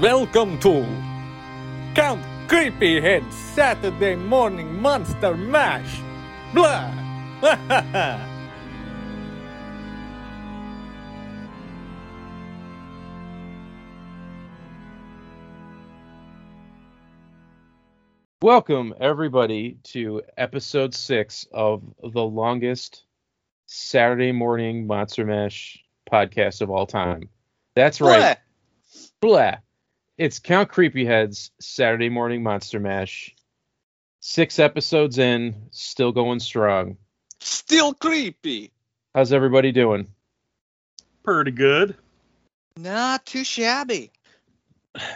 Welcome to Count Creepyhead's Saturday Morning Monster Mash. Blah! Welcome, everybody, to episode six of the longest Saturday morning Monster Mash podcast of all time. That's right. Blah. It's Count Creepyhead's Saturday morning Monster Mash. Six episodes in, still going strong. Still creepy. How's everybody doing? Pretty good. Not too shabby.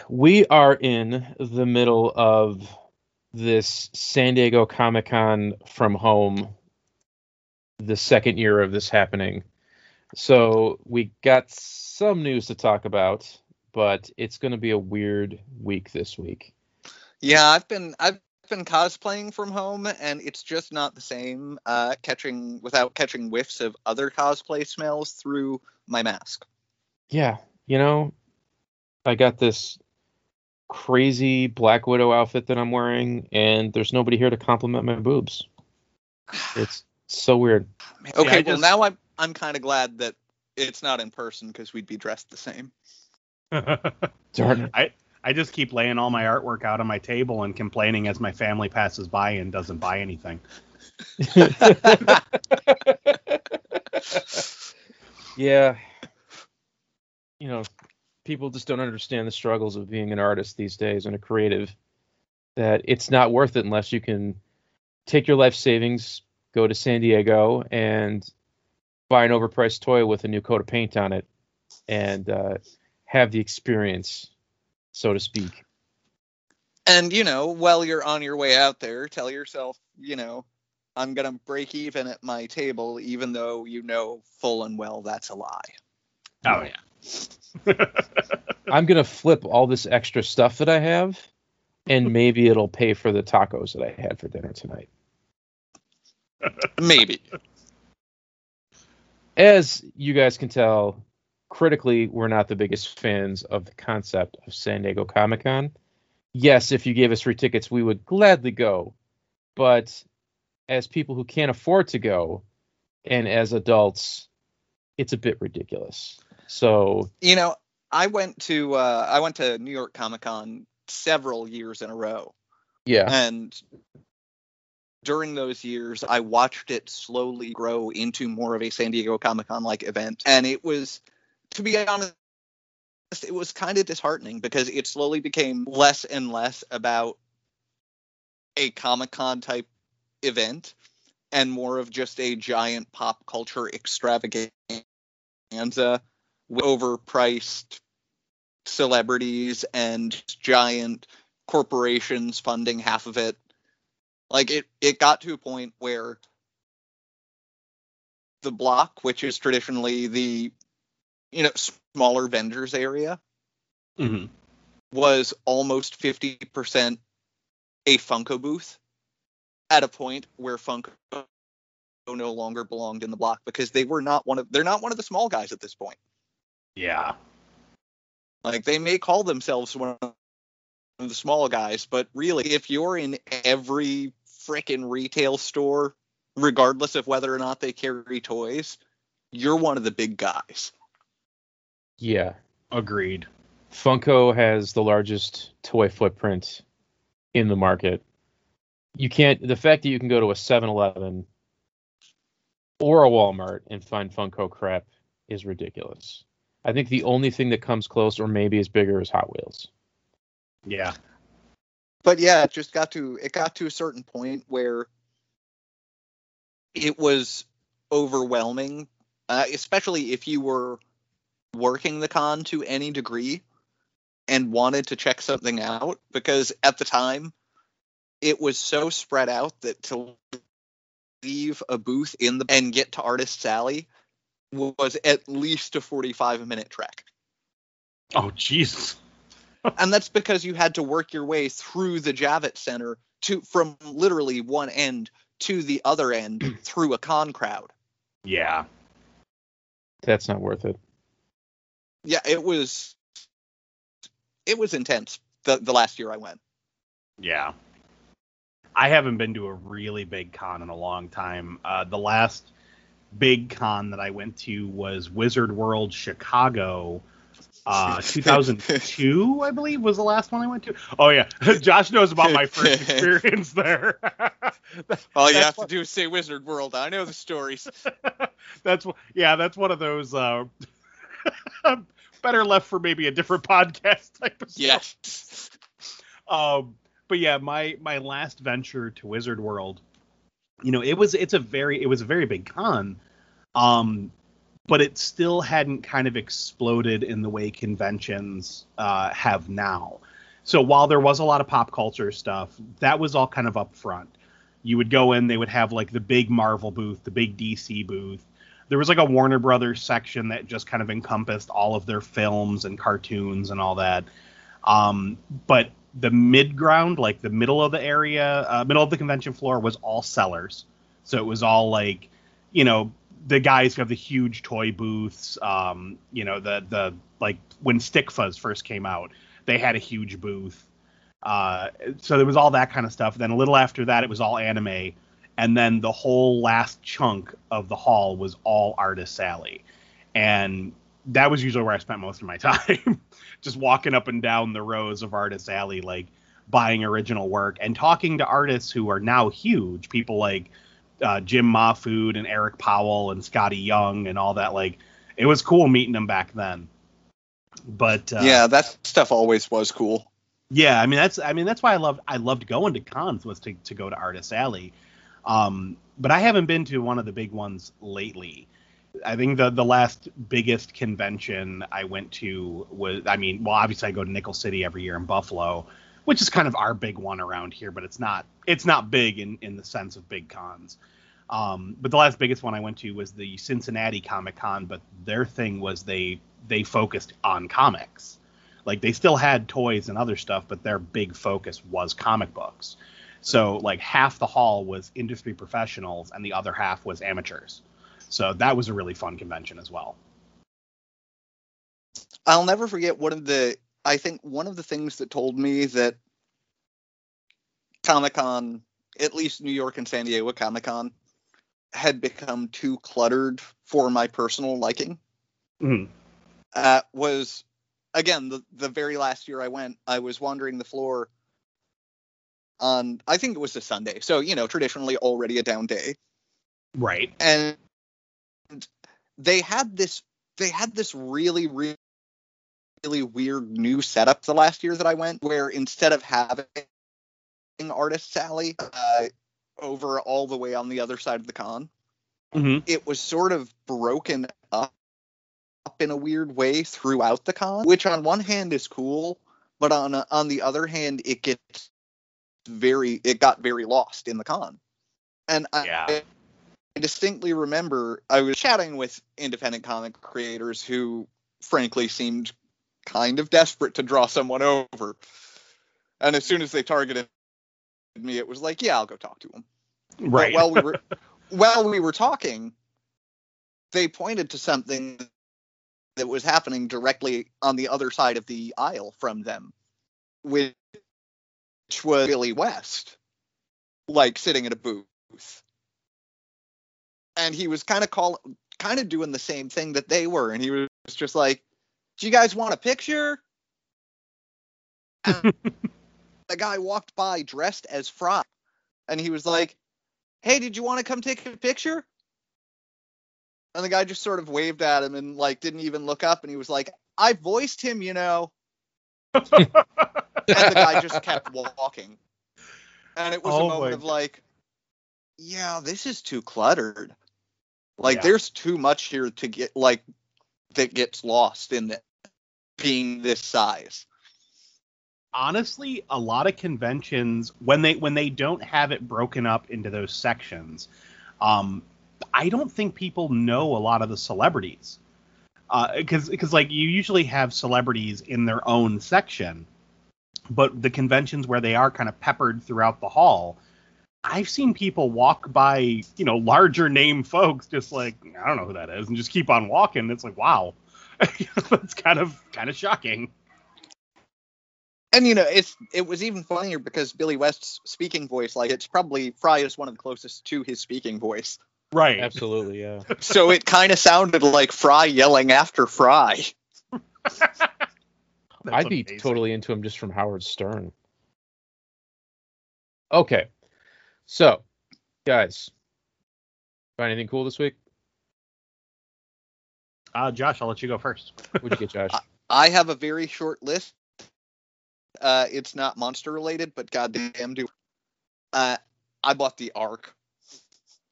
We are in the middle of this San Diego Comic Con from home, the second year of this happening. So we got some news to talk about, but it's going to be a weird week this week. Yeah, I've been I've been cosplaying from home, and it's just not the same. Uh, catching without catching whiffs of other cosplay smells through my mask. Yeah, you know, I got this crazy Black Widow outfit that I'm wearing, and there's nobody here to compliment my boobs. It's so weird. Okay, I well just- now I'm I'm kind of glad that it's not in person because we'd be dressed the same. Darn. I I just keep laying all my artwork out on my table and complaining as my family passes by and doesn't buy anything. yeah. You know, people just don't understand the struggles of being an artist these days and a creative. That it's not worth it unless you can take your life savings, go to San Diego, and buy an overpriced toy with a new coat of paint on it, and uh, have the experience, so to speak. And you know, while you're on your way out there, tell yourself, you know, I'm gonna break even at my table, even though you know full and well that's a lie. Oh yeah. I'm gonna flip all this extra stuff that I have, and maybe it'll pay for the tacos that I had for dinner tonight. Maybe. As you guys can tell, critically, we're not the biggest fans of the concept of San Diego Comic Con. Yes, if you gave us free tickets, we would gladly go. But as people who can't afford to go, and as adults, it's a bit ridiculous. So you know, I went to uh, I went to New York Comic Con several years in a row, yeah, and during those years, I watched it slowly grow into more of a San Diego Comic Con like event, and it was, to be honest, it was kind of disheartening because it slowly became less and less about a Comic Con type event and more of just a giant pop culture extravaganza with overpriced celebrities and giant corporations funding half of it. Like it, it got to a point where the block, which is traditionally the, you know, smaller vendors area, hmm was almost 50% a Funko booth at a point where Funko no longer belonged in the block because they were not one of they're not one of the small guys at this point. Yeah. Like they may call themselves one of the small guys, but really if you're in every frickin' retail store, regardless of whether or not they carry toys, you're one of the big guys. Yeah. Agreed. Funko has the largest toy footprint in the market. You can't the fact that you can go to a 7-Eleven or a Walmart and find Funko crap is ridiculous. I think the only thing that comes close or maybe is bigger is Hot Wheels. Yeah. but yeah, it just got to it got to a certain point where it was overwhelming, uh, especially if you were working the con to any degree and wanted to check something out because at the time it was so spread out that to leave a booth in the and get to Artist's Alley was at least a 45 minute trek. Oh Jesus. and that's because you had to work your way through the Javits Center to from literally one end to the other end through a con crowd. Yeah. That's not worth it. Yeah, it was it was intense the the last year I went. Yeah. I haven't been to a really big con in a long time. Uh, the last big con that I went to was Wizard World Chicago. Uh, 2002, I believe, was the last one I went to. Oh yeah, Josh knows about my first experience there. All you have what- to do is say Wizard World. I know the stories. that's yeah, that's one of those uh, better left for maybe a different podcast type of stuff. Yes. Um, but yeah, my my last venture to Wizard World, you know, it was it's a very it was a very big con, um, but it still hadn't kind of exploded in the way conventions uh, have now. So while there was a lot of pop culture stuff, that was all kind of up front. You would go in, they would have like the big Marvel booth, the big DC booth. There was like a Warner Brothers section that just kind of encompassed all of their films and cartoons and all that. Um, but the mid ground, like the middle of the area, uh, middle of the convention floor, was all sellers. So it was all like, you know, the guys who have the huge toy booths. Um, you know, the the like when Stikfas first came out, they had a huge booth. Uh, so there was all that kind of stuff. Then a little after that, it was all anime, and then the whole last chunk of the hall was all Artist Alley, and that was usually where I spent most of my time, just walking up and down the rows of Artist Alley, like buying original work and talking to artists who are now huge. People like uh, Jim Mahfood and Eric Powell and Skottie Young and all that. Like it was cool meeting them back then. But uh, yeah, that stuff always was cool. yeah, I mean that's I mean that's why I loved I loved going to cons was to, to go to Artist Alley. Um, but I haven't been to one of the big ones lately. I think the the last biggest convention I went to was I mean, well obviously I go to Nickel City every year in Buffalo, which is kind of our big one around here, but it's not it's not big in in the sense of big cons. Um, but the last biggest one I went to was the Cincinnati Comic Con, but their thing was they they focused on comics. Like they still had toys and other stuff, but their big focus was comic books. So like half the hall was industry professionals and the other half was amateurs. So that was a really fun convention as well. I'll never forget one of the I think one of the things that told me that Comic Con, at least New York and San Diego Comic Con, had become too cluttered for my personal liking. Mhm. Uh, was again the the very last year I went, I was wandering the floor on I think it was a Sunday, so you know traditionally already a down day, Right. and they had this they had this really really really weird new setup the last year that I went where instead of having artist Alley uh, over all the way on the other side of the con Mm-hmm. it was sort of broken up up in a weird way throughout the con which on one hand is cool but on on the other hand it gets very it got very lost in the con and Yeah. I, I distinctly remember I was chatting with independent comic creators who frankly seemed kind of desperate to draw someone over. And as soon as they targeted me, it was like, yeah, I'll go talk to them. Right. But while we were while we were talking, they pointed to something that was happening directly on the other side of the aisle from them, which was Billy West, like sitting at a booth. And he was kind of call kind of doing the same thing that they were, and he was just like, "Do you guys want a picture?" And the guy walked by dressed as Fry, and he was like, "Hey, did you want to come take a picture?" And the guy just sort of waved at him and like didn't even look up, and he was like, "I voiced him, you know." and the guy just kept walking. And it was Oh a moment of like, yeah, this is too cluttered. Like Yeah. there's too much here to get like that gets lost in the being this size. honestly a lot of conventions when they when they don't have it broken up into those sections um i don't think people know a lot of the celebrities because because like you usually have celebrities in their own section but the conventions where they are kind of peppered throughout the hall i've seen people walk by you know larger name folks just like i don't know who that is and just keep on walking it's like wow that's kind of kind of shocking And you know, it's it was even funnier because Billy West's speaking voice, like it's probably Fry is one of the closest to his speaking voice. Right. Absolutely, yeah. So it kind of sounded like Fry yelling after Fry. That's I'd be amazing. totally into him just from Howard Stern. Okay. So, guys, find anything cool this week? Uh, Josh, I'll let you go first. What'd you get, Josh? I have a very short list. Uh, it's not monster related, but goddamn, do uh, I bought the Ark.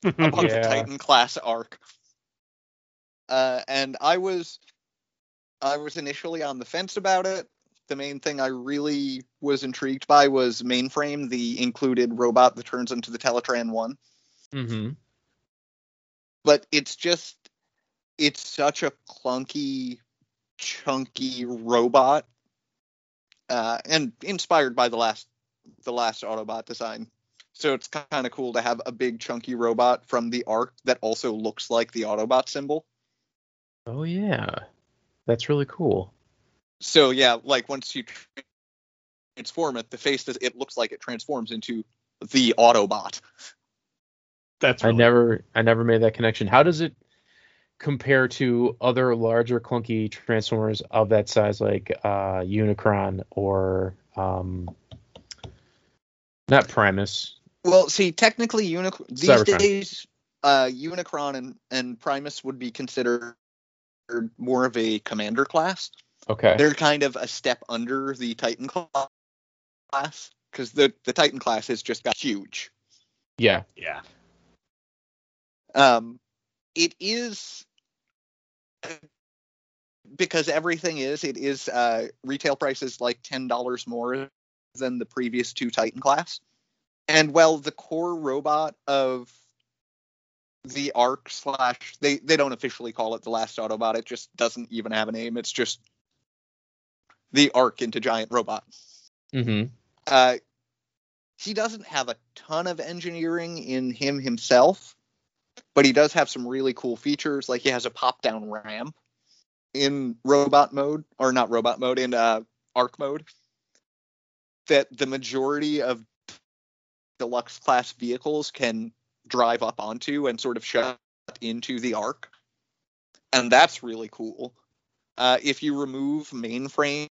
I bought Yeah. the Titan class Ark. Uh, and I was I was initially on the fence about it. The main thing I really was intrigued by was mainframe, the included robot that turns into the Teletraan one. mm-hmm. But it's just it's such a clunky, chunky robot. Uh, and inspired by the last the last Autobot design. So it's kind of cool to have a big chunky robot from the Ark that also looks like the Autobot symbol. Oh yeah, that's really cool. So yeah, like once you transform it, the face does it looks like it transforms into the Autobot. That's I really never, I never made that connection. How does it compare to other larger clunky transformers of that size, like uh, Unicron or um, not Primus? Well, see, technically, Unicron these Cybertron. days, uh, Unicron and, and Primus would be considered more of a commander class. Okay. They're kind of a step under the Titan class because the the Titan class has just got huge. Yeah. yeah. Um, it is because everything is it is uh, retail prices like ten dollars more than the previous two Titan class, and well, the core robot of the Ark slash they they don't officially call it the last Autobot. It just doesn't even have a name. It's just the Ark into giant robot. Mm-hmm. Uh, he doesn't have a ton of engineering in him himself, but he does have some really cool features. Like he has a pop down ramp in robot mode, or not robot mode, in uh, Ark mode, that the majority of deluxe class vehicles can drive up onto and sort of shut into the Ark. And that's really cool. Uh, if you remove mainframe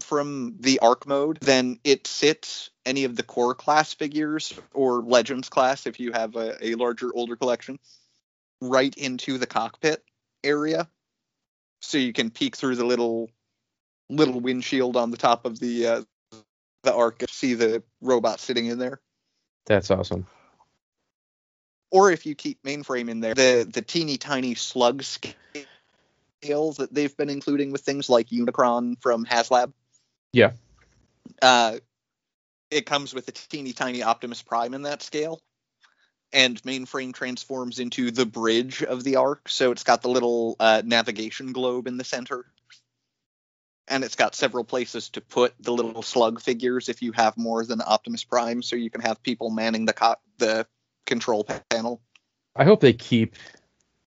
from the Ark mode, then it sits any of the core class figures or legends class if you have a, a larger older collection right into the cockpit area so you can peek through the little little windshield on the top of the uh, the Ark and see the robot sitting in there That's awesome. Or if you keep mainframe in there the the teeny tiny slug scale that they've been including with things like unicron from haslab Yeah. uh, it comes with a teeny tiny Optimus Prime in that scale. And mainframe transforms into the bridge of the Ark. So it's got the little uh, navigation globe in the center. And it's got several places to put the little slug figures if you have more than Optimus Prime. So you can have people manning the co- the control panel. I hope they keep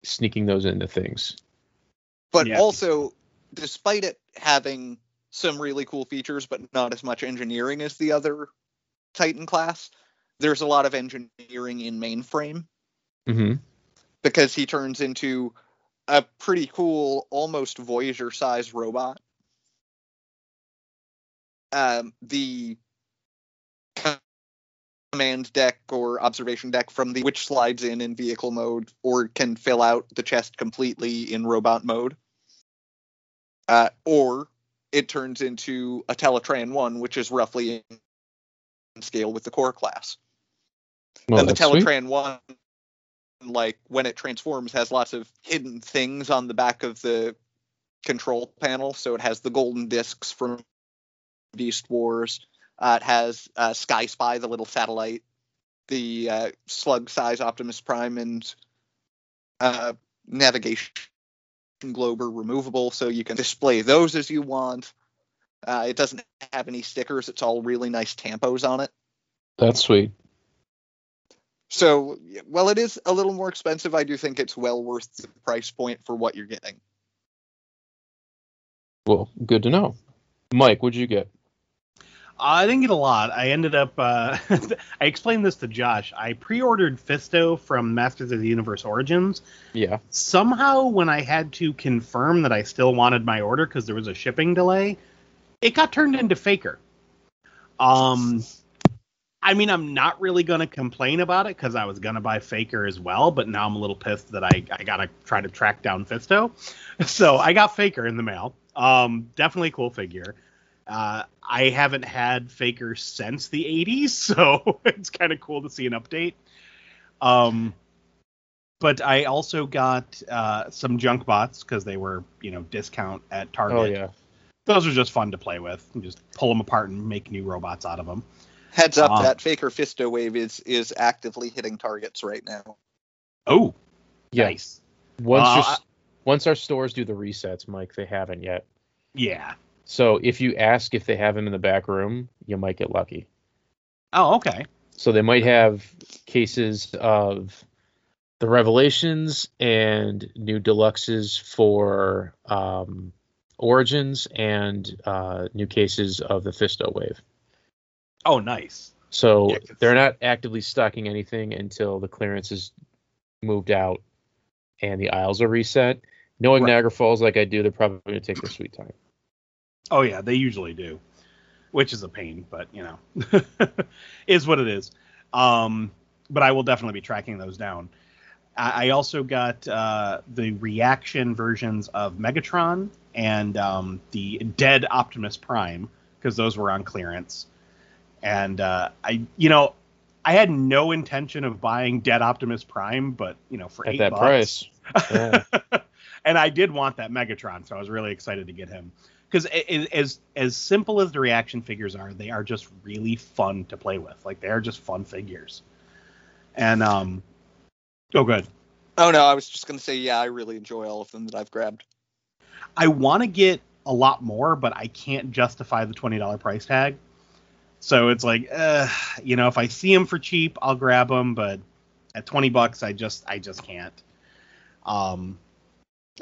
sneaking those into things. But Yeah. also, despite it having some really cool features, but not as much engineering as the other Titan class, there's a lot of engineering in mainframe Mm-hmm. because he turns into a pretty cool, almost Voyager sized robot. Um, the command deck or observation deck from the which slides in in vehicle mode or can fill out the chest completely in robot mode. Uh, or it turns into a Teletraan 1, which is roughly in scale with the core class Well, and the that's sweet. Teletraan one, like when it transforms, has lots of hidden things on the back of the control panel. So it has the golden discs from Beast Wars. Uh, it has uh, Sky Spy, the little satellite, the uh, slug-size Optimus Prime, and uh, navigation globe are removable, so you can display those as you want. Uh, it doesn't have any stickers; it's all really nice tampos on it. That's sweet. So, well, it is a little more expensive. I do think it's well worth the price point for what you're getting. Well, good to know. Mike, what'd you get? I didn't get a lot. I ended up. Uh, I explained this to Josh. I pre-ordered Fisto from Masters of the Universe Origins. Yeah. Somehow, when I had to confirm that I still wanted my order because there was a shipping delay, it got turned into Faker. Um, I mean, I'm not really going to complain about it because I was going to buy Faker as well, but now I'm a little pissed that I, I got to try to track down Fisto. So I got Faker in the mail. Um, definitely a cool figure. Uh, I haven't had Faker since the 80s, so it's kind of cool to see an update. Um, but I also got uh, some junk bots because they were, you know, discount at Target. Oh yeah. Those are just fun to play with. You just pull them apart and make new robots out of them. Heads up, Um, that Faker Fisto wave is is actively hitting targets right now. Oh, Yeah. nice. Once Uh, your, I- s- once our stores do the resets, Mike, they haven't yet. Yeah. So if you ask if they have them in the back room, you might get lucky. Oh, okay. So they might have cases of the revelations and new deluxes for um, origins and uh, new cases of the Fisto wave. Oh, nice. So Yeah, they're not actively stocking anything until the clearance is moved out and the aisles are reset. Knowing Right. Niagara Falls like I do, they're probably going to take their sweet time. Oh yeah, they usually do, which is a pain, but you know, is what it is. Um, but I will definitely be tracking those down. I, I also got uh, the reaction versions of Megatron and um, the Dead Optimus Prime because those were on clearance. And uh, I, you know, I had no intention of buying Dead Optimus Prime, but you know, for At eight that bucks, price. Yeah. and I did want that Megatron, so I was really excited to get him. Because as as simple as the reaction figures are, they are just really fun to play with. Like they are just fun figures. And um, oh good. Oh no, I was just gonna say yeah, I really enjoy all of them that I've grabbed. I want to get a lot more, but I can't justify the twenty dollar price tag. So it's like, uh, you know, if I see them for cheap, I'll grab them, but at twenty bucks, I just I just can't. Um,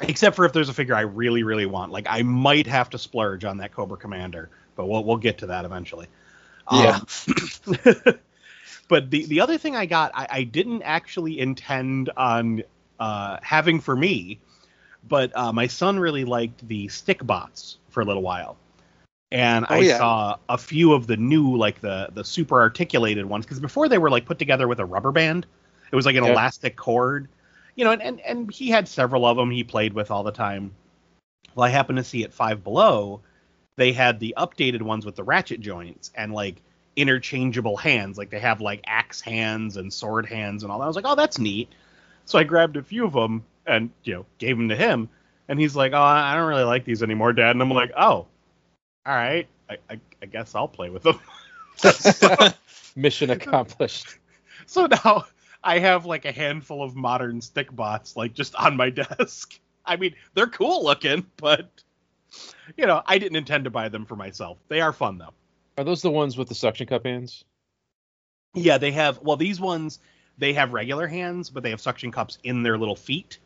except for if there's a figure I really really want, like I might have to splurge on that Cobra Commander, but we'll we'll get to that eventually. Yeah. Um, but the the other thing I got, I, I didn't actually intend on uh, having for me, but uh, my son really liked the stick bots for a little while, and Oh, I yeah. saw a few of the new like the the super articulated ones because before they were like put together with a rubber band, it was like an Yep. elastic cord, you know, and, and and he had several of them he played with all the time. Well, I happened to see at Five Below, they had the updated ones with the ratchet joints and like interchangeable hands. Like they have like axe hands and sword hands and all that. I was like, oh, that's neat. So I grabbed a few of them and you know gave them to him, and he's like, oh, I don't really like these anymore, Dad. And I'm like, oh, all right, I, I, I guess I'll play with them. Mission accomplished. so now I have like a handful of modern stick bots like just on my desk. I mean, they're cool looking, but you know, I didn't intend to buy them for myself. They are fun though. Are those the ones with the suction cup hands? Yeah, they have. Well, these ones they have regular hands, but they have suction cups in their little feet.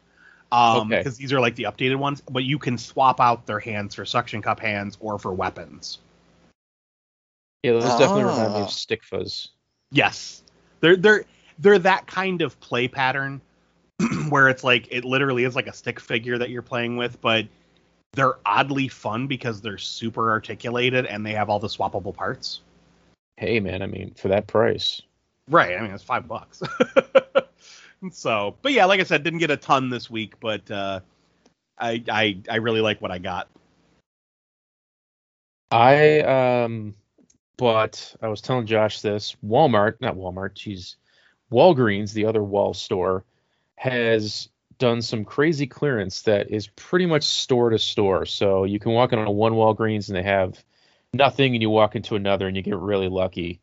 Um, Okay. because these are like the updated ones, but you can swap out their hands for suction cup hands or for weapons. Yeah, those definitely remind me Ah. of Stikfas. Yes, they're they're they're that kind of play pattern where it's like it literally is like a stick figure that you're playing with, but they're oddly fun because they're super articulated and they have all the swappable parts. Hey man, I mean, for that price. Right. I mean, it's five bucks. so, but yeah, like I said, didn't get a ton this week, but uh, I I I really like what I got. I um but I was telling Josh this. Walmart, not Walmart, geez. Walgreens, the other wall store, has done some crazy clearance that is pretty much store to store. So you can walk in on one Walgreens and they have nothing, and you walk into another and you get really lucky.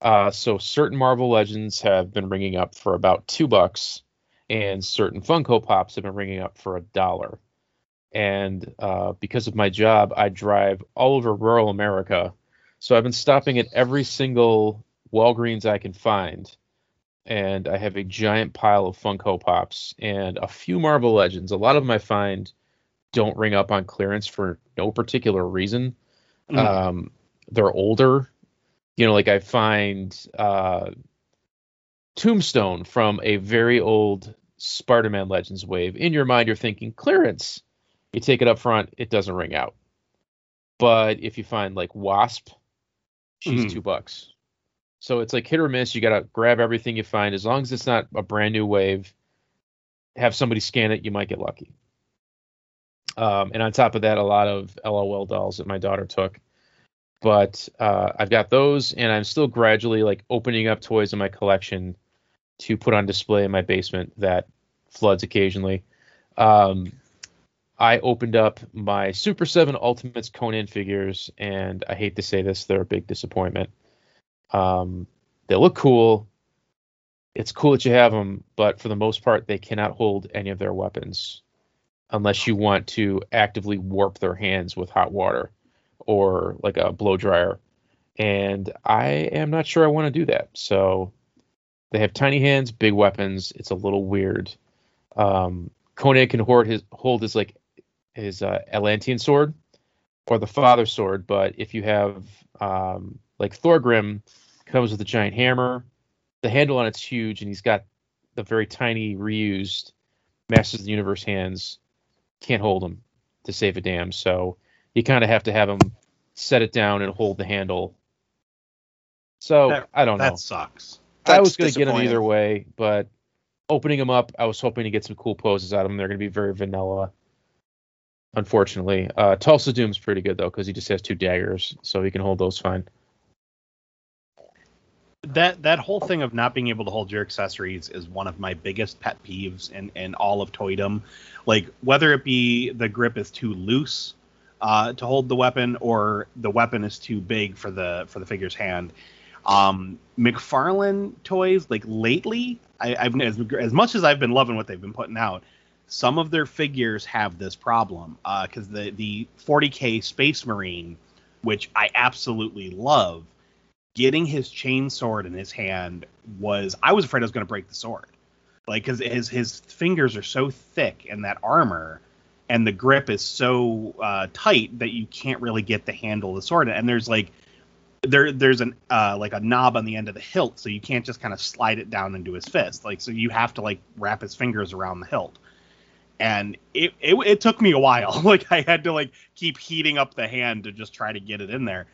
Uh, so certain Marvel Legends have been ringing up for about two bucks, and certain Funko Pops have been ringing up for a dollar. And uh, because of my job, I drive all over rural America. So I've been stopping at every single Walgreens I can find. And I have a giant pile of Funko Pops and a few Marvel Legends. A lot of them I find don't ring up on clearance for no particular reason. Mhm. Um, they're older you know, like I find uh, Tombstone from a very old Spider-Man Legends wave. In your mind, you're thinking clearance. You take it up front, it doesn't ring out. But if you find like Wasp, she's Mhm. two bucks. So it's like hit or miss. You gotta grab everything you find. As long as it's not a brand new wave, have somebody scan it, you might get lucky. Um, and on top of that, a lot of LOL dolls that my daughter took. But uh, I've got those, and I'm still gradually like opening up toys in my collection to put on display in my basement that floods occasionally. Um, I opened up my Super 7 Ultimates Conan figures, and I hate to say this, they're a big disappointment. Um, they look cool. It's cool that you have them, but for the most part, they cannot hold any of their weapons unless you want to actively warp their hands with hot water or like a blow dryer. And I am not sure I want to do that. So they have tiny hands, big weapons. It's a little weird. Um, Conan can hold his hold his like his uh, Atlantean sword or the father sword, but if you have um, like Thorgrim comes with a giant hammer, the handle on it's huge, and he's got the very tiny reused Masters of the Universe hands. Can't hold him to save a damn. So you kind of have to have him set it down and hold the handle. So That- I don't know. That sucks. I was going to get them disappointing. either way, but opening them up, I was hoping to get some cool poses out of them. They're going to be very vanilla, unfortunately. Uh, Thulsa Doom's pretty good though because he just has two daggers, so he can hold those fine. That that whole thing of not being able to hold your accessories is one of my biggest pet peeves in in all of toydom. Like whether it be the grip is too loose uh, to hold the weapon or the weapon is too big for the for the figure's hand um mcfarlane toys like lately I, i've as, as much as i've been loving what they've been putting out some of their figures have this problem because the the 40k space marine which i absolutely love getting his chain sword in his hand was I was afraid I was going to break the sword, like because his his fingers are so thick in that armor, and the grip is so uh, tight that you can't really get the handle of the sword. And there's like there there's an uh, like a knob on the end of the hilt, so you can't just kind of slide it down into his fist. Like so you have to like wrap his fingers around the hilt. And it, it it took me a while. Like I had to like keep heating up the hand to just try to get it in there.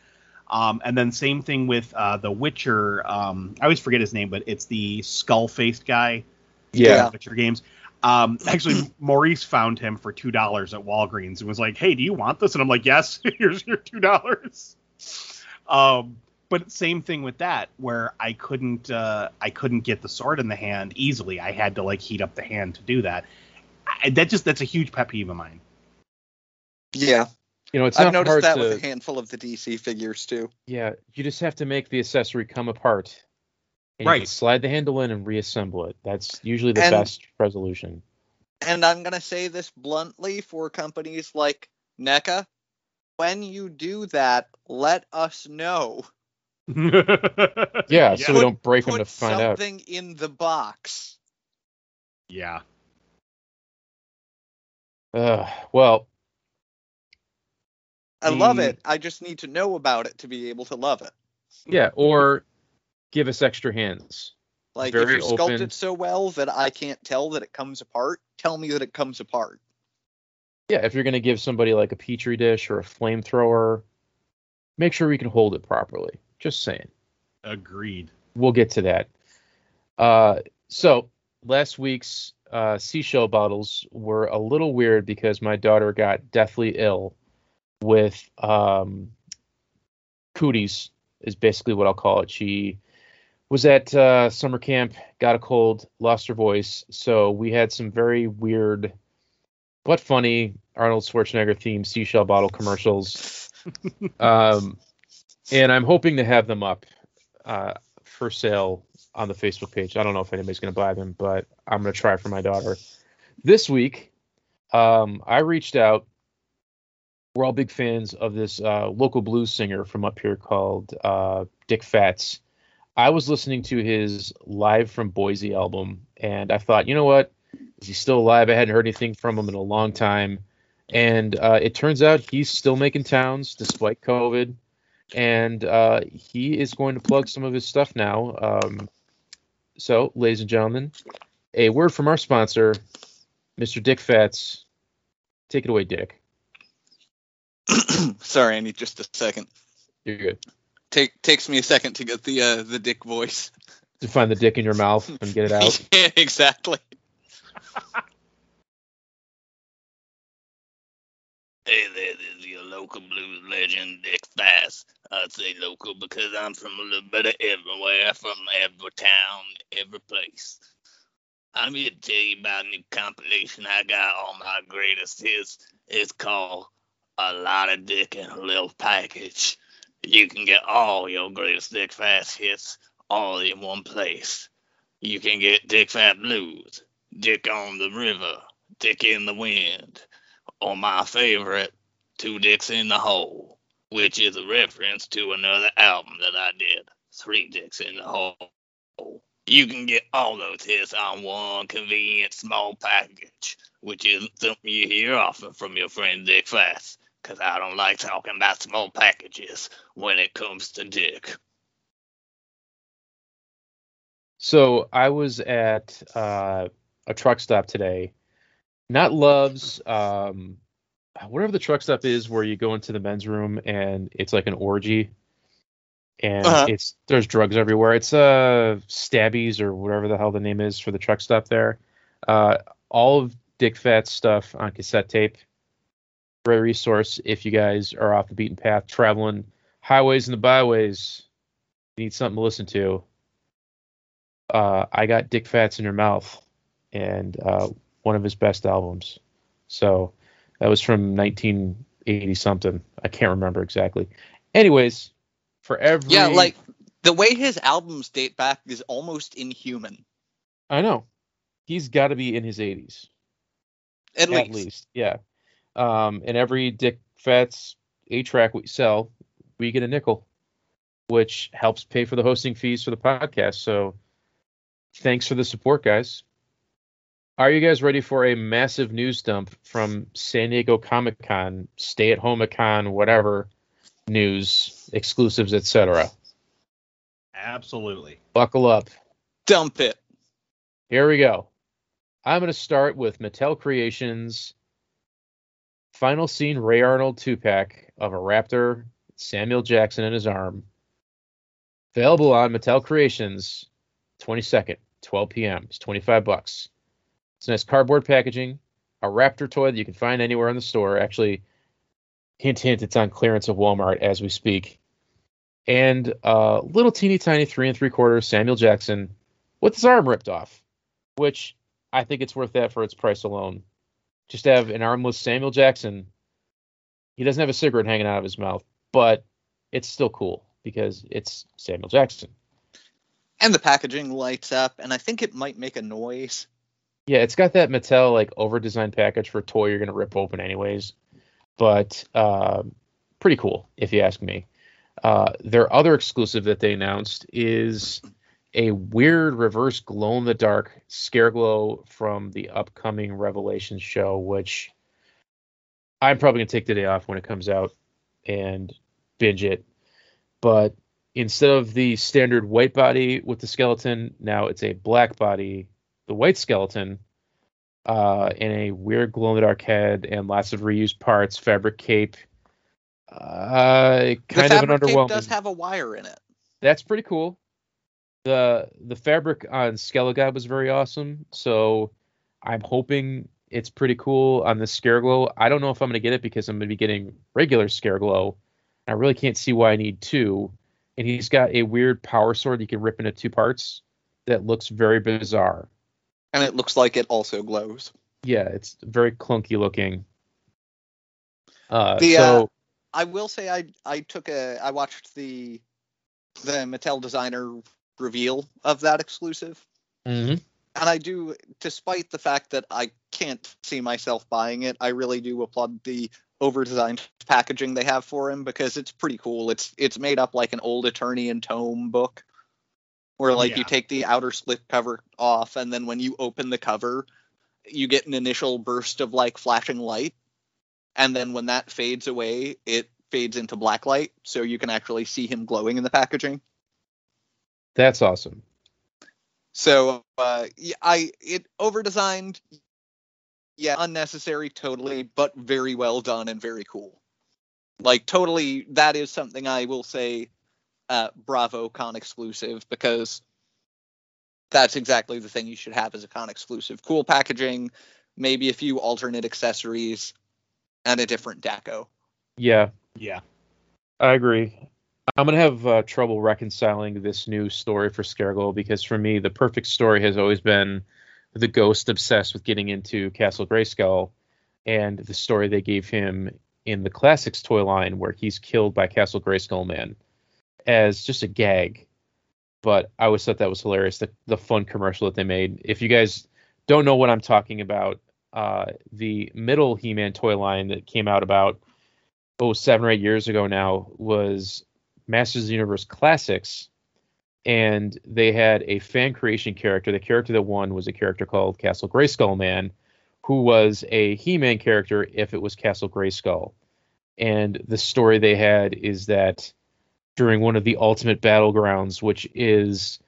Um, and then same thing with uh, the Witcher. Um, I always forget his name, but it's the skull faced guy. Yeah. in Witcher games. Um, actually, Maurice found him for two dollars at Walgreens and was like, "Hey, do you want this?" And I'm like, "Yes, here's your two dollars." Um, but same thing with that, where I couldn't uh, I couldn't get the sword in the hand easily. I had to like heat up the hand to do that. I, that just that's a huge pet peeve of mine. Yeah, You know, it's I've not noticed hard that to. with a handful of the DC figures too. Yeah, you just have to make the accessory come apart. And Right. slide the handle in and reassemble it. That's usually the And- best resolution. And I'm gonna say this bluntly for companies like NECA. When you do that, let us know. Yeah, so we don't break them Put to find out. something in the box. yeah. Uh, well, I love it. I just need to know about it to be able to love it. yeah, or give us extra hands. Like Very if you sculpt open. it so well that I can't tell that it comes apart, tell me that it comes apart. Yeah, if you're gonna give somebody like a petri dish or a flamethrower, make sure we can hold it properly. Just saying. Agreed. We'll get to that. Uh, so last week's uh, seashell bottles were a little weird because my daughter got deathly ill with um, cooties, is basically what I'll call it. She was at uh, summer camp, got a cold, lost her voice. So we had some very weird but funny Arnold Schwarzenegger themed seashell bottle commercials. um, and I'm hoping to have them up uh, for sale on the Facebook page. I don't know if anybody's going to buy them, but I'm going to try for my daughter. This week, um, I reached out. We're all big fans of this uh, local blues singer from up here called uh, Dick Fats. I was listening to his Live from Boise album, and I thought, you know what? Is he still alive? I hadn't heard anything from him in a long time. And uh, it turns out he's still making towns despite COVID. and uh, he is going to plug some of his stuff now. Um, so, ladies and gentlemen, a word from our sponsor, Mr. Dick Fats. Take it away, Dick. Sorry, I need just a second. You're good. Take takes me a second to get the uh, the dick voice. To find the dick in your mouth and get it out. yeah, exactly. Hey there, this is your local blues legend, Dick Fast. I say local because I'm from a little bit of everywhere, from every town, every place. I'm here to tell you about a new compilation I got all my greatest hits. It's called A Lot of Dick in a Little Package. You can get all your greatest Dick Fast hits all in one place. You can get Dick Fat Blues, Dick on the River, Dick in the Wind, or my favorite, Two Dicks in the Hole, which is a reference to another album that I did, Three Dicks in the Hole. You can get all those hits on one convenient small package, which isn't something you hear often from your friend Dick Fast, 'cause I don't like talking about small packages when it comes to Dick. So I was at uh, a truck stop today. Not Love's, um, whatever the truck stop is, where you go into the men's room and it's like an orgy, and Uh-huh. it's there's drugs everywhere. It's uh Stabbies or whatever the hell the name is for the truck stop there. Uh, all of Dick Fat's stuff on cassette tape. Great resource if you guys are off the beaten path, traveling highways and the byways. Need something to listen to uh, I got Dick Fats in Your Mouth, and uh, one of his best albums. So that was from 1980 something. I can't remember exactly. Anyways, for every Yeah, like the way his albums date back is almost inhuman. I know he's got to be in his 80s At, at least. least. Yeah. Um, and every Dick Fats A track we sell, we get a nickel, which helps pay for the hosting fees for the podcast. So thanks for the support, guys. Are you guys ready for a massive news dump from San Diego Comic Con, stay at home con, whatever news, exclusives, etc.? Absolutely. Buckle up. Dump it. Here we go. I'm going to start with Mattel Creations final scene Ray Arnold two pack of a Raptor, Samuel Jackson in his arm. Available on Mattel Creations, 22nd, 12 p.m. It's 25 bucks. It's a nice cardboard packaging, a Raptor toy that you can find anywhere in the store. Actually, hint, hint, it's on clearance at Walmart as we speak. And a little teeny tiny three and three quarters Samuel Jackson with his arm ripped off, which I think it's worth that for its price alone. Just have an armless Samuel Jackson. He doesn't have a cigarette hanging out of his mouth, but it's still cool because it's Samuel Jackson. And the packaging lights up, and I think it might make a noise. Yeah, it's got that Mattel like over designed package for a toy you're gonna rip open anyways, but uh, pretty cool if you ask me. Uh, their other exclusive that they announced is a weird reverse glow in the dark scare glow from the upcoming Revelations show, which I'm probably gonna take the day off when it comes out and binge it. But instead of the standard white body with the skeleton, now it's a black body, the white skeleton, uh, and a weird glow in the dark head and lots of reused parts, fabric cape. Uh, The kind of an fabric cape underwhelming. does have a wire in it. That's pretty cool. The the fabric on Skelegod was very awesome, so I'm hoping it's pretty cool on the Scareglow. I don't know if I'm gonna get it because I'm gonna be getting regular Scareglow. I really can't see why I need two. And he's got a weird power sword you can rip into two parts that looks very bizarre. And it looks like it also glows. Yeah, it's very clunky looking. Uh, The, so I will say I I took a I watched the the Mattel designer reveal of that exclusive. mhm. And I do despite the fact that I can't see myself buying it, I really do applaud the over designed packaging they have for him because it's pretty cool. It's it's made up like an old attorney and tome book. Where like you take the outer slip cover off and then when you open the cover, you get an initial burst of like flashing light. And then when that fades away, it fades into black light, so you can actually see him glowing in the packaging. That's awesome. So uh, I it over designed, yeah, unnecessary, totally, but very well done and very cool. Like totally, that is something I will say, uh, bravo con exclusive because that's exactly the thing you should have as a con exclusive. Cool packaging, maybe a few alternate accessories, and a different deco. Yeah, Yeah. I agree. I'm gonna have uh, trouble reconciling this new story for Scareglow because for me, the perfect story has always been the ghost obsessed with getting into Castle Grayskull, and the story they gave him in the classics toy line where he's killed by Castle Grayskull Man as just a gag. But I always thought that was hilarious. The the fun commercial that they made. If you guys don't know what I'm talking about, uh, the middle He-Man toy line that came out about oh seven or eight years ago now was Masters of the Universe Classics, and they had a fan creation character. The character that won was a character called Castle Grayskull Man, who was a He-Man character if it was Castle Grayskull. And the story they had is that during one of the Ultimate Battlegrounds, which is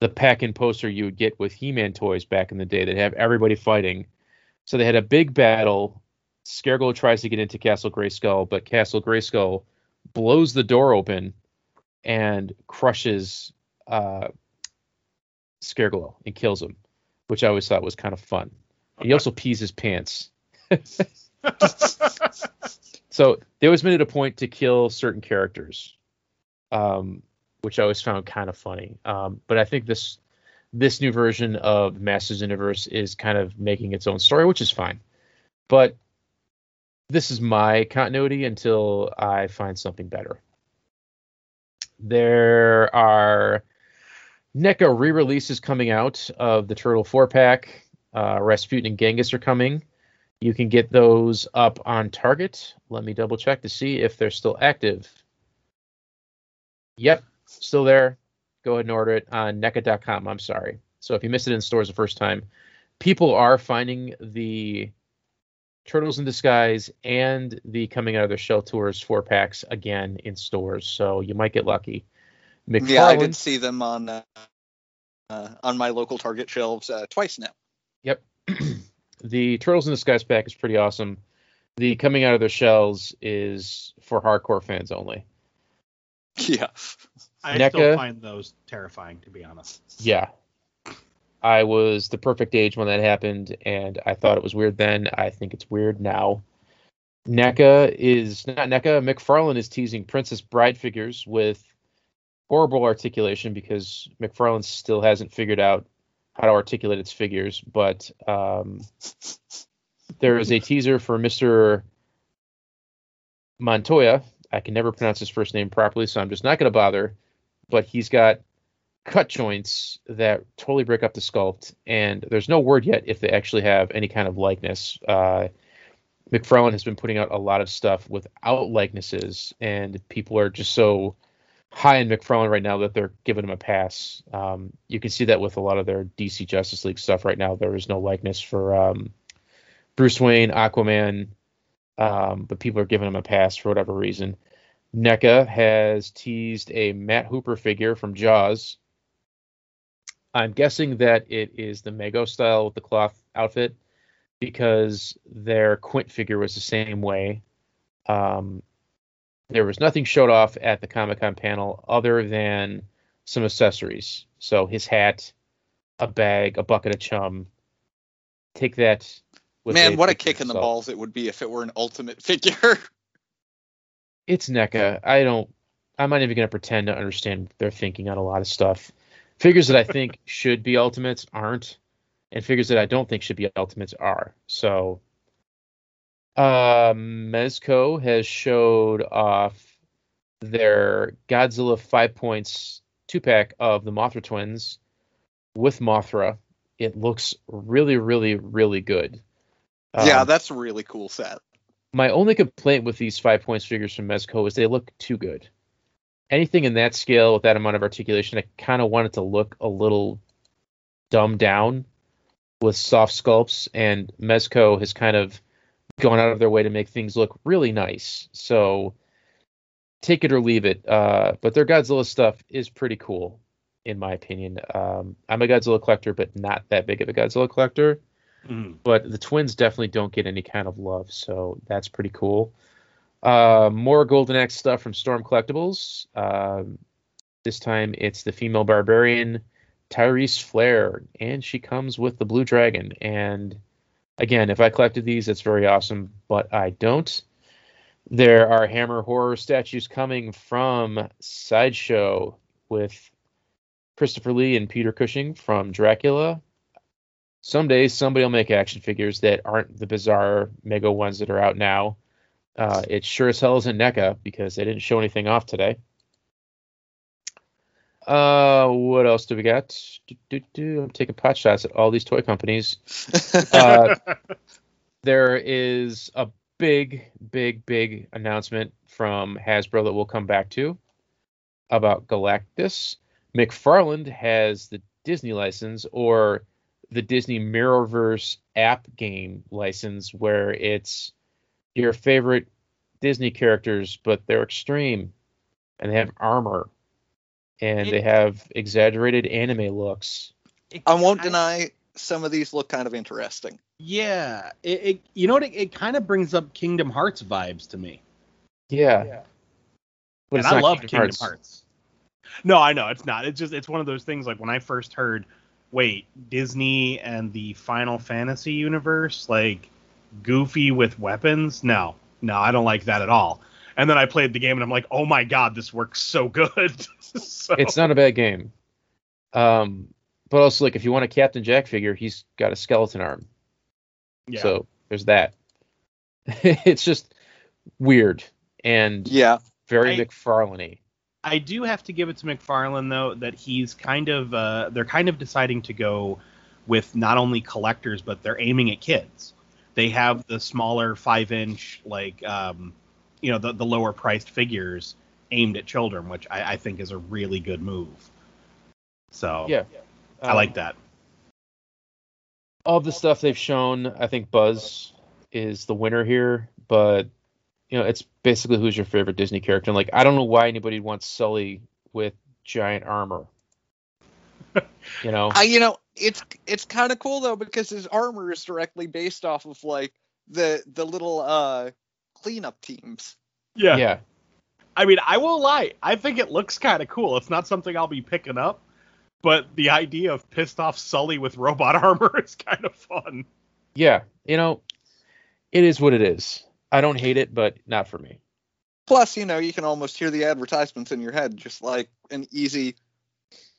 the pack and poster you would get with He-Man toys back in the day that have everybody fighting. So they had a big battle. Scareglow tries to get into Castle Grayskull, but Castle Grayskull blows the door open and crushes uh, Scareglow and kills him, which I always thought was kind of fun. He also pees his pants. so they always made it a point to kill certain characters, um, which I always found kind of funny. Um, but I think this this new version of Masters Universe is kind of making its own story, which is fine. But this is my continuity until I find something better. There are NECA re-releases coming out of the Turtle 4-pack. Uh, Rasputin and Genghis are coming. You can get those up on Target. Let me double check to see if they're still active. Yep, still there. Go ahead and order it on NECA.com. I'm sorry. So if you missed it in stores the first time, people are finding the Turtles in Disguise and the Coming Out of the Shell Tours four packs again in stores, so you might get lucky. McFarlane, Yeah, I did see them on uh, uh, on my local Target shelves uh, twice now. Yep. the Turtles in Disguise pack is pretty awesome. The Coming Out of the Shells is for hardcore fans only. Yeah. I NECA. still find those terrifying, to be honest. Yeah. I was the perfect age when that happened, and I thought it was weird then. I think it's weird now. NECA is not NECA. McFarlane is teasing Princess Bride figures with horrible articulation because McFarlane still hasn't figured out how to articulate its figures. But um, there is a teaser for Mr. Montoya. I can never pronounce his first name properly, so I'm just not going to bother. But he's got cut joints that totally break up the sculpt, and there's no word yet if they actually have any kind of likeness. Uh, McFarlane has been putting out a lot of stuff without likenesses, and people are just so high in McFarlane right now that they're giving him a pass. Um, you can see that with a lot of their DC Justice League stuff right now. There is no likeness for um, Bruce Wayne, Aquaman, um, but people are giving him a pass for whatever reason. NECA has teased a Matt Hooper figure from Jaws. I'm guessing that it is the Mego style with the cloth outfit because their Quint figure was the same way. Um, there was nothing showed off at the Comic Con panel other than some accessories. So his hat, a bag, a bucket of chum. Take that. with Man, what a kick in the salt. balls it would be if it were an ultimate figure. It's NECA. I don't. I'm not even going to pretend to understand their thinking on a lot of stuff. Figures that I think should be ultimates aren't, and figures that I don't think should be ultimates are. So, uh, Mezco has showed off their Godzilla five points two pack of the Mothra twins with Mothra. It looks really, really, really good. yeah, Um, that's a really cool set. my only complaint with these five points figures from Mezco is they look too good. Anything in that scale with that amount of articulation, I kind of want it to look a little dumbed down with soft sculpts, and Mezco has kind of gone out of their way to make things look really nice. So take it or leave it. Uh, but their Godzilla stuff is pretty cool, in my opinion. Um, I'm a Godzilla collector, but not that big of a Godzilla collector. Mhm. But the twins definitely don't get any kind of love, so that's pretty cool. Uh, more Golden Axe stuff from Storm Collectibles. Um, this time it's the female barbarian Tyris Flare, and she comes with the blue dragon. And again, if I collected these, it's very awesome, but I don't. There are Hammer horror statues coming from Sideshow with Christopher Lee and Peter Cushing from Dracula. Someday somebody will make action figures that aren't the bizarre mega ones that are out now. Uh, it sure as hell isn't NECA because they didn't show anything off today. Uh, what else do we got? Do, do, do. I'm taking pot shots at all these toy companies. Uh, there is a big, big, big announcement from Hasbro that we'll come back to about Galactus. McFarlane has the Disney license or the Disney Mirrorverse app game license where it's your favorite Disney characters, but they're extreme and they have armor and they have exaggerated anime looks. I won't deny some of these look kind of interesting. Yeah, it, it you know what? It, it kind of brings up Kingdom Hearts vibes to me, Yeah. But and I love Kingdom Hearts. No, I know it's not. It's just it's one of those things. Like when I first heard, wait, Disney and the Final Fantasy universe, like Goofy with weapons. No, no, I don't like that at all. And then I played the game and I'm like, oh my god, this works so good. so, It's not a bad game. Um, but also like if you want a Captain Jack figure, he's got a skeleton arm. yeah. So there's that. it's just weird and Yeah. very I- McFarlane-y. I do have to give it to McFarlane though that he's kind of uh, they're kind of deciding to go with not only collectors but they're aiming at kids. They have the smaller five inch like um, you know the the lower priced figures aimed at children, which I, I think is a really good move. So Yeah. I Um, like that. all the stuff they've shown, I think Buzz is the winner here, but you know, it's basically who's your favorite Disney character. And like, I don't know why anybody wants Sully with giant armor. you know, I, you know, it's it's kind of cool though because his armor is directly based off of like the the little uh cleanup teams. Yeah. yeah, I mean, I won't lie. I think it looks kind of cool. It's not something I'll be picking up, but the idea of pissed off Sully with robot armor is kind of fun. yeah. You know, it is what it is. I don't hate it, but not for me. Plus, you know, you can almost hear the advertisements in your head, just like an easy.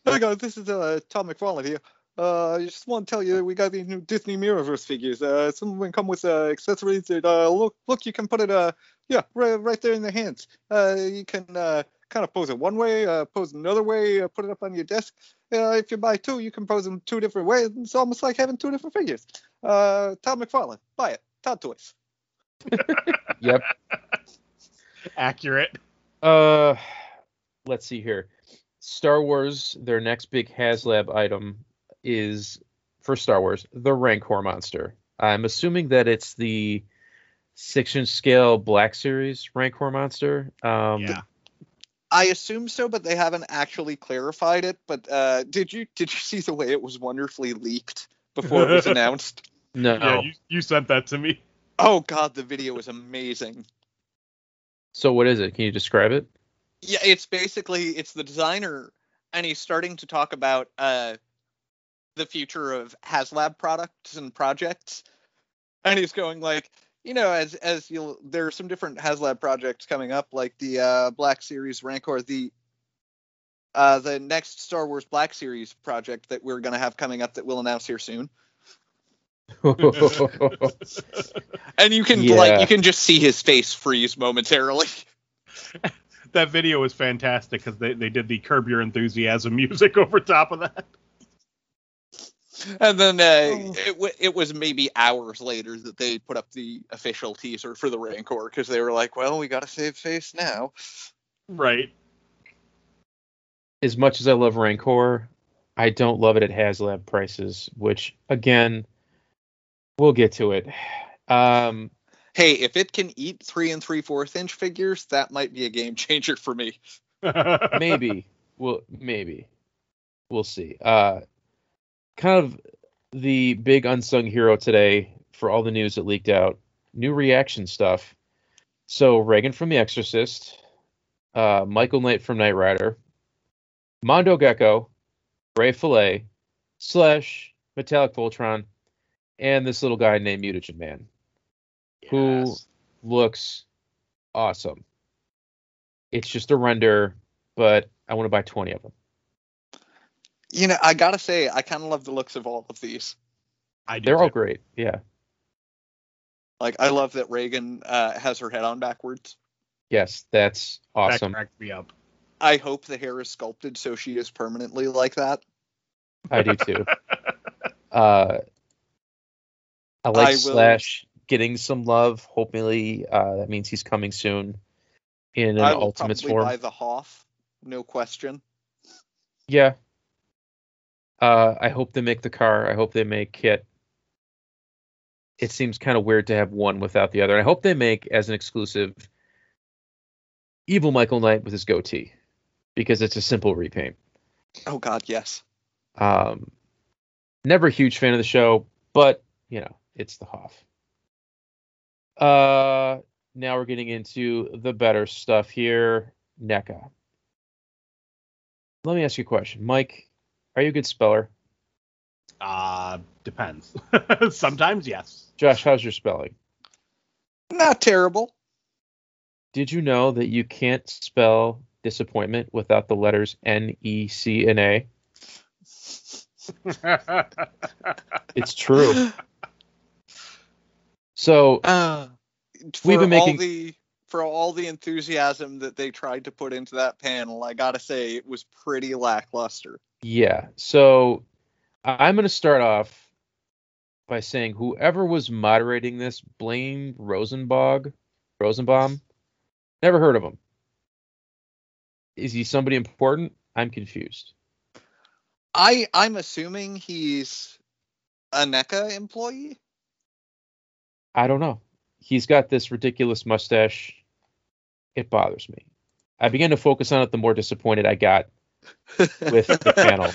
Hey guys, this is uh, Tom McFarlane here. Uh, I just want to tell you we got these new Disney Mirrorverse figures. Uh, some of them come with uh, accessories that uh, look look you can put it uh yeah right, right there in the hands. Uh, you can uh kind of pose it one way, uh, pose another way, uh, put it up on your desk. Uh, if you buy two, you can pose them two different ways. It's almost like having two different figures. Uh, Tom McFarlane, buy it. Todd Toys. Yep. Accurate. Uh, let's see here. Star Wars, their next big HasLab item is for Star Wars, the Rancor monster. I'm assuming that it's the six inch scale Black Series Rancor monster. Um, yeah. I assume so, but they haven't actually clarified it. But uh, did you did you see the way it was wonderfully leaked before it was announced? No. Yeah, you, you sent that to me. Oh god, the video was amazing. So what is it? Can you describe it? Yeah, it's basically it's the designer, and he's starting to talk about uh, the future of HasLab products and projects, and he's going like, you know, as as you'll there are some different HasLab projects coming up, like the uh, Black Series Rancor, the uh, the next Star Wars Black Series project that we're gonna have coming up that we'll announce here soon. And you can Yeah. like you can just see his face freeze momentarily. that video was fantastic because they, they did the Curb Your Enthusiasm music over top of that. And then uh, Oh. it, w- it was maybe hours later that they put up the official teaser for the Rancor because they were like, well, we got to save face now. Right. as much as I love Rancor, I don't love it at HasLab prices, which again, we'll get to it. Um, Hey, if it can eat three and three fourth inch figures, that might be a game changer for me. maybe. Well, maybe. We'll see. Uh, kind of the big unsung hero today for all the news that leaked out. New reaction stuff. So Regan from The Exorcist, uh, Michael Knight from Knight Rider, Mondo Gecko, Ray Fillet, Slash, Metallic Voltron, and this little guy named Mutagen Man, who looks awesome. It's just a render, but I want to buy 20 of them. You know, I gotta say, I kind of love the looks of all of these. I do They're all great. Yeah. Like, I love that Regan uh, has her head on backwards. Yes, that's awesome. That cracked me up. I hope the hair is sculpted so she is permanently like that. I do too. uh, I like I will- Slash getting some love. Hopefully, uh, that means he's coming soon in an Ultimates form. buy the Hoff, no question. Yeah. Uh, I hope they make the car. I hope they make KITT. It seems kind of weird to have one without the other. I hope they make as an exclusive Evil Michael Knight with his goatee because it's a simple repaint. Oh God, yes. Um, never a huge fan of the show, but you know, it's the Hoff. Uh, now we're getting into the better stuff here. NECA. Let me ask you a question, Mike. Are you a good speller? Uh, depends. Sometimes yes. Josh, how's your spelling? Not terrible. Did you know that you can't spell disappointment without the letters N, E, C, and A? It's true. So Uh, for We've been making- all the for all the enthusiasm that they tried to put into that panel, I gotta say it was pretty lackluster. Yeah. So I'm going to start off by saying whoever was moderating this, Blaine Rosenbog, Rosenbaum, never heard of him. Is he somebody important? I'm confused. I I'm assuming he's a NECA employee. I don't know. He's got this ridiculous mustache. It bothers me. I began to focus on it the more disappointed I got with the panel.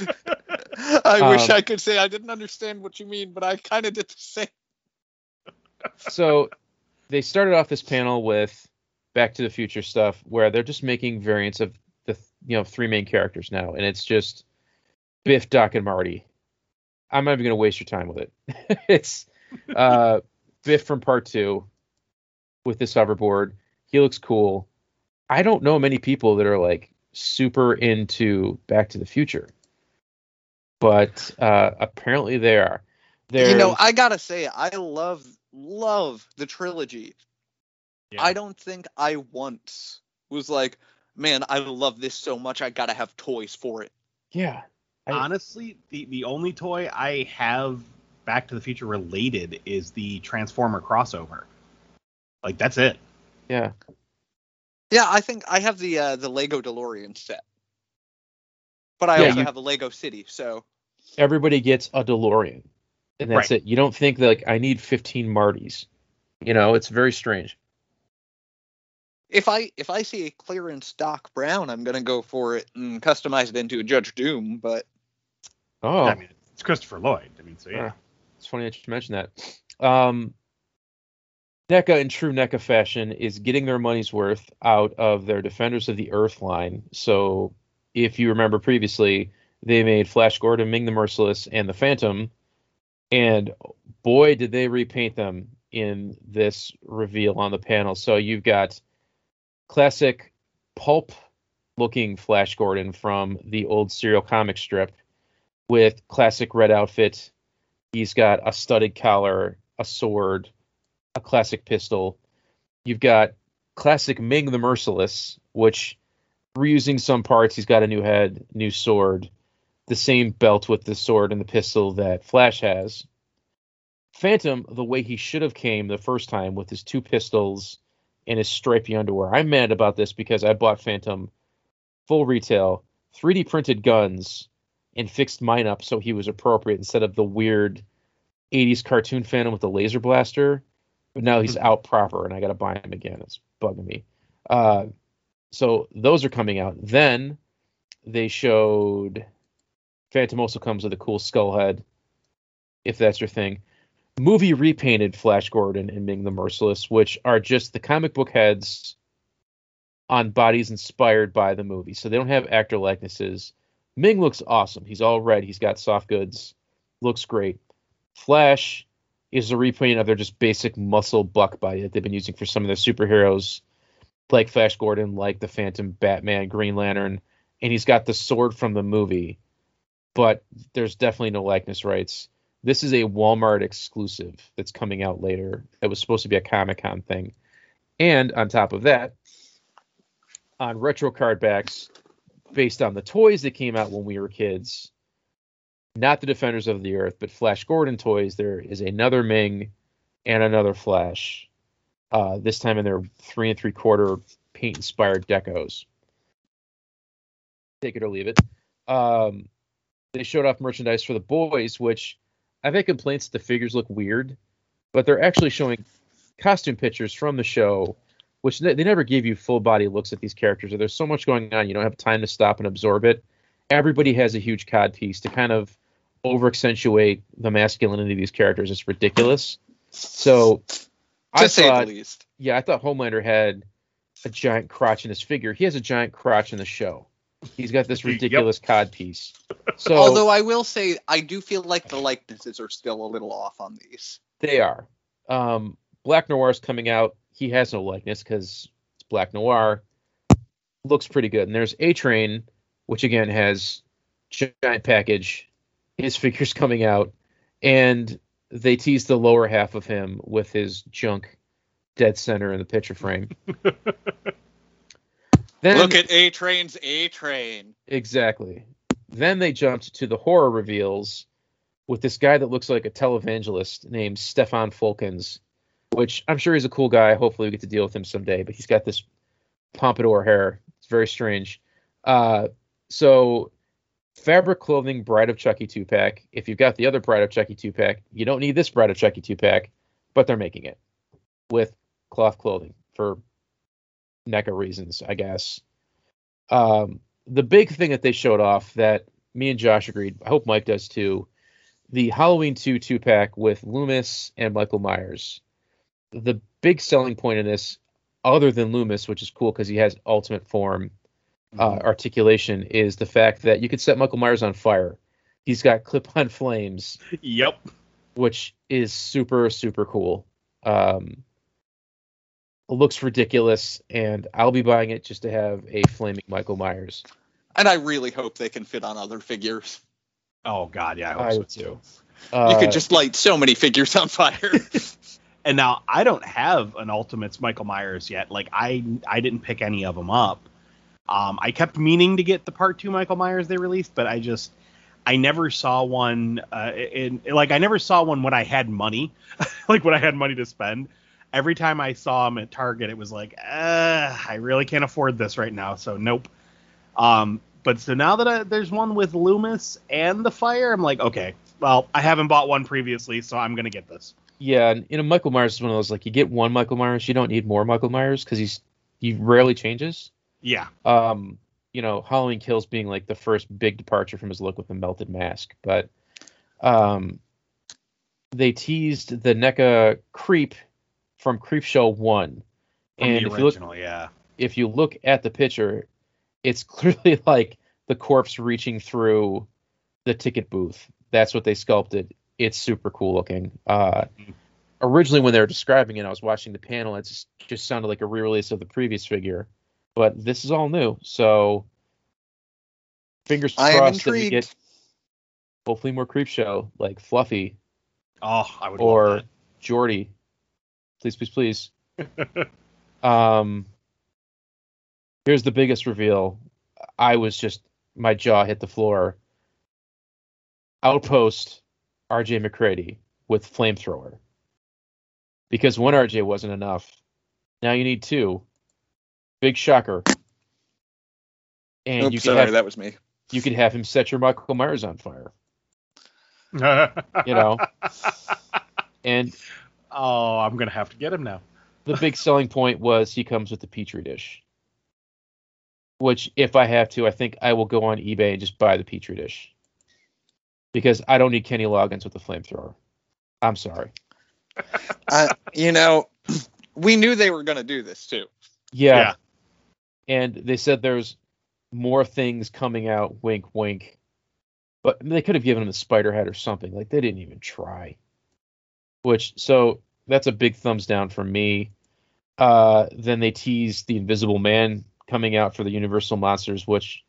I wish Um, I could say I didn't understand what you mean, but I kind of did the same. so they started off this panel with Back to the Future stuff where they're just making variants of the you know three main characters now, and it's just Biff, Doc, and Marty. I'm not even gonna waste your time with it. it's uh, Biff from Part Two with this hoverboard. He looks cool. I don't know many people that are like super into Back to the Future, but uh, apparently they are. They're, You know, I gotta say, I love love the trilogy. Yeah. I don't think I once was like, man, I love this so much, I gotta have toys for it. yeah. I- Honestly, the the only toy I have Back to the Future related is the Transformer crossover. Like that's it. Yeah. Yeah, I think I have the uh, the Lego DeLorean set, but I Yeah, also you- have a Lego City. So everybody gets a DeLorean, and that's Right. it. You don't think that like I need 15 Martys. You know, it's very strange. if I if I see a clearance Doc Brown, I'm gonna go for it and customize it into a Judge Doom. But Oh, I mean, it's Christopher Lloyd. I mean, so yeah. Uh, it's funny that you mentioned that. Um, NECA, in true NECA fashion, is getting their money's worth out of their Defenders of the Earth line. So, if you remember previously, they made Flash Gordon, Ming the Merciless, and the Phantom, and boy, did they repaint them in this reveal on the panel. So you've got classic pulp looking Flash Gordon from the old serial comic strip with classic red outfit. He's got a studded collar, a sword, a classic pistol. You've got classic Ming the Merciless, which reusing some parts, he's got a new head, new sword, the same belt with the sword and the pistol that Flash has. Phantom, the way he should have came the first time with his two pistols and his stripy underwear. I'm mad about this because I bought Phantom full retail, 3D printed guns, and fixed mine up so he was appropriate instead of the weird 80s cartoon Phantom with the laser blaster. but now he's out proper, and I got to buy him again. It's bugging me. Uh, so those are coming out. Then they showed Phantom also comes with a cool skull head, if that's your thing. Movie repainted Flash Gordon and Ming the Merciless, which are just the comic book heads on bodies inspired by the movie. So they don't have actor likenesses. Ming looks awesome. He's all red. He's got soft goods. Looks great. Flash is a repainting of their just basic muscle buck body that they've been using for some of their superheroes, like Flash Gordon, like the Phantom, Batman, Green Lantern, and he's got the sword from the movie, but there's definitely no likeness rights. This is a Walmart exclusive that's coming out later. It was supposed to be a Comic Con thing. And on top of that, on retro card backs, based on the toys that came out when we were kids, not the Defenders of the Earth, but Flash Gordon toys, there is another Ming and another Flash. Uh, this time in their three and three quarter paint inspired decos. Take it or leave it. Um, they showed off merchandise for the boys, which I've had complaints that the figures look weird, but they're actually showing costume pictures from the show, which they, they never give you full body looks at these characters. There's so much going on, you don't have time to stop and absorb it. Everybody has a huge cod piece to kind of over accentuate the masculinity of these characters. It's ridiculous. So To I say thought, the least. yeah, I thought Homelander had a giant crotch in his figure. He has a giant crotch in the show. He's got this Yep. ridiculous cod piece. So Although I will say, I do feel like the likenesses are still a little off on these. they are. Um, Black Noir is coming out. He has no likeness because it's Black Noir. Looks pretty good. And there's A Train, which again has giant package. His figure's coming out, and they tease the lower half of him with his junk dead center in the picture frame. then, Look at A Train's A Train. Exactly. Then they jumped to the horror reveals with this guy that looks like a televangelist named Stefan Fulkins, which I'm sure he's a cool guy. Hopefully we get to deal with him someday, but he's got this pompadour hair. It's very strange. Uh, so fabric clothing Bride of Chucky two pack. If you've got the other Bride of Chucky two pack, you don't need this Bride of Chucky two pack, but they're making it with cloth clothing for NECA reasons, I guess. Um, the big thing that they showed off that me and Josh agreed, I hope Mike does too, the Halloween 2 two pack with Loomis and Michael Myers. The big selling point in this, other than Loomis, which is cool because he has ultimate form uh, articulation, is the fact that you could set Michael Myers on fire. He's got clip on flames, Yep. which is super, super cool. Um, looks ridiculous, and I'll be buying it just to have a flaming Michael Myers. And I really hope they can fit on other figures. Oh God, yeah, I hope I so would too. Uh, you could just light so many figures on fire. And now I don't have an Ultimates Michael Myers yet. Like I I didn't pick any of them up. Um, I kept meaning to get the Part Two Michael Myers they released, but I just I never saw one. Uh, in like I never saw one when I had money, like when I had money to spend. Every time I saw them at Target, it was like, I really can't afford this right now, so nope. Um, but so now that I, there's one with Loomis and the Fire, I'm like, okay, well, I haven't bought one previously, so I'm gonna get this. Yeah, and you know Michael Myers is one of those like you get one Michael Myers, you don't need more Michael Myers because he's he rarely changes. Yeah. Um, you know Halloween Kills being like the first big departure from his look with the melted mask, but um, they teased the NECA Creep from Creepshow One, From and the if you look yeah. if you look at the picture, it's clearly like the corpse reaching through the ticket booth. That's what they sculpted. It's super cool looking. Uh, Mhm. originally, when they were describing it, I was watching the panel. It just, just sounded like a re-release of the previous figure, but this is all new. So, fingers crossed that we get hopefully more creep show like Fluffy Oh, I would or Jordy. Please, please, please. um, here's the biggest reveal. I was just my jaw hit the floor. Outpost RJ MacReady with flamethrower. Because one RJ wasn't enough. Now you need two. Big shocker. And Oops, you could sorry, have that was me. you could have him set your Michael Myers on fire. You know? and Oh, I'm gonna have to get him now. the big selling point was he comes with the petri dish. Which, if I have to, I think I will go on eBay and just buy the petri dish because I don't need Kenny Loggins with the flamethrower. I'm sorry. Uh, you know, we knew they were going to do this too. Yeah. Yeah. And they said there's more things coming out. Wink, wink. But they could have given him the spider head or something. Like they didn't even try. Which so that's a big thumbs down from me. Uh, then they teased the Invisible Man coming out for the Universal Monsters, which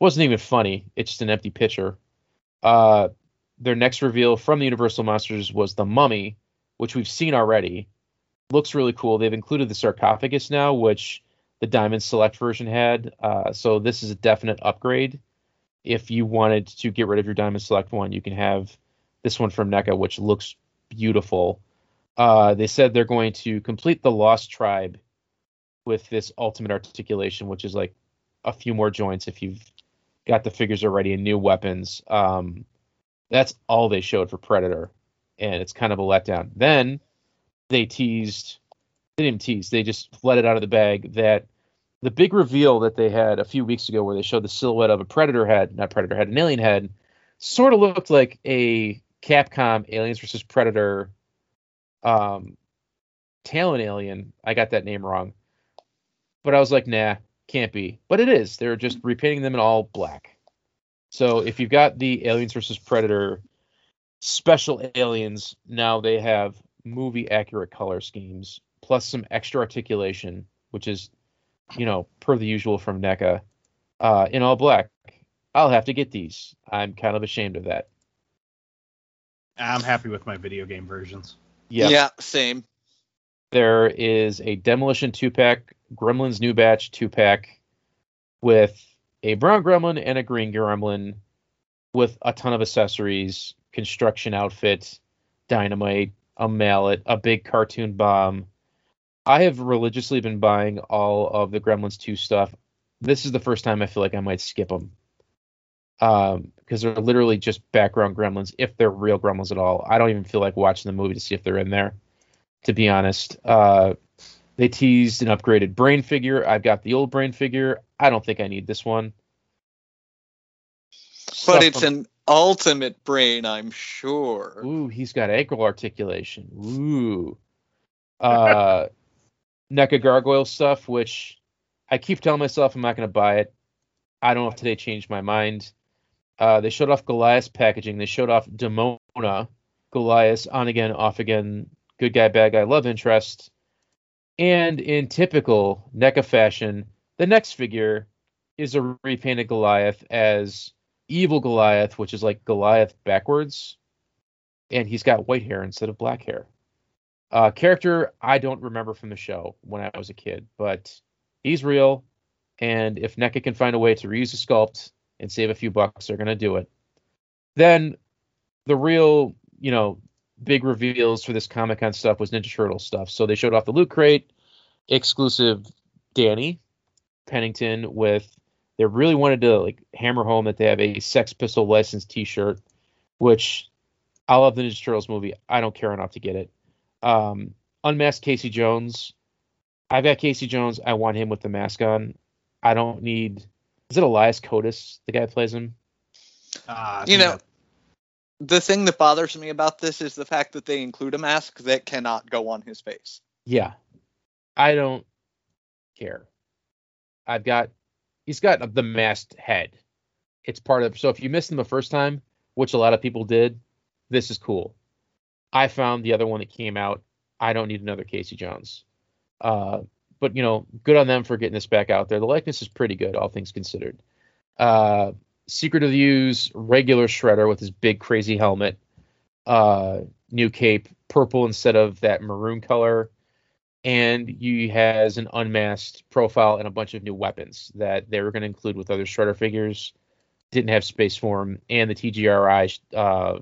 wasn't even funny. It's just an empty picture. Uh, their next reveal from the Universal Monsters was the Mummy, which we've seen already. Looks really cool. They've included the sarcophagus now, which the Diamond Select version had. Uh, so this is a definite upgrade. If you wanted to get rid of your Diamond Select one, you can have this one from NECA, which looks beautiful. Uh, they said they're going to complete the Lost Tribe with this Ultimate Articulation, which is like a few more joints if you've got the figures already and new weapons. Um, that's all they showed for Predator, and it's kind of a letdown. Then they teased, they didn't tease, they just let it out of the bag that the big reveal that they had a few weeks ago, where they showed the silhouette of a Predator head, not Predator head, an alien head, sort of looked like a Capcom Aliens versus Predator um, Talon Alien. I got that name wrong, but I was like, nah, can't be. But it is. They're just repainting them in all black. So if you've got the Aliens versus Predator special aliens, now they have movie accurate color schemes plus some extra articulation, which is, you know, per the usual from NECA, uh, in all black. I'll have to get these. I'm kind of ashamed of that. I'm happy with my video game versions. Yep. Yeah, same. There is a Demolition two pack, Gremlins new batch two pack with a brown gremlin and a green gremlin with a ton of accessories, construction outfit, dynamite, a mallet, a big cartoon bomb. I have religiously been buying all of the Gremlins 2 stuff. This is the first time I feel like I might skip them. Um, because they're literally just background gremlins, if they're real gremlins at all. I don't even feel like watching the movie to see if they're in there, to be honest. Uh, they teased an upgraded brain figure. I've got the old brain figure. I don't think I need this one. But Stuff it's from- an ultimate brain, I'm sure. Ooh, he's got ankle articulation. Ooh. Uh NECA gargoyle stuff, which I keep telling myself I'm not gonna buy it. I don't know if today changed my mind. Uh they showed off Goliath packaging. They showed off Demona, Goliath on again, off again, good guy, bad guy, love interest. And in typical NECA fashion, the next figure is a repainted Goliath as evil Goliath, which is like Goliath backwards and he's got white hair instead of black hair. Uh, character I don't remember from the show when I was a kid, but he's real. And if NECA can find a way to reuse the sculpt and save a few bucks, they're gonna do it. Then the real, you know, big reveals for this Comic Con stuff was Ninja Turtle stuff. So they showed off the Loot Crate exclusive Danny Pennington with they really wanted to like hammer home that they have a Sex Pistol licensed T-shirt, which I love the Ninja Turtles movie. I don't care enough to get it. Um, unmasked Casey Jones. I've got Casey Jones. I want him with the mask on. I don't need. Is it Elias Koteas, the guy that plays him? Uh, You know, that- The thing that bothers me about this is the fact that they include a mask that cannot go on his face. Yeah. I don't care. I've got. He's got the masked head. It's part of. So if you missed him the first time, which a lot of people did, this is cool. I found the other one that came out. I don't need another Casey Jones. Uh, but you know, good on them for getting this back out there. The likeness is pretty good, all things considered. Uh, Secret of the Ooze, regular Shredder with his big crazy helmet, uh, new cape, purple instead of that maroon color, and he has an unmasked profile and a bunch of new weapons that they were going to include with other Shredder figures. Didn't have space for him, and the TGRI uh,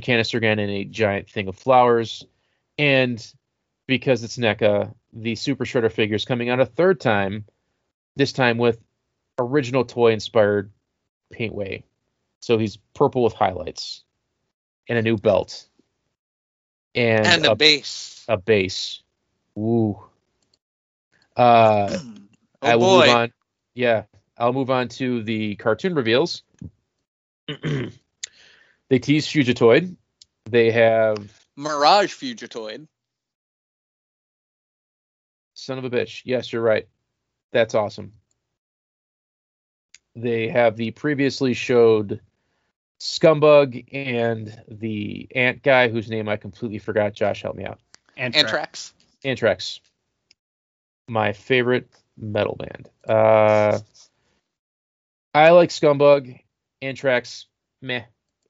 canister gun and a giant thing of flowers. And because it's NECA, the Super Shredder figure is coming out a third time, this time with original toy inspired paintway. So he's purple with highlights and a new belt. and, And a, a base. a base. Ooh. Uh, oh I will boy. move on. Yeah, I'll move on to the cartoon reveals. they tease Fugitoid. They have Mirage Fugitoid. son of a bitch. Yes, you're right. That's awesome. They have the previously showed Scumbug and the ant guy whose name I completely forgot. Josh, help me out. Anthrax. Anthrax. Anthrax. My favorite metal band. Uh, I like Scumbug. Anthrax, meh.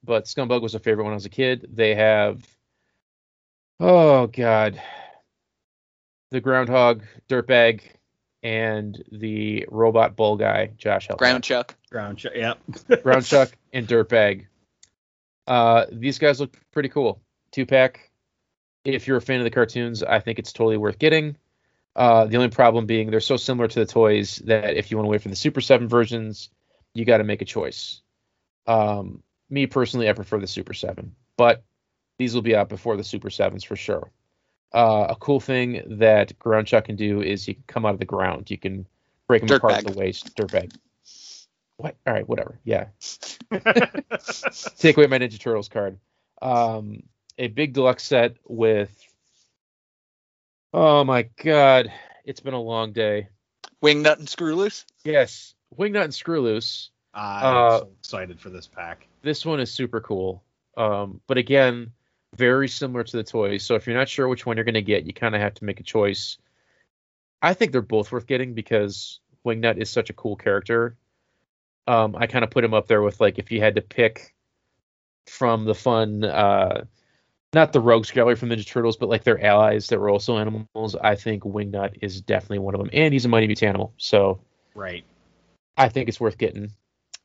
But Scumbug was a favorite when I was a kid. They have, oh god, the Groundhog, Dirtbag, and the Robot Bull guy. Josh, help. Ground Chuck. Ground Chuck, Yep. Ground Chuck and Dirtbag. Uh, these guys look pretty cool. Two pack. If you're a fan of the cartoons, I think it's totally worth getting. Uh, the only problem being they're so similar to the toys that if you want to wait for the Super 7 versions, you got to make a choice. Um, me personally, I prefer the Super 7, but these will be out before the Super 7s for sure. Uh, a cool thing that Ground Chuck can do is he can come out of the ground. You can break him apart at Dirtbag. the waist. Dirtbag. What? All right, whatever. Yeah take away my Ninja Turtles card. Um, a big deluxe set with. Oh my god, it's been a long day. Wingnut and Screw Loose. Yes, Wingnut and Screw Loose. I'm Uh, so excited for this pack. This one is super cool. Um, but again, very similar to the toys. So if you're not sure which one you're going to get, you kind of have to make a choice. I think they're both worth getting because Wingnut is such a cool character. Um, I kind of put him up there with like if you had to pick from the fun, uh, not the Rogues Gallery from Ninja Turtles, but like their allies that were also animals. I think Wingnut is definitely one of them, and he's a Mighty Mutant animal, so Right. I think it's worth getting.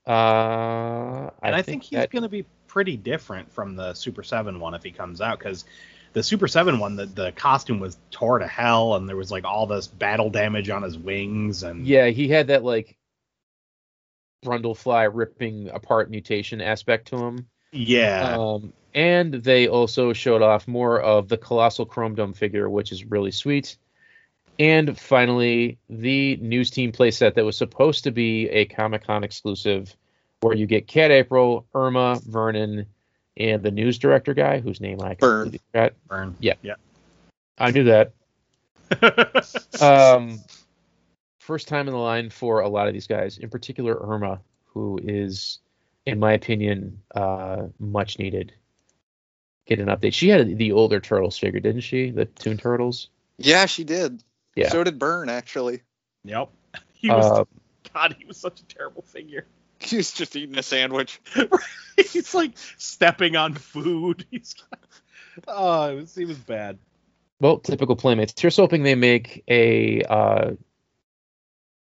Uh, And I, think, he's that- going to be pretty different from the Super 7 one if he comes out because the Super 7 one, the, the costume was tore to hell and there was like all this battle damage on his wings and Yeah, he had that like Brundlefly ripping apart mutation aspect to him. yeah. Um, and they also showed off more of the colossal Chrome Dome figure, which is really sweet. And finally, the News Team playset that was supposed to be a Comic Con exclusive, where you get Cat April, Irma, Vernon, and the news director guy, whose name I Burn. completely forgot. Burn. yeah. Yeah. I knew that. um, first time in the line for a lot of these guys, in particular Irma, who is, in my opinion, uh, much needed. Get an update. She had the older Turtles figure, didn't she? The Toon Turtles. Yeah, she did. Yeah. So did Burn, actually. yep. He was, Uh, God, he was such a terrible figure. He was just eating a sandwich. He's like stepping on food. He's, oh, it was, he was bad. well, typical Playmates. Here's hoping they make a uh,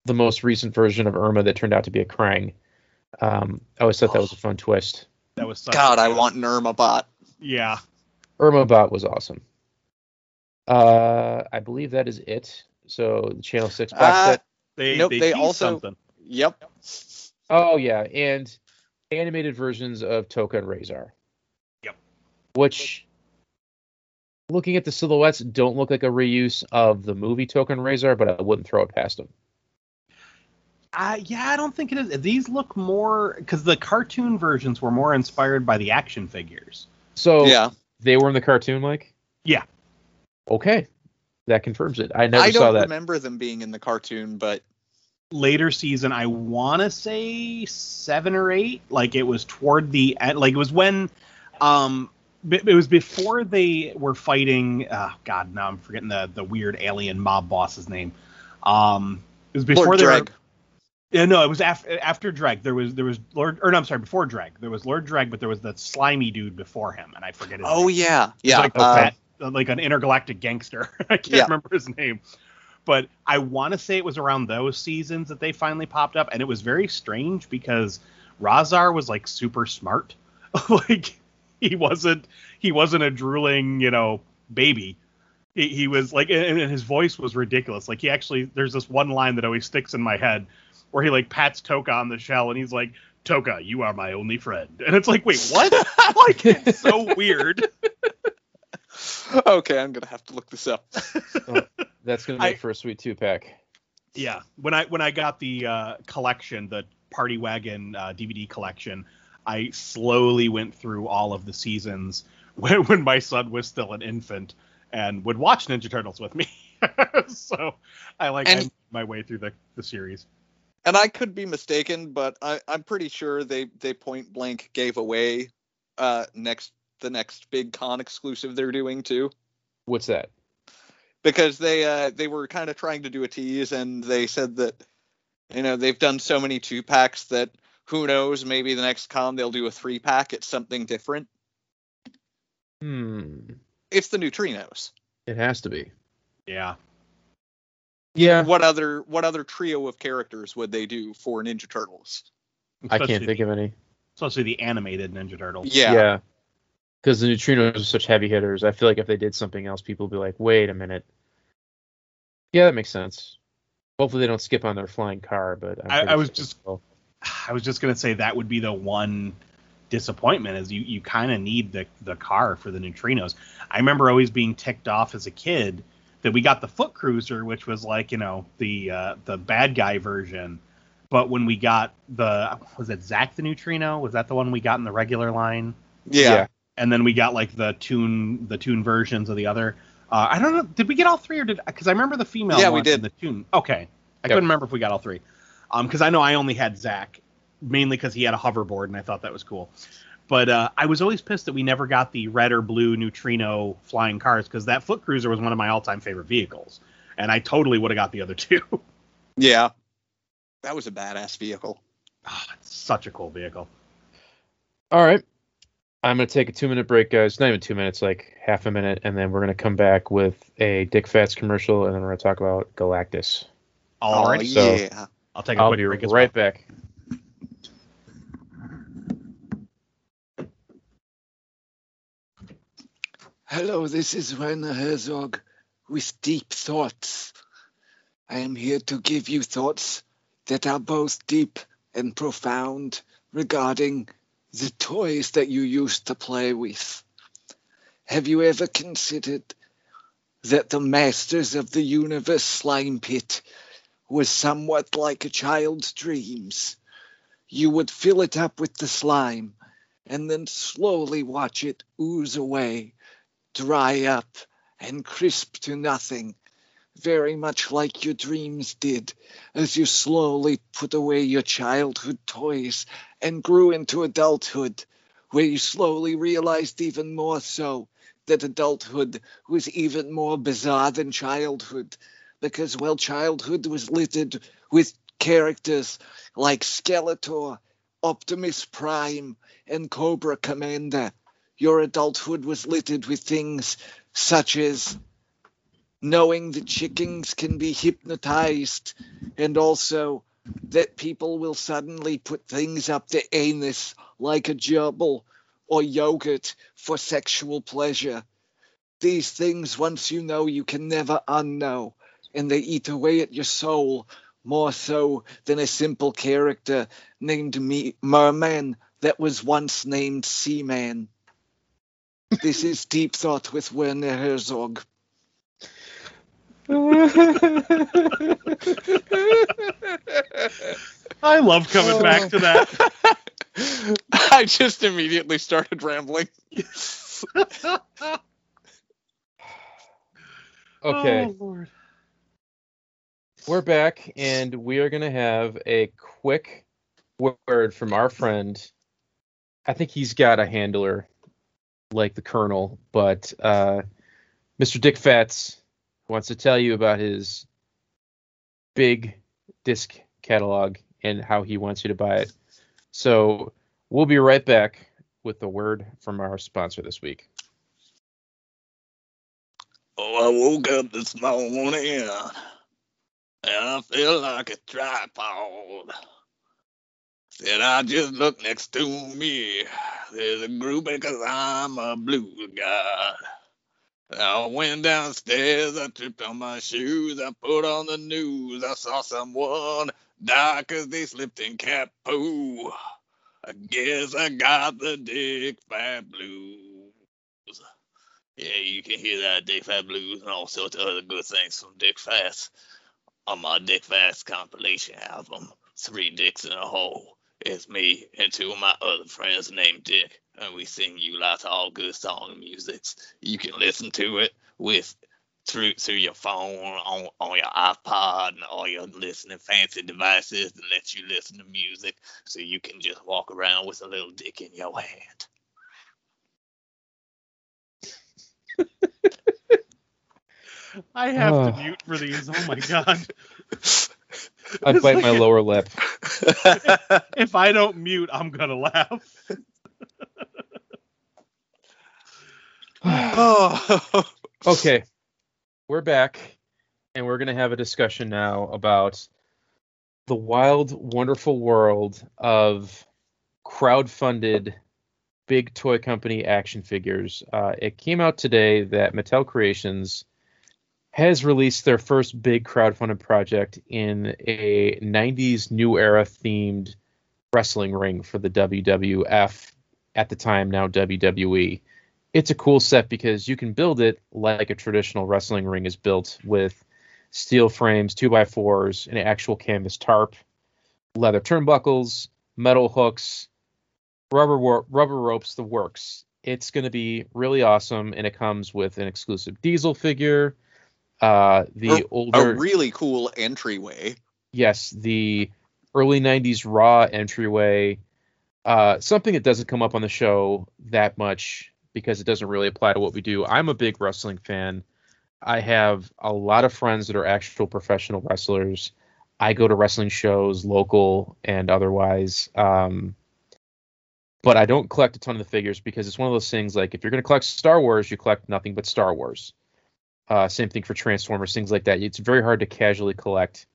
the most recent version of Irma that turned out to be a Krang. Um, I always thought that was a fun twist. That was such God, I want an Irma bot. Yeah. Irma Bot was awesome. Uh, I believe that is it. So the Channel Six box Uh, set. They, Nope, they, they also- something. Yep. Oh yeah, and animated versions of Tokka and Rahzar. Yep. Which, looking at the silhouettes, don't look like a reuse of the movie Tokka and Rahzar, but I wouldn't throw it past them. Uh, yeah, I don't think it is. These look more because the cartoon versions were more inspired by the action figures. So yeah. they were in the cartoon, Mike. Yeah. Okay, that confirms it. I never I saw don't that. remember them being in the cartoon, but Later season, I want to say seven or eight. Like it was toward the end. Like it was when, um, it was before they were fighting. Uh, God, now I'm forgetting the the weird alien mob boss's name. Um, it was before Lord they were. Dregg. Yeah, no, it was after after Dregg. There was there was Lord or no, I'm sorry, before Dregg. There was Lord Dregg, but there was that slimy dude before him, and I forget his name. Oh name. yeah, yeah. like uh, fat, like an intergalactic gangster. I can't Yeah. remember his name, but I want to say it was around those seasons that they finally popped up, and it was very strange because Rahzar was like super smart, like he wasn't he wasn't a drooling you know baby. He, he was like, and, and his voice was ridiculous. Like he actually, there's this one line that always sticks in my head where he like pats Tokka on the shell and he's like, Tokka, you are my only friend. And it's like, wait, what? like it's so weird. Okay, I'm gonna have to look this up. That's gonna I- make for a sweet two pack. Yeah, when I when I got the uh, collection, the Party Wagon uh, DVD collection, I slowly went through all of the seasons when when my son was still an infant and would watch Ninja Turtles with me. so I like I And- made my way through the, the series. And I could be mistaken, but I, I'm pretty sure they they point blank gave away uh next the next big con exclusive they're doing too. What's that? because they uh they were kind of trying to do a tease and they said that you know they've done so many two packs that who knows maybe the next con they'll do a three pack it's something different Hmm. it's the neutrinos It has to be. Yeah. Yeah. what other what other trio of characters would they do for ninja turtles I can't think the, of any. especially the animated Ninja Turtles. yeah, Because the neutrinos are such heavy hitters. I feel like if they did something else, people would be like, wait a minute. Yeah, that makes sense. Hopefully they don't skip on their flying car, but I'm I- was sure just- they will. I was just gonna say that would be the one disappointment is you you kind of need the the car for the neutrinos. I remember always being ticked off as a kid that we got the foot cruiser, which was like you know the uh, the bad guy version, but when we got the was it Zach the neutrino? Was that the one we got in the regular line? yeah Yeah. And then we got like the tune the tune versions of the other. Uh, I don't know. Did we get all three or did? Because I remember the female. Yeah, we did. in The tune. Okay. I Yep. couldn't remember if we got all three. Um, because I know I only had Zach, mainly because he had a hoverboard and I thought that was cool. But uh, I was always pissed that we never got the red or blue neutrino flying cars because that foot cruiser was one of my all-time favorite vehicles, and I totally would have got the other two. yeah that was a badass vehicle Ah, it's such a cool vehicle. All right. I'm going to take a two minute break, guys. Not even two minutes, like half a minute. And then we're going to come back with a Dick Fats commercial. And then we're going to talk about Galactus. All right. oh so- yeah I'll take a I'll quick be break as right back. Hello, this is Werner Herzog with Deep Thoughts. I am here to give you thoughts that are both deep and profound regarding the toys that you used to play with. Have you ever considered that the Masters of the Universe slime pit was somewhat like a child's dreams? You would fill it up with the slime and then slowly watch it ooze away dry up and crisp to nothing, very much like your dreams did as you slowly put away your childhood toys and grew into adulthood, where you slowly realized even more so that adulthood was even more bizarre than childhood, because, well, childhood was littered with characters like Skeletor, Optimus Prime, and Cobra Commander your adulthood was littered with things such as knowing that chickens can be hypnotized and also that people will suddenly put things up their anus like a gerbil or yogurt for sexual pleasure. These things, once you know, you can never unknow, and they eat away at your soul more so than a simple character named Me- Merman that was once named Seaman. This is Deep Thought with Werner Herzog. I love coming back to that. i just immediately started rambling Okay. Oh, Lord. We're back, and we are going to have a quick word from our friend. I think he's got a handler like the Colonel, but uh, Mr. Dick Fats wants to tell you about his big disc catalog and how he wants you to buy it. So we'll be right back with the word from our sponsor this week. Oh, I woke up this morning and I feel like a tripod. Said I just look next to me. There's a group because I'm a blues guy. I went downstairs, I tripped on my shoes, I put on the news, I saw someone die 'cause they slipped in cat poo. I guess I got the dick fat blues. Yeah, you can hear that Dick Fast Blues and all sorts of other good things from Dick Fast on my Dick Fast compilation album, Three Dicks in a Hole. It's me and two of my other friends named Dick, and we sing you lots of all good song musics. You can listen to it with through through your phone on on your iPod and all your listening fancy devices that let you listen to music, so you can just walk around with a little dick in your hand. I have Oh. to mute for these. Oh my god. I bite like my a- lower lip. If I don't mute, I'm gonna laugh. Oh. Okay, we're back, and we're gonna have a discussion now about the wild, wonderful world of crowd-funded big toy company action figures. Uh, it came out today that Mattel Creations has released their first big crowdfunded project in a 90s new era themed wrestling ring for the WWF at the time now WWE it's a cool set because you can build it like a traditional wrestling ring is built with steel frames, two by fours, an actual canvas tarp, leather turnbuckles, metal hooks, rubber wor- rubber ropes, the works. It's going to be really awesome, and it comes with an exclusive Diesel figure. Uh, the A- older, a really cool entryway. yes, the early 90s Raw entryway. Uh, something that doesn't come up on the show that much because it doesn't really apply to what we do. I'm a big wrestling fan. I have a lot of friends that are actual professional wrestlers. I go to wrestling shows, local and otherwise. Um, but I don't collect a ton of the figures because it's one of those things like if you're going to collect Star Wars, you collect nothing but Star Wars. Uh, same thing for Transformers, things like that. It's very hard to casually collect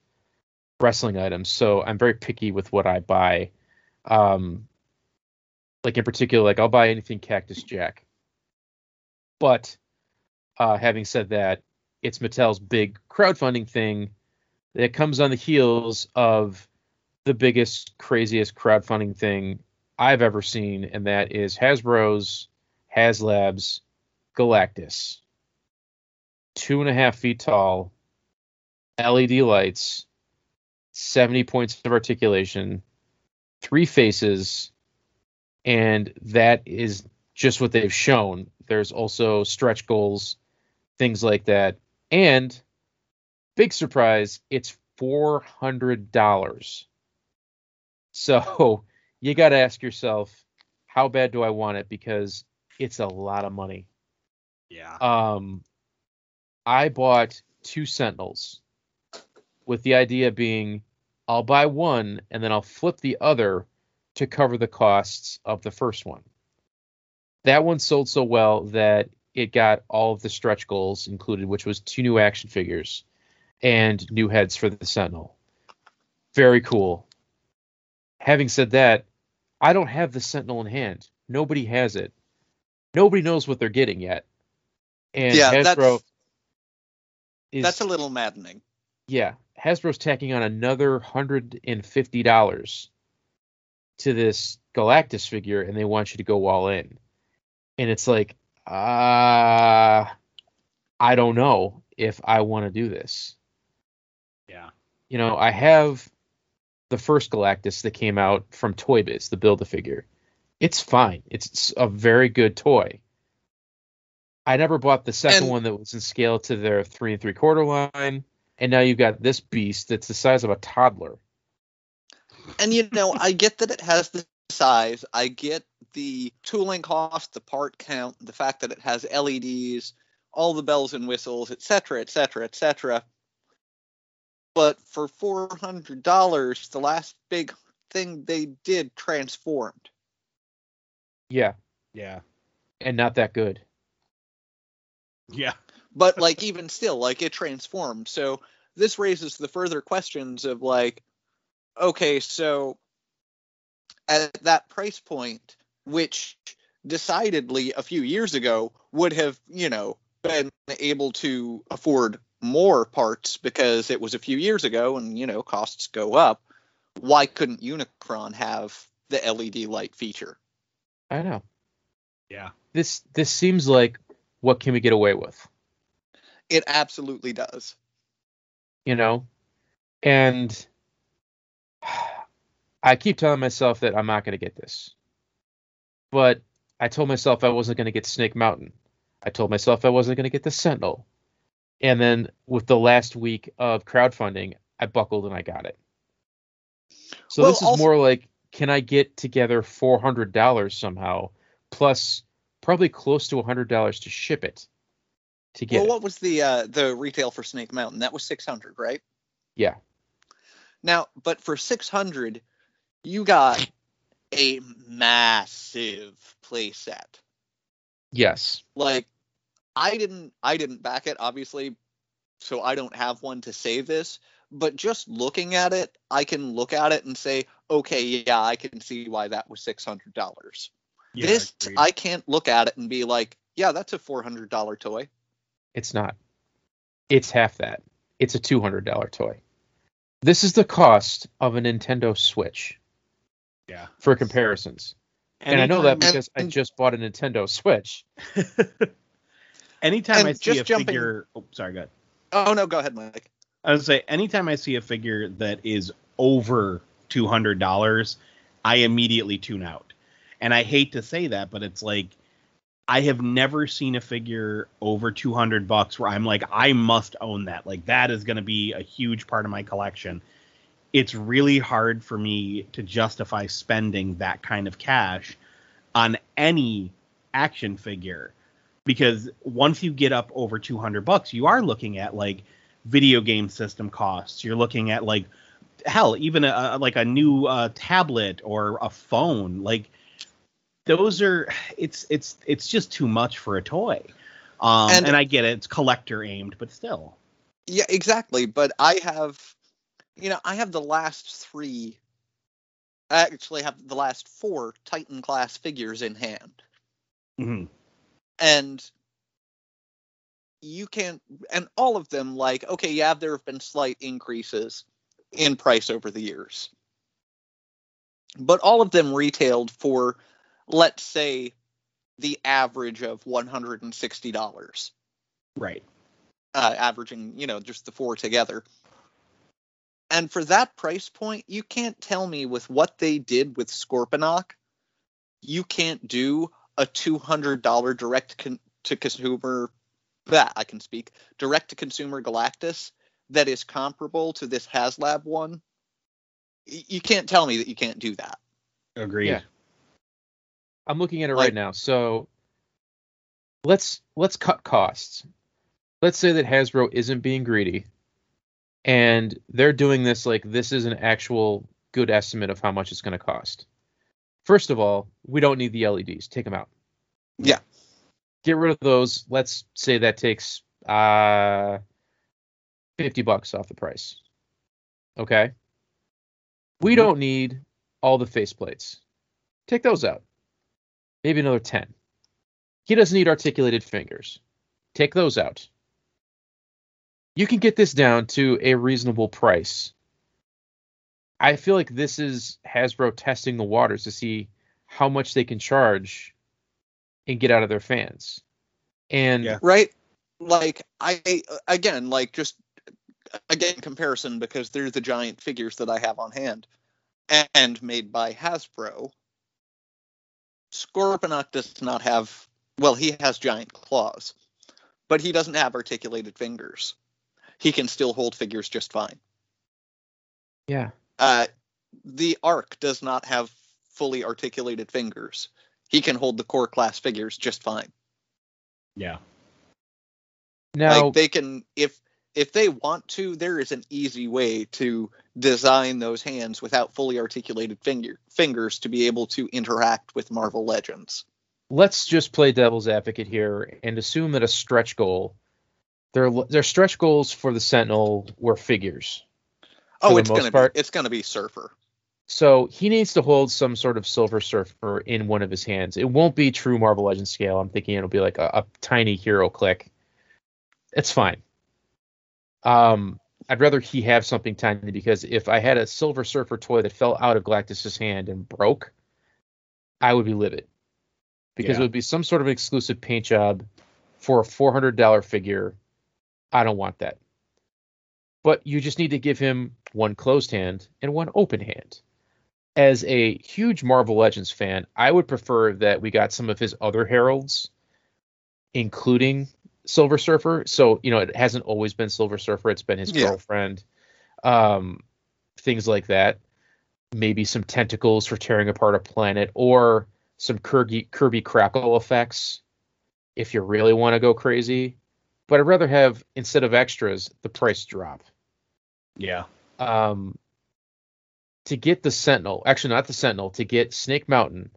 wrestling items, so I'm very picky with what I buy. Um, like in particular, like I'll buy anything Cactus Jack. But uh, having said that, it's Mattel's big crowdfunding thing that comes on the heels of the biggest, craziest crowdfunding thing I've ever seen, and that is Hasbro's HasLabs Galactus. Two and a half feet tall, LED lights, 70 points of articulation, three faces, and that is just what they've shown. There's also stretch goals, things like that. And big surprise, it's $400. So you got to ask yourself, how bad do I want it? Because it's a lot of money. Yeah. Um, I bought two Sentinels with the idea being I'll buy one and then I'll flip the other to cover the costs of the first one. That one sold so well that it got all of the stretch goals included, which was two new action figures and new heads for the Sentinel. Very cool. Having said that, I don't have the Sentinel in hand. Nobody has it. Nobody knows what they're getting yet. And yeah, Hasbro that's is that's a little maddening. yeah, Hasbro's tacking on another hundred and fifty dollars to this Galactus figure, and they want you to go all in. And it's like, uh I don't know if I want to do this. Yeah. You know, I have the first Galactus that came out from Toy Biz, the Build a Figure. It's fine. It's a very good toy. I never bought the second And- one that was in scale to their three and three quarter line, and now you've got this beast that's the size of a toddler. And you know, I get that it has the size. I get the tooling cost, the part count, the fact that it has LEDs, all the bells and whistles, etc., etc., etc. But for four hundred dollars, the last big thing they did transformed. Yeah, Yeah. and not that good. Yeah. But like even still, like it transformed. So this raises the further questions of like, okay, so at that price point, which decidedly a few years ago would have, you know, been able to afford more parts because it was a few years ago and you know costs go up. Why couldn't Unicron have the LED light feature? I know. Yeah. This this seems like what can we get away with? It absolutely does. You know? And I keep telling myself that I'm not going to get this. But I told myself I wasn't going to get Snake Mountain. I told myself I wasn't going to get the Sentinel. And then with the last week of crowdfunding, I buckled and I got it. So Well, this is also- more like can I get together $400 somehow plus probably close to $100 to ship it to get Well, what was the uh, the retail for Snake Mountain? That was 600, right? Yeah. Now, but for 600, you got a massive playset. Yes. Like I didn't I didn't back it obviously, so I don't have one to say this, but just looking at it, I can look at it and say, "Okay, yeah, I can see why that was $600." Yeah, this agreed. I can't look at it and be like, "Yeah, that's a $400 toy." It's not. It's half that. It's a $200 toy. This is the cost of a Nintendo Switch yeah. for comparisons. and I know that Anytime- because I and- just bought a Nintendo Switch. anytime and I see just a jumping- figure, oh, sorry, go ahead. Oh no, go ahead, Mike. I would say anytime I see a figure that is over two hundred dollars, I immediately tune out. And I hate to say that, but it's like I have never seen a figure over two hundred bucks where I'm like, I must own that. Like that is going to be a huge part of my collection. It's really hard for me to justify spending that kind of cash on any action figure. Because once you get up over 200 bucks you are looking at like video game system costs. You're looking at like hell even a, like a new uh, tablet or a phone. Like those are it's it's it's just too much for a toy. Um and, And- i get it it's collector aimed but still. Yeah, exactly. But I have, you know, I have the last three. I actually have the last four Titan class figures in hand, Mhm. and you can't. and all of them, like, okay, yeah, there have been slight increases in price over the years, but all of them retailed for, let's say, the average of one hundred and sixty dollars right uh, averaging, you know, just the four together. And for that price point, you can't tell me with what they did with Scorponok, you can't do a $200 direct con- to consumer, that I can speak, direct to consumer Galactus that is comparable to this HasLab one. Y- You can't tell me that you can't do that. agreed Yeah. I'm looking at it Like- right now. So let's let's cut costs. Let's say that Hasbro isn't being greedy and they're doing this like this is an actual good estimate of how much it's going to cost. First of all, we don't need the LEDs. Take them out. Yeah. Get rid of those. Let's say that takes uh 50 bucks off the price. Okay? We Mhm. don't need all the faceplates. Take those out. Maybe another 10. He doesn't need articulated fingers. Take those out. You can get this down to a reasonable price. I feel like this is Hasbro testing the waters to see how much they can charge and get out of their fans. And Yeah. right like i again like just again comparison because they're the giant figures that i have on hand and made by hasbro scorponok does not have well he has giant claws but he doesn't have articulated fingers he can still hold figures just fine. Yeah, uh the Ark does not have fully articulated fingers. He can hold the core class figures just fine. Yeah. Now like they can if if they want to there is an easy way to design those hands without fully articulated finger fingers to be able to interact with marvel legends. Let's just play devil's advocate here and assume that a stretch goal their their stretch goals for the Sentinel were figures. oh it's gonna part- be it's gonna be surfer So he needs to hold some sort of Silver Surfer in one of his hands. It won't be true Marvel Legends scale. I'm thinking it'll be like a, a tiny hero click. It's fine. Um, I'd rather he have something tiny because if I had a Silver Surfer toy that fell out of Galactus's hand and broke, I would be livid because Yeah. it would be some sort of exclusive paint job for a $400 figure. I don't want that. But you just need to give him one closed hand and one open hand. As a huge Marvel Legends fan, I would prefer that we got some of his other heralds, including Silver Surfer. So, you know, it hasn't always been Silver Surfer, it's been his Yeah. girlfriend. Um, things like that. Maybe some tentacles for tearing apart a planet or some Kirby, Kirby crackle effects if you really want to go crazy. But I'd rather have, instead of extras, the price drop Yeah. um, to get the Sentinel, actually not the Sentinel, to get Snake Mountain,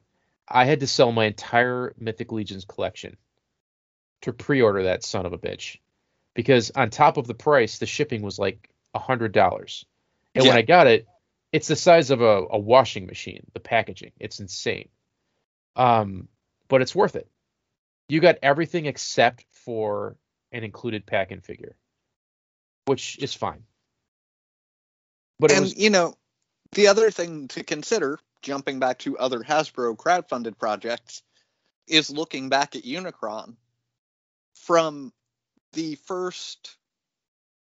I had to sell my entire Mythic Legions collection to pre-order that son of a bitch, because on top of the price, the shipping was like a hundred dollars, and when I got it, it's the size of a, a washing machine. The packaging, it's insane, um, but it's worth it. You got everything except for an included pack and figure, which is fine. But and was you know, the other thing to consider, jumping back to other Hasbro crowdfunded projects, is looking back at Unicron from the first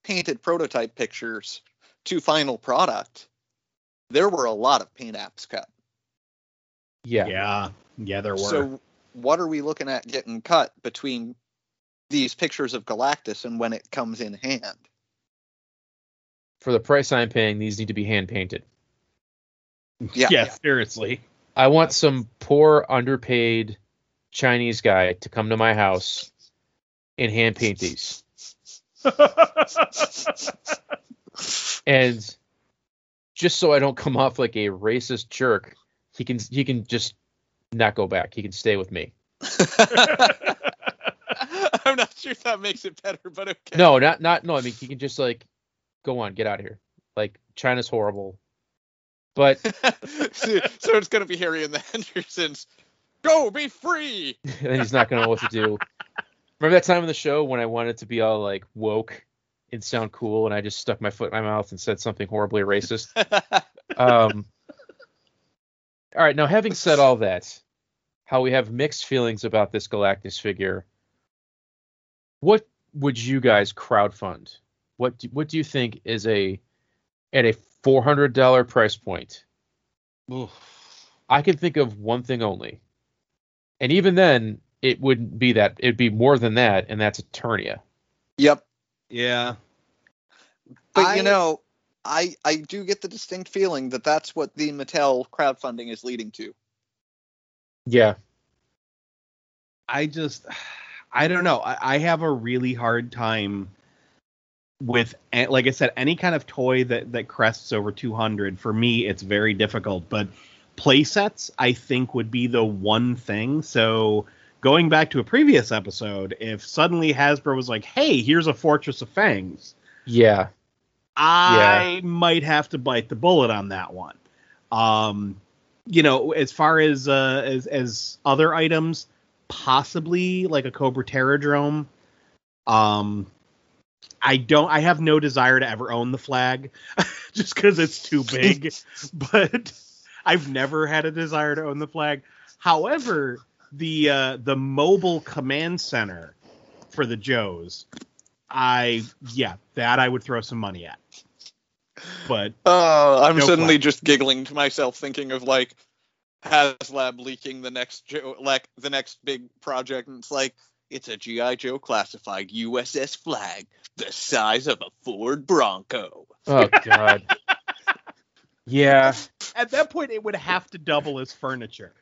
painted prototype pictures to final product. There were a lot of paint apps cut. yeah. Yeah. Yeah, there were. So what are we looking at getting cut between these pictures of Galactus and when it comes in hand? For the price I'm paying, these need to be hand painted. Yeah. yeah, seriously. I want some poor underpaid Chinese guy to come to my house and hand paint these. And just so I don't come off like a racist jerk, he can he can just not go back. He can stay with me. Not sure if that makes it better, but okay. No, not not no. I mean, he can just like go on, get out of here. Like China's horrible, but so, so it's gonna be Harry and the Hendersons. Go be free. and he's not gonna know what to do. Remember that time in the show when I wanted to be all like woke and sound cool, and I just stuck my foot in my mouth and said something horribly racist. Um, all right, now having said all that, how we have mixed feelings about this Galactus figure, what would you guys crowdfund? What do, what do you think is a at a four hundred dollar price point? I can think of one thing only, and even then, it wouldn't be that. It'd be more than that, and that's Eternia. yep. yeah. But I- you know, I I do get the distinct feeling that that's what the Mattel crowdfunding is leading to. Yeah, I just, I don't know. I, I have a really hard time with, like I said, any kind of toy that that crests over 200. For me, it's very difficult. But play sets, I think, would be the one thing. So going back to a previous episode, if suddenly Hasbro was like, "Hey, here's a Fortress of Fangs," yeah, I might have to bite the bullet on that one. Um, you know, as far as uh, as as other items, possibly like a Cobra Terradrome. Um, I don't. I have no desire to ever own the Flagg, just because it's too big. but I've never had a desire to own the Flagg. However, the uh, the mobile command center for the Joes, I yeah, that I would throw some money at. But Oh, I'm No suddenly flag. just giggling to myself, thinking of like HasLab leaking the next Joe, like the next big project, and it's like it's a GI Joe classified USS Flagg, the size of a Ford Bronco. Oh God. yeah. at that point, it would have to double as furniture.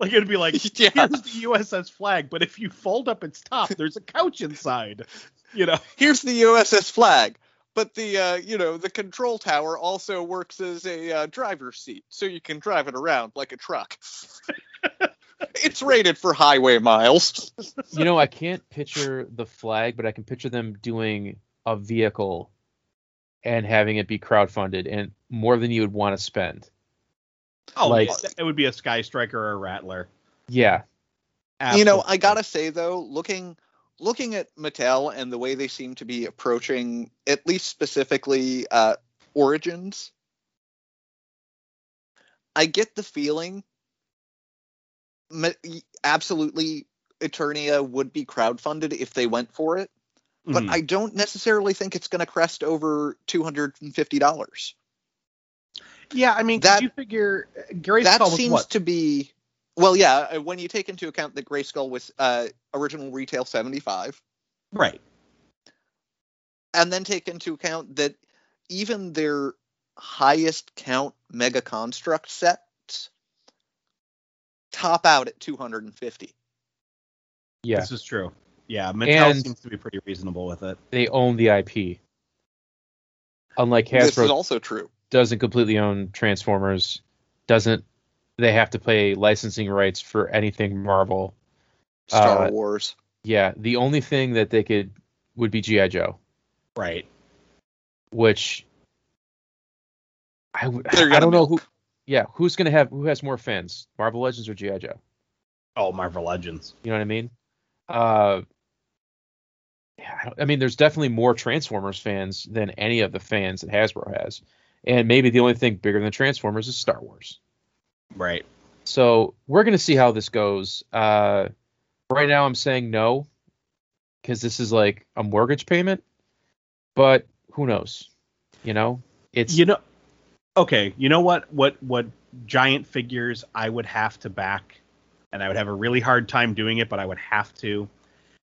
Like it'd be like Yeah. here's the USS Flagg, but if you fold up its top, there's a couch inside. You know. Here's the USS Flagg, but the uh, you know the control tower also works as a uh, driver's seat, so you can drive it around like a truck. it's rated for highway miles. You know, I can't picture the Flagg, but I can picture them doing a vehicle and having it be crowdfunded and more than you would want to spend. Oh, Like- it, it would be a Sky Striker or a Rattler. Yeah. You know, I gotta say though, looking looking at Mattel and the way they seem to be approaching, at least specifically uh, Origins, I get the feeling, absolutely, Eternia would be crowdfunded if they went for it, but Mhm. I don't necessarily think it's going to crest over two hundred and fifty dollars. yeah, I mean, that- you figure Gray That seems what? to be well, yeah. uh, When you take into account that Grayskull was uh, original retail seventy five, Right. and then take into account that even their highest count mega construct sets top out at 250 Yeah, This is true. Yeah, Mattel And- seems to be pretty reasonable with it. they own the IP. Unlike Hasbro. this is also true doesn't completely own Transformers, doesn't they have to pay licensing rights for anything Marvel? star Uh, wars Yeah, the only thing that they could would be GI Joe, Right. which I I don't know milk. who. Yeah, who's gonna have who has more fans, Marvel Legends or GI Joe? Oh, Marvel Legends. You know what I mean? Uh, yeah, I, don't- I mean, there's definitely more Transformers fans than any of the fans that Hasbro has, and maybe the only thing bigger than Transformers is Star Wars. Right. So we're gonna see how this goes. Uh, right now, I'm saying no, because this is like a mortgage payment, but who knows? You know, it's You know. Okay. You know what? What? What giant figures I would have to back, and I would have a really hard time doing it, but I would have to.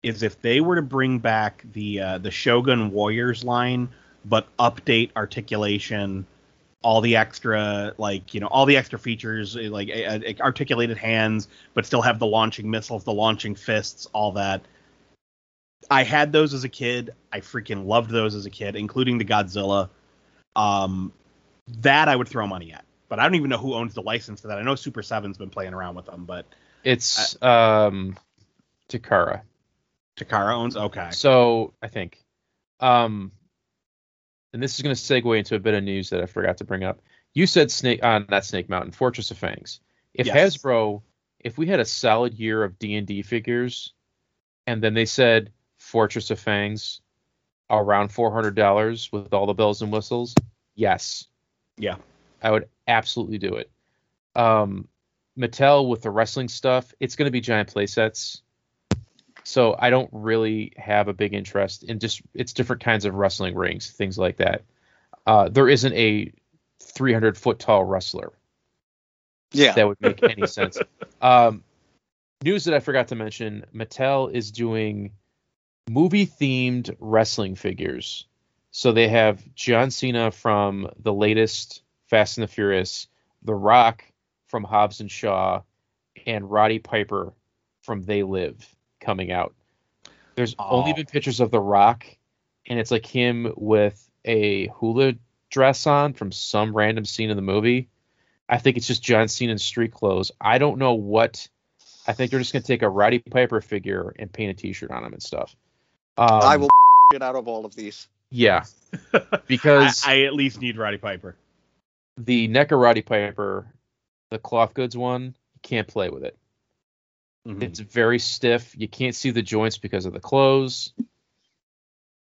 Is if they were to bring back the uh, the Shogun Warriors line, but update articulation, all the extra like you know all the extra features eh, like uh, uh, articulated hands, but still have the launching missiles, the launching fists, all that. I had those as a kid. I freaking loved those as a kid, including the Godzilla. Um, that I would throw money at, but I don't even know who owns the license for that. I know Super Seven's been playing around with them, but it's um, Takara. Takara owns. Okay, So I think, um, and this is going to segue into a bit of news that I forgot to bring up. You said Snake, uh, not Snake Mountain, Fortress of Fangs. If Yes. Hasbro, if we had a solid year of D and D figures, and then they said Fortress of Fangs around four hundred dollars with all the bells and whistles, yes, yeah, I would absolutely do it. Um, Mattel with the wrestling stuff, it's going to be giant play sets. So I don't really have a big interest in just it's different kinds of wrestling rings, things like that. Uh, there isn't a 300 foot tall wrestler yeah that would make any sense. Um, news that I forgot to mention: Mattel is doing movie themed wrestling figures. So they have John Cena from the latest Fast and the Furious, The Rock from Hobbs and Shaw, and Roddy Piper from They Live coming out. There's only Oh. been pictures of The Rock, and it's like him with a hula dress on from some random scene in the movie. I think it's just John Cena in street clothes. I don't know what. I think they're just gonna take a Roddy Piper figure and paint a T-shirt on him and stuff. Um, i will get out of all of these Yeah, because I at least need Roddy Piper. the NECA Roddy Piper, the cloth goods one, you can't play with it. Mhm. It's very stiff. You can't see the joints because of the clothes.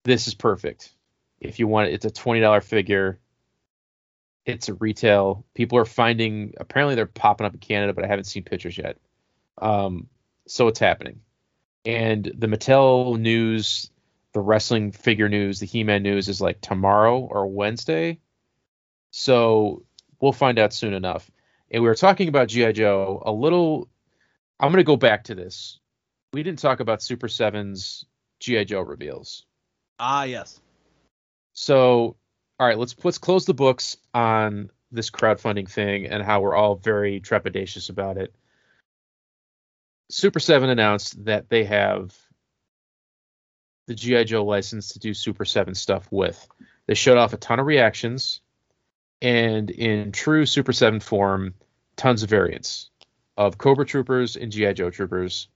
This is perfect. If you want it, it's a twenty dollar figure. It's a retail. People are finding. Apparently, they're popping up in Canada, but I haven't seen pictures yet. Um, so it's happening. And the Mattel news, the wrestling figure news, the He-Man news is like tomorrow or Wednesday. So we'll find out soon enough. And we were talking about GI Joe a little I'm gonna go back to this. We didn't talk about Super Seven's GI Joe reveals. Ah, yes. So, all right, let's let's close the books on this crowdfunding thing and how we're all very trepidatious about it. Super Seven announced that they have the GI Joe license to do Super Seven stuff with. They showed off a ton of reactions, and in true Super Seven form, tons of variants of Cobra Troopers and GI Joe Troopers,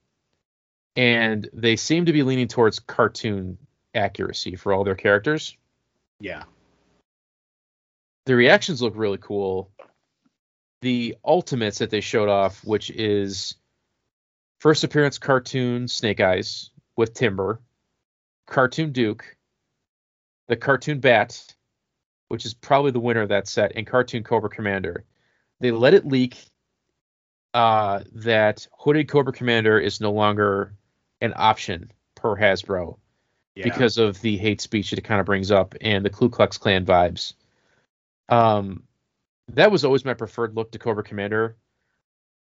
and they seem to be leaning towards cartoon accuracy for all their characters. Yeah. The reactions look really cool. The ultimates that they showed off, which is first appearance cartoon Snake Eyes with Timber, cartoon Duke, the cartoon Bat, which is probably the winner of that set, and cartoon Cobra Commander. They let it leak uh, that Hooded Cobra Commander is no longer an option per Hasbro Yeah. because of the hate speech that it kind of brings up and the Ku Klux Klan vibes. Um, that was always my preferred look to Cobra Commander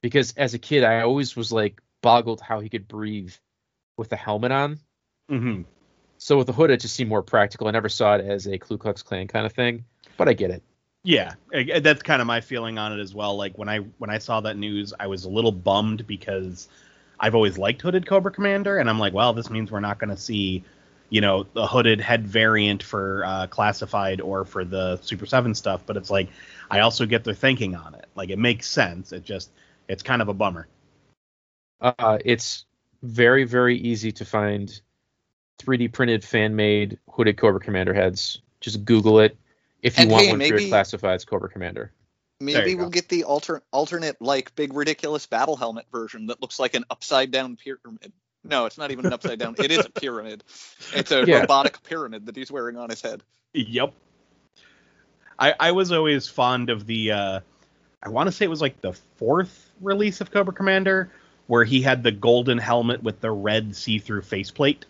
because as a kid, I always was like boggled how he could breathe with the helmet on. Mhm. So with the hood, it just seemed more practical. I never saw it as a Ku Klux Klan kind of thing, but I get it. Yeah, that's kind of my feeling on it as well. Like when I when I saw that news, I was a little bummed because I've always liked hooded Cobra Commander, and I'm like, well, this means we're not going to see, you know, the hooded head variant for uh, classified or for the Super Seven stuff. But it's like I also get their thinking on it. Like it makes sense. It just it's kind of a bummer. Uh, it's very, very easy to find 3D printed fan made hooded Cobra Commander heads. Just Google it if you And want hey, one for maybe- your classifieds Cobra Commander. Maybe we'll go. get the alter alternate like big ridiculous battle helmet version that looks like an upside down pyramid. No, it's not even an upside down. It is a pyramid. It's a Yeah. robotic pyramid that he's wearing on his head. Yep. I I was always fond of the uh I want to say it was like the fourth release of Cobra Commander where he had the golden helmet with the red see-through faceplate.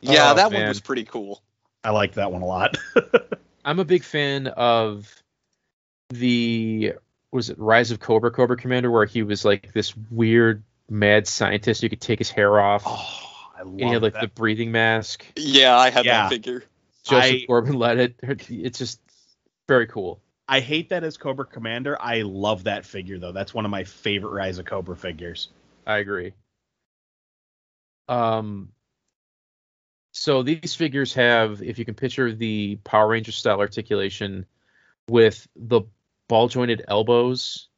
Yeah, Oh, that man. one was pretty cool. I liked that one a lot. I'm a big fan of the was it Rise of Cobra Cobra Commander where he was like this weird mad scientist who could take his hair off oh, I love and he had like that. the breathing mask. Yeah, I had Yeah. that figure. Joseph I- Gordon-Levitt. It's just very cool. I hate that as Cobra Commander. I love that figure though. That's one of my favorite Rise of Cobra figures. I agree. Um, so these figures have, if you can picture the Power Ranger style articulation with the ball jointed elbows,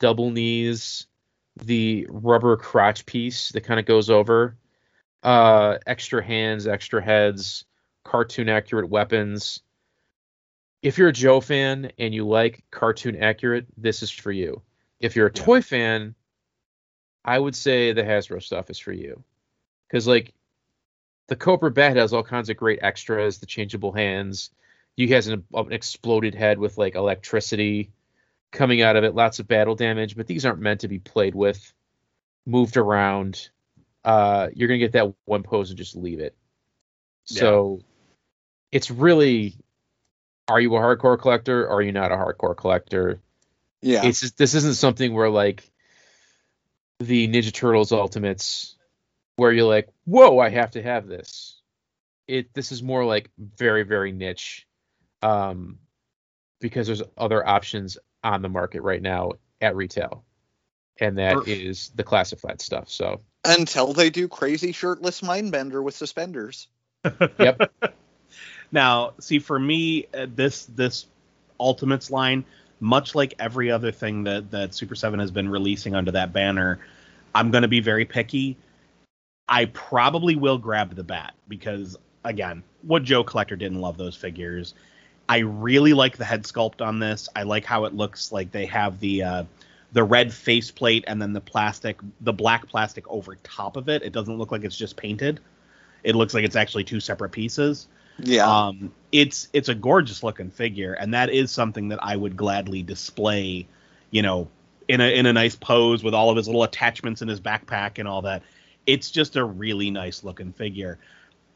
double knees, the rubber crotch piece that kind of goes over, uh, extra hands, extra heads, cartoon accurate weapons. If you're a Joe fan and you like cartoon accurate, this is for you. If you're a Yeah. toy fan, I would say the Hasbro stuff is for you. Because like the Cobra Bat has all kinds of great extras, the changeable hands. You has an, an exploded head with like electricity coming out of it, lots of battle damage, but these aren't meant to be played with, moved around. Uh, you're gonna get that one pose and just leave it. So it's really are you a hardcore collector or are you not a hardcore collector? Yeah. it's just, this isn't something where like the Ninja Turtles Ultimates, where you're like, whoa, I have to have this. It this is more like very very niche, um, because there's other options on the market right now at retail, and that Perf. is the classified stuff. So Until they do crazy shirtless mindbender with suspenders. Yep. Now, see, for me, uh, this this Ultimates line, much like every other thing that that Super Seven has been releasing under that banner, I'm going to be very picky. I probably will grab the bat because, again, what Joe Collector didn't love those figures. I really like the head sculpt on this. I like how it looks like they have the uh, the red faceplate and then the plastic, the black plastic over top of it. It doesn't look like it's just painted. It looks like it's actually two separate pieces. Yeah. Um, it's it's a gorgeous looking figure, and that is something that I would gladly display, you know, in a in a nice pose with all of his little attachments in his backpack and all that. It's just a really nice looking figure.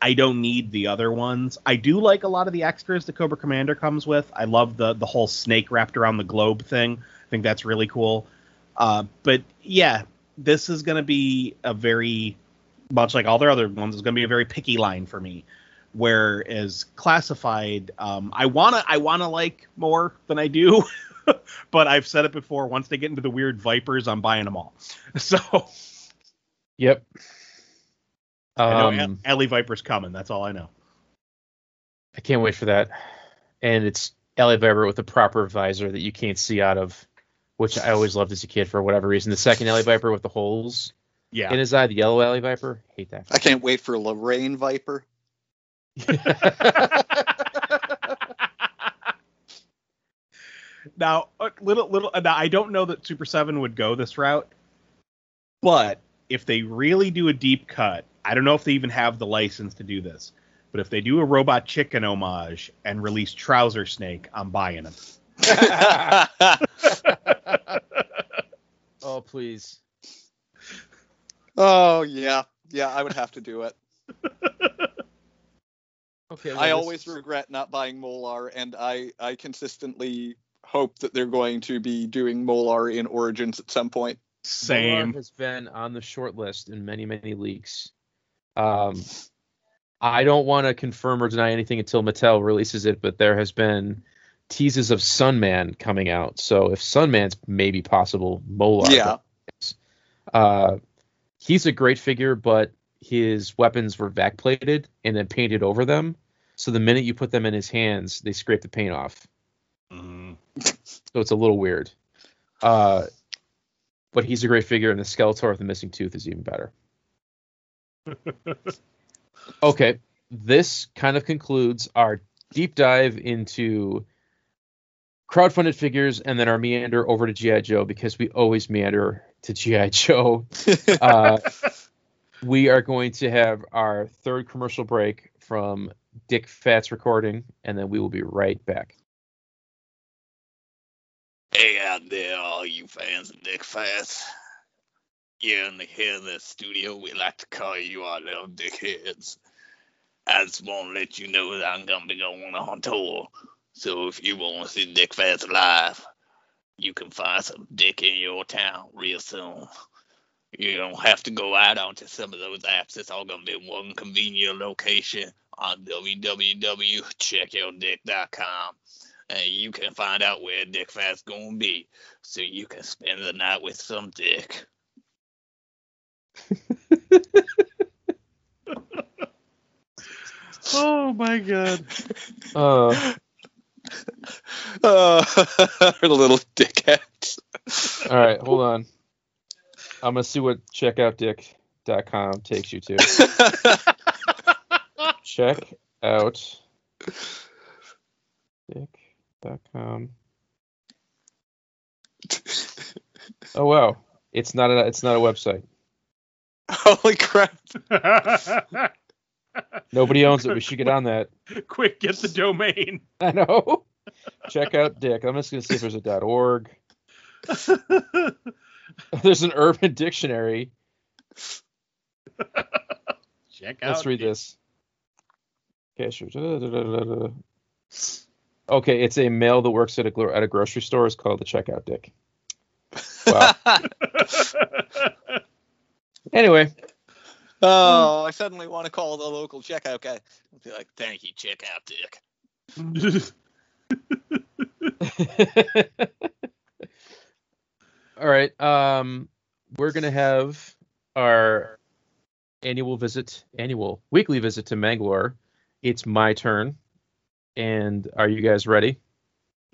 I don't need the other ones. I do like a lot of the extras the Cobra Commander comes with. I love the the whole snake wrapped around the globe thing. I think that's really cool. Uh, but yeah, this is going to be a very much like all their other ones. Is going to be a very picky line for me. Whereas classified, um, I wanna I wanna like more than I do, but I've said it before. Once they get into the weird vipers, I'm buying them all. So yep. I know Um, Alley Viper's coming. That's all I know. I can't wait for that. And it's Alley Viper with the proper visor that you can't see out of, which I always loved as a kid for whatever reason. The second Alley Viper with the holes Yeah. in his eye, the yellow Alley Viper, hate that. I can't wait for Lorraine Viper. now, a little little. Now, I don't know that Super Seven would go this route, but if they really do a deep cut, I don't know if they even have the license to do this. But if they do a Robot Chicken homage and release Trouser Snake, I'm buying them. oh please. oh yeah. Yeah, I would have to do it. Okay. well, I this- always regret not buying Molar, and I I consistently hope that they're going to be doing Molar in Origins at some point. Molar Same. has been on the short list in many, many leaks. Um, I don't want to confirm or deny anything until Mattel releases it, but there has been teases of Sunman coming out. So if Sunman's maybe possible, Molar. Yeah. Uh, he's a great figure, but his weapons were vac plated and then painted over them. So the minute you put them in his hands, they scrape the paint off. Mhm. So it's a little weird. Uh, but he's a great figure, and the Skeletor with the missing tooth is even better. okay, this kind of concludes our deep dive into crowdfunded figures and then our meander over to GI Joe because we always meander to GI Joe. Uh, we are going to have our third commercial break from Dick Fat's recording, and then we will be right back. Hey out there, all you fans of Dick Fast. Here in the here in the studio, we like to call you our little dickheads. I just want to let you know that I'm gonna be going on tour. So if you want to see Dick Fast live, you can find some dick in your town real soon. You don't have to go out onto some of those apps. It's all gonna be one convenient location on www.checkyourdick.com and you can find out where Dick Fat's gonna be, so you can spend the night with some dick. oh my god. Uh, Uh, our little dickheads. all right, hold on. I'm gonna see what checkoutdick.com takes you to. Check out dick.com. Oh wow, it's not a it's not a website. Holy crap! Nobody owns it. We should get on that. Quick, get the domain. I know. Check out Dick. I'm just gonna see if there's a .org. There's an Urban Dictionary. Check out. Let's read this. Okay, sure. Da-da-da-da-da. Okay, it's a male that works at a at a grocery store. It's called the Checkout Dick. Wow. Anyway, oh, I suddenly want to call the local checkout guy. I'll be like, thank you, checkout Dick. all right. Um, we're gonna have our annual visit, annual weekly visit to Mangalore. It's my turn, and are you guys ready?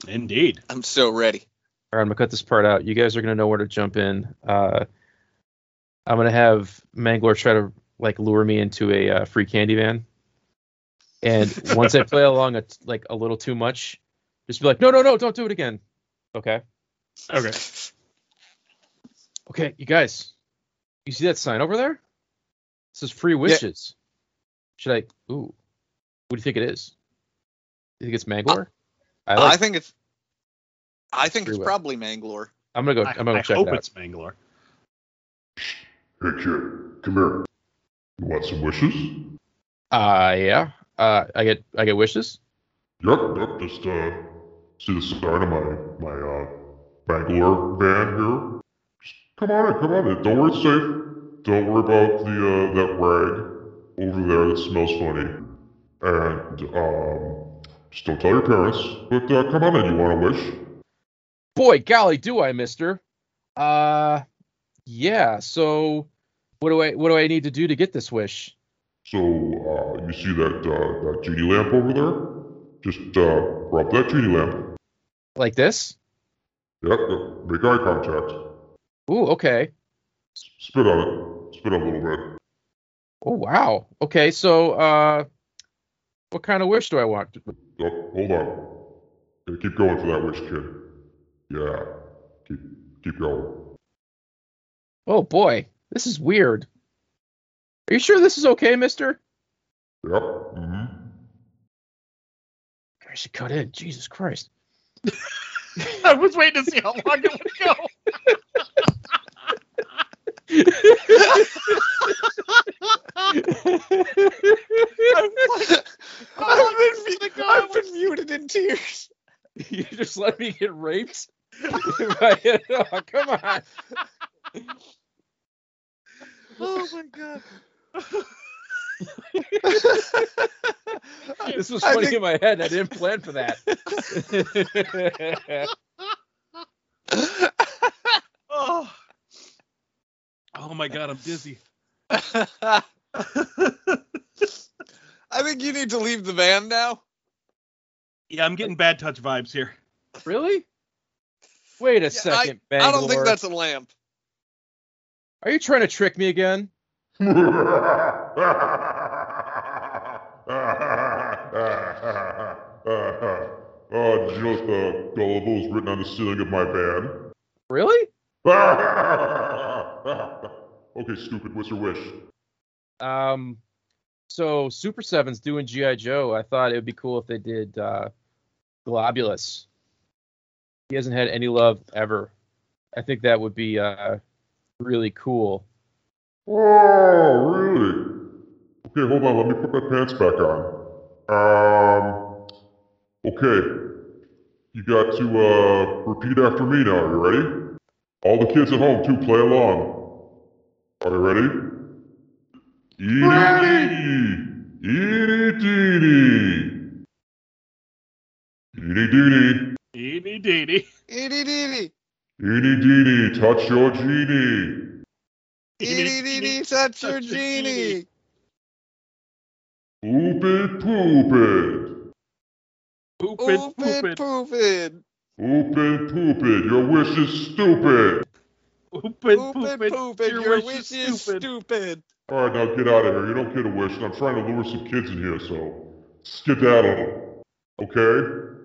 Indeed. I'm so ready. All right, I'm gonna cut this part out. You guys are gonna know where to jump in. Uh, I'm gonna have Mangler try to like lure me into a uh, free candy van, and once I play along a, like a little too much, just be like, no, no, no, don't do it again. Okay. Okay. Okay, you guys, you see that sign over there? It says free wishes. Should I? Ooh, what do you think it is? You think it's Mangalore? I I like. think it's. I think it's Freeway. probably Mangalore. I'm gonna go. I, I'm gonna I check hope it out. it's Mangalore. Hey kid, come here. You want some wishes? Uh, yeah. Uh, I get I get wishes. Yep, yep. Just uh, see the side of my my uh Bangalore van here. Just come on in, come on in. Don't worry, it's safe. Don't worry about the uh that rag over there that smells funny. And um, just don't tell your parents. But uh, come on in. You want a wish? Boy, golly, do I, Mister? Uh, yeah. So, what do I what do I need to do to get this wish? So uh, you see that uh, that genie lamp over there? Just uh, rub that genie lamp. Like this? Yep, yep. Make eye contact. Ooh, okay. Spit on it. Spit on a little bit. Oh wow. Okay, so uh, what kind of wish do I want? Oh, hold on. Gotta keep going for that wish, kid. Yeah. Keep keep going. Oh boy, this is weird. Are you sure this is okay, Mister? Yep. Mm-hmm. I should cut in. Jesus Christ. I was waiting to see how long it would go. like, oh, I've, been, I've been muted in tears. You just let me get raped? oh, come on. Oh my god. this was funny think... in my head. I didn't plan for that. oh. Oh my god, I'm dizzy. I think you need to leave the van now. Yeah, I'm getting bad touch vibes here. really? Wait a Yeah, second, I don't think that's a lamp. Are you trying to trick me again? uh, did you notice the gullible is written on the ceiling of my van? Really? okay, stupid. What's your wish? Um, so Super Seven's doing GI Joe. I thought it would be cool if they did uh, Golobulus. He hasn't had any love ever. I think that would be uh, really cool. Oh, really? Okay, hold on. Let me put my pants back on. Um, okay. You got to uh, repeat after me now. Are you ready? All the kids at home, too, play along. Are you ready? Ready! Eeny teeny! Eeny deeny! Eeny deeny. Itty ditty. Eeny deeny, touch your genie! Itty ditty, touch your genie. Poop it, poop it! Poop it, Oop poop it, it. poop it. Poop it, poop it, your wish is stupid! Poop it, Poop poop it, it. poop it. Your Your wish wish is is stupid. stupid. Alright, now get out of here. You don't get a wish, and I'm trying to lure some kids in here, so skedaddle. Okay?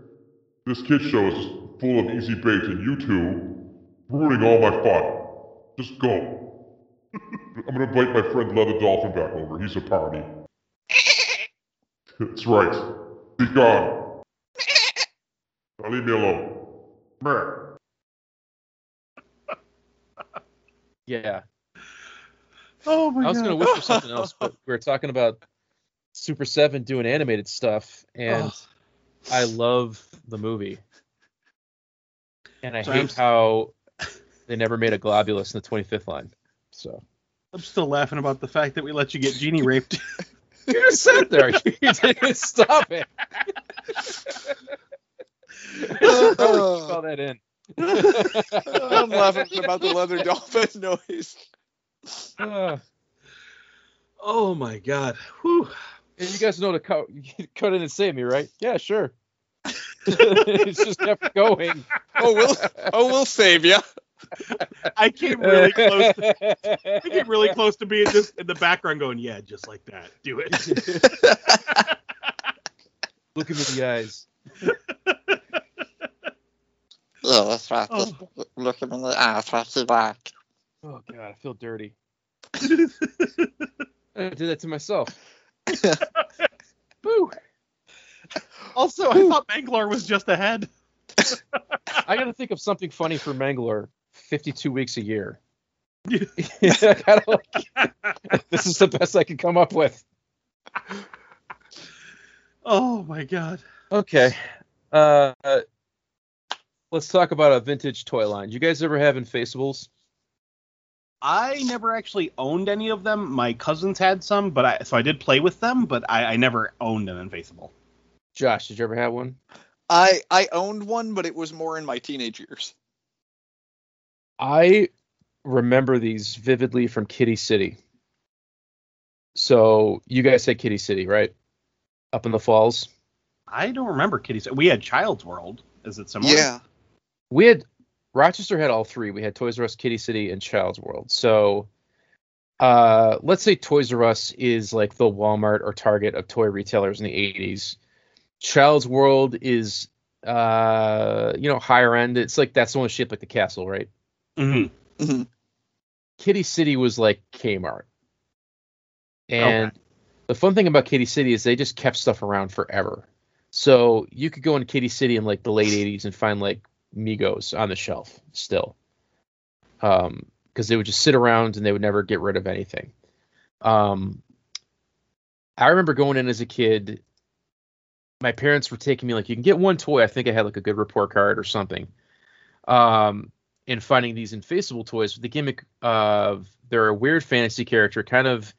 This kid show is full of easy bait, and you two ruining all my fun. Just go. I'm gonna invite my friend Leather Dolphin back over. He's a party. That's right. Be gone. Now leave me alone. Yeah. Oh my god. I was god. gonna wish for something else, but we were talking about Super Seven doing animated stuff, and I love the movie, and I So I'm hate how they never made a Golobulus in the 25th line. So I'm still laughing about the fact that we let you get genie raped. you just sat there. You didn't stop it. That in. I'm laughing about the leather dolphin noise. Uh, oh my god. Whew. and you guys know to cut, cut in and save me, right? Yeah, sure. it's just kept going. Oh, we'll oh we'll save you. I came really close. To, I came really close to being just in the background going, yeah, just like that. Do it. Look him in the eyes. Yeah, that's right. Oh. Look him in the eyes, right to back. Oh god, I feel dirty. I did that to myself. Boo! also, I thought Bangalore was just ahead. I got to think of something funny for Mangalore. 52 weeks a year. I gotta, like, this is the best I can come up with. Oh my god. Okay. Uh, let's talk about a vintage toy line. You guys ever have Infaceables? I never actually owned any of them. My cousins had some, but I so I did play with them, but I, I never owned an Infaceable. Josh, did you ever have one? I I owned one, but it was more in my teenage years. I remember these vividly from Kiddie City. So you guys had Kiddie City, right? Up in the falls. I don't remember Kiddie. City. We had Child's World. Is it similar? Yeah. We had Rochester had all three. We had Toys R Us, Kiddie City, and Child's World. So uh let's say Toys R Us is like the Walmart or Target of toy retailers in the 80s. Child's World is uh you know higher end. It's like that's the one shaped like the castle, right? hmm Kiddie City was like Kmart. And the fun thing about Kiddie City is they just kept stuff around forever. So you could go in Kiddie City in like the late 80s and find like Megos on the shelf still. Um, because they would just sit around and they would never get rid of anything. Um, I remember going in as a kid my parents were taking me like you can get one toy. I think I had like a good report card or something. Um, and finding these infaceable toys with the gimmick of they're a weird fantasy character, kind of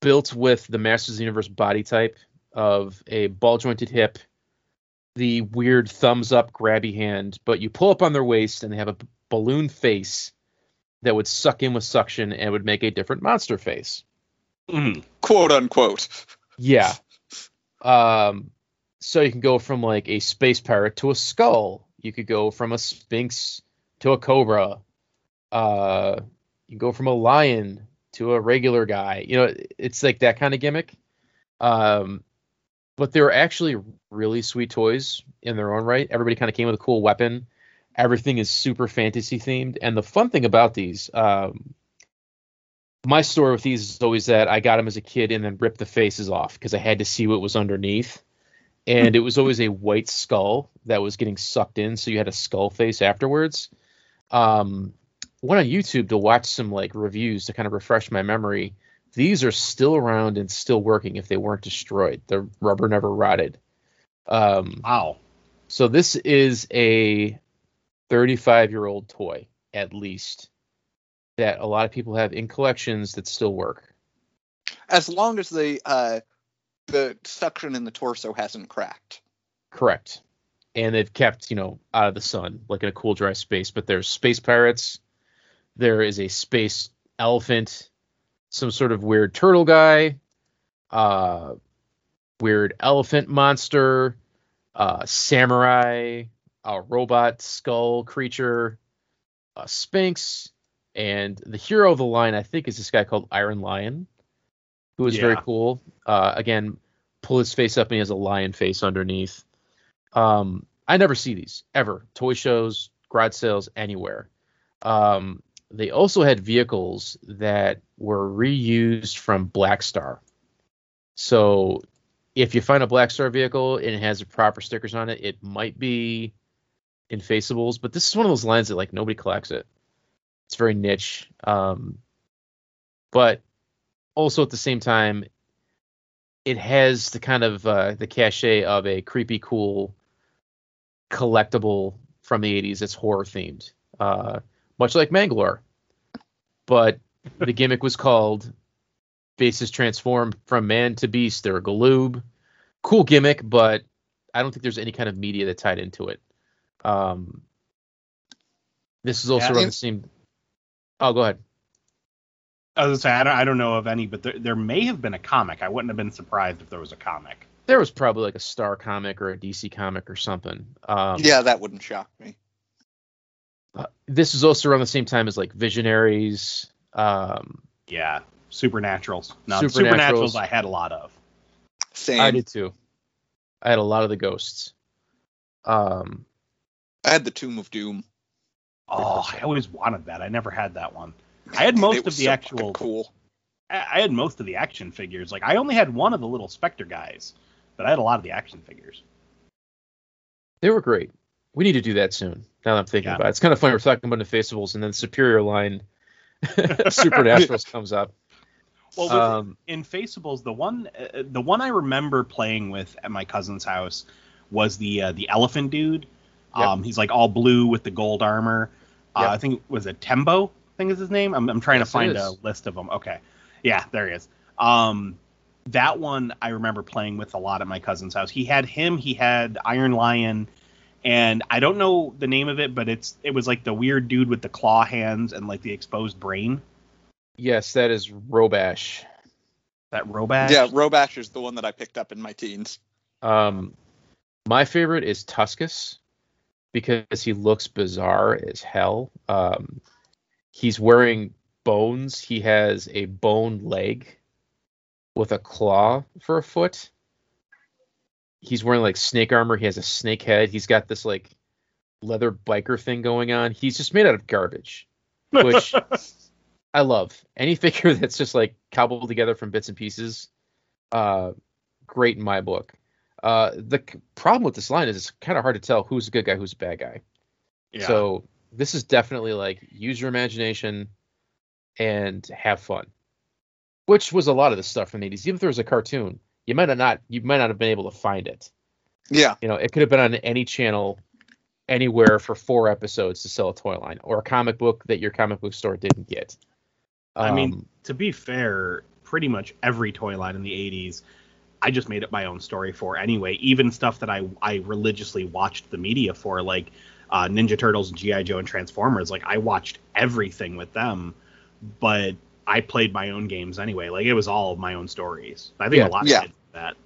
built with the Masters of the Universe body type of a ball jointed hip, the weird thumbs up grabby hand, but you pull up on their waist and they have a b- balloon face that would suck in with suction and would make a different monster face. Mhm. Quote unquote. Yeah. Um, so you can go from like a space pirate to a skull. You could go from a sphinx to a cobra. Uh, you can go from a lion to a regular guy. You know, it's like that kind of gimmick. Um, but they're actually really sweet toys in their own right. Everybody kind of came with a cool weapon. Everything is super fantasy themed. And the fun thing about these, um, my story with these is always that I got them as a kid and then ripped the faces off because I had to see what was underneath. And it was always a white skull that was getting sucked in, so you had a skull face afterwards. Um, went on YouTube to watch some like reviews to kind of refresh my memory. These are still around and still working if they weren't destroyed. The rubber never rotted. Um, Wow. so this is a 35 year old toy, at least, that a lot of people have in collections that still work. As long as the uh, the suction in the torso hasn't cracked. Correct. And they've kept, you know, out of the sun, like in a cool, dry space. But there's space pirates. There is a space elephant, some sort of weird turtle guy, uh, weird elephant monster, uh, samurai, a robot skull creature, a sphinx, and the hero of the line, I think, is this guy called Iron Lion, who is very cool. Uh, again, pull his face up and he has a lion face underneath. Um, I never see these ever. Toy shows, garage sales, anywhere. Um, they also had vehicles that were reused from Black Star. So if you find a Black Star vehicle and it has the proper stickers on it, it might be in Infaceables, but this is one of those lines that like nobody collects it. It's very niche. Um, but also at the same time, it has the kind of uh, the cachet of a creepy, cool collectible from the 80s that's horror themed, uh, much like Mangalore. But the gimmick was called Faces Transform from Man to Beast. They're a galoob. Cool gimmick, but I don't think there's any kind of media that tied into it. Um, this is also Yeah, around the same. Oh, go ahead. I was gonna say I don't, I don't know of any, but there, there may have been a comic. I wouldn't have been surprised if there was a comic. There was probably like a Star comic or a DC comic or something. Um, yeah, that wouldn't shock me. Uh, this is also around the same time as like Visionaries. Um, Yeah, Supernaturals. No, Supernaturals. Supernaturals I had a lot of. Same. I did too. I had a lot of the ghosts. Um, I had the Tomb of Doom. Oh, I always wanted that. I never had that one. I had most of the so actual. cool. I I had most of the action figures. Like I only had one of the little Spectre guys, but I had a lot of the action figures. they were great. We need to do that soon. Now that I'm thinking Yeah. about it, it's kind of funny we're talking about Infaceables and then Superior line Supernaturals comes up. Well, with Um, Infaceables, the one uh, the one I remember playing with at my cousin's house was the uh, the elephant dude. Yep. Um, he's like all blue with the gold armor. Uh, Yep. I think was it Tembo. I think is his name. I'm, I'm trying Yes, to find a list of them. Okay, yeah, there he is. Um, that one I remember playing with a lot at my cousin's house. He had him. He had Iron Lion, and I don't know the name of it, but it's it was like the weird dude with the claw hands and like the exposed brain. yes, that is Robash. That Robash. Yeah, Robash is the one that I picked up in my teens. Um, my favorite is Tuscus because he looks bizarre as hell. Um, he's wearing bones. He has a bone leg with a claw for a foot. He's wearing like snake armor. He has a snake head. He's got this like leather biker thing going on. He's just made out of garbage, which I love. Any figure that's just like cobbled together from bits and pieces, uh, great in my book. Uh, the c- problem with this line is it's kind of hard to tell who's a good guy, who's a bad guy. Yeah. So this is definitely like use your imagination and have fun, which was a lot of the stuff from the 80s. Even if there was a cartoon, you might have not you might not have been able to find it. Yeah. You know, it could have been on any channel, anywhere for four episodes to sell a toy line or a comic book that your comic book store didn't get. I mean, Um, to be fair, pretty much every toy line in the 80s, I just made up my own story for anyway. Even stuff that I, I religiously watched the media for, like uh, Ninja Turtles, G.I. Joe, and Transformers. Like, I watched everything with them, but I played my own games anyway. Like, it was all my own stories. I think Yeah. a lot Yeah. of that.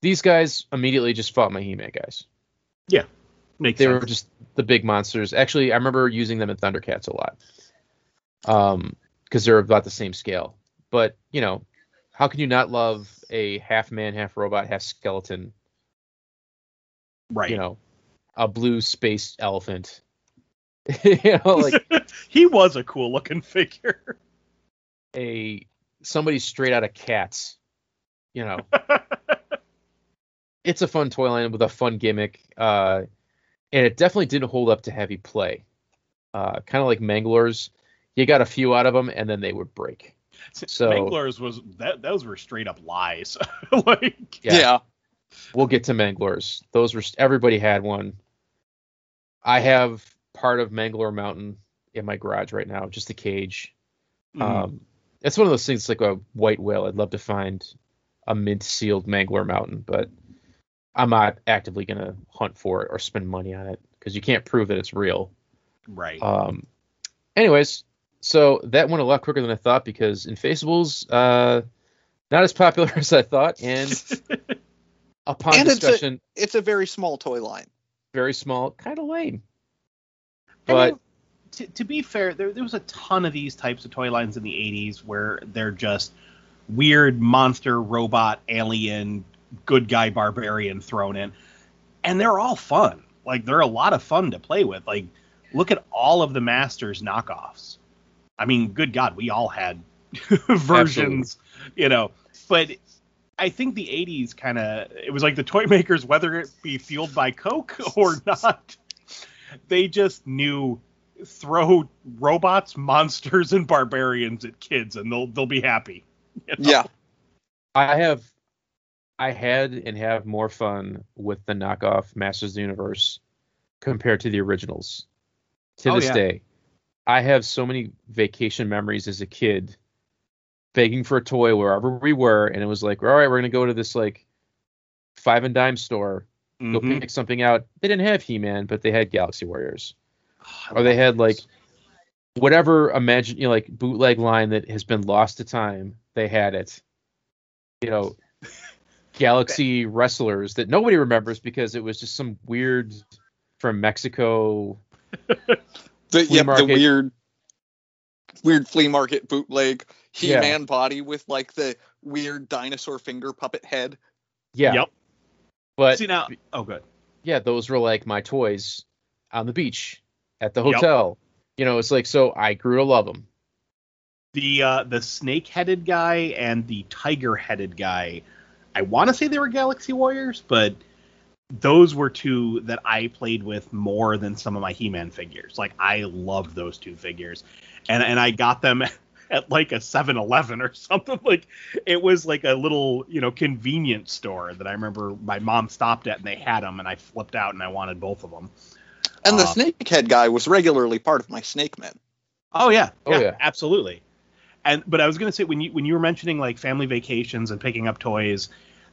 these guys immediately just fought my He-Man guys. Yeah, Makes they sense. were just the big monsters. Actually, I remember using them in Thundercats a lot. Um, because they're about the same scale. But you know, how can you not love a half man, half robot, half skeleton? right. You know, a blue space elephant. you know, like he was a cool looking figure. A somebody straight out of Cats. You know, it's a fun toy line with a fun gimmick, uh, and it definitely didn't hold up to heavy play. Uh, kind of like Manglers, you got a few out of them, and then they would break. So- Manglers was that those were straight up lies. like Yeah. Yeah. We'll get to Manglers. Those were everybody had one. I have part of Mangler Mountain in my garage right now, just a cage. mhm. Um, it's one of those things like a white whale. I'd love to find a mint sealed Mangler Mountain, but I'm not actively gonna hunt for it or spend money on it because you can't prove that it's real. right. Um, anyways, so that went a lot quicker than I thought because Infaceables, uh, not as popular as I thought, and upon And it's a- discussion, It's a very small toy line. very small, kind of lame. I But mean, to, to be fair, there, there was a ton of these types of toy lines in the 80s where they're just weird monster, robot, alien, good guy, barbarian thrown in. And they're all fun. Like, they're a lot of fun to play with. Like, look at all of the Masters knockoffs. I mean, good God, we all had versions, you know. But I think the 80s kind of, it was like the toy makers, whether it be fueled by Coke or not, they just knew throw robots, monsters, and barbarians at kids, and they'll they'll be happy. you know? Yeah. I have, I had and have more fun with the knockoff Masters of the Universe compared to the originals. To Oh, this yeah. day, I have so many vacation memories as a kid, begging for a toy wherever we were, and it was like, all right, we're gonna go to this like five and dime store, go Mhm. pick something out. They didn't have He-Man, but they had Galaxy Warriors. I or they love had like whatever imagine you know like bootleg line that has been lost to time they had it you know galaxy wrestlers that nobody remembers because it was just some weird from mexico The, Flea yep, the weird, weird flea market bootleg He-Man body with like the weird dinosaur finger puppet head. yeah Yep. but See now. Oh, good. yeah those were like my toys on the beach at the Yep. hotel you know it's like so i grew to love them The uh, the snake headed guy and the tiger headed guy. I want to say they were Galaxy Warriors, but those were two that I played with more than some of my He-Man figures. Like I loved those two figures, and and I got them at like a 7-Eleven or something. Like it was like a little you know convenience store that I remember my mom stopped at and they had them, and I flipped out and I wanted both of them. And the Uh, snakehead guy was regularly part of my Snake Men. Oh yeah, Oh, yeah, yeah. absolutely. And but I was gonna say when you when you were mentioning like family vacations and picking up toys,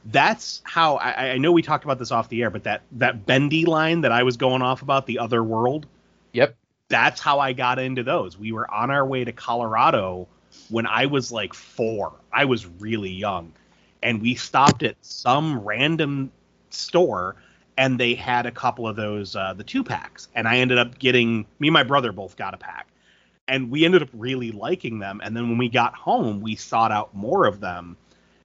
that's how I, I know we talked about this off the air, but that that bendy line that I was going off about the other world, yep that's how I got into those. We were on our way to Colorado when I was like four. I was really young, and we stopped at some random store and they had a couple of those uh, the two packs, and I ended up getting me and my brother both got a pack, and we ended up really liking them. And then when we got home, we sought out more of them,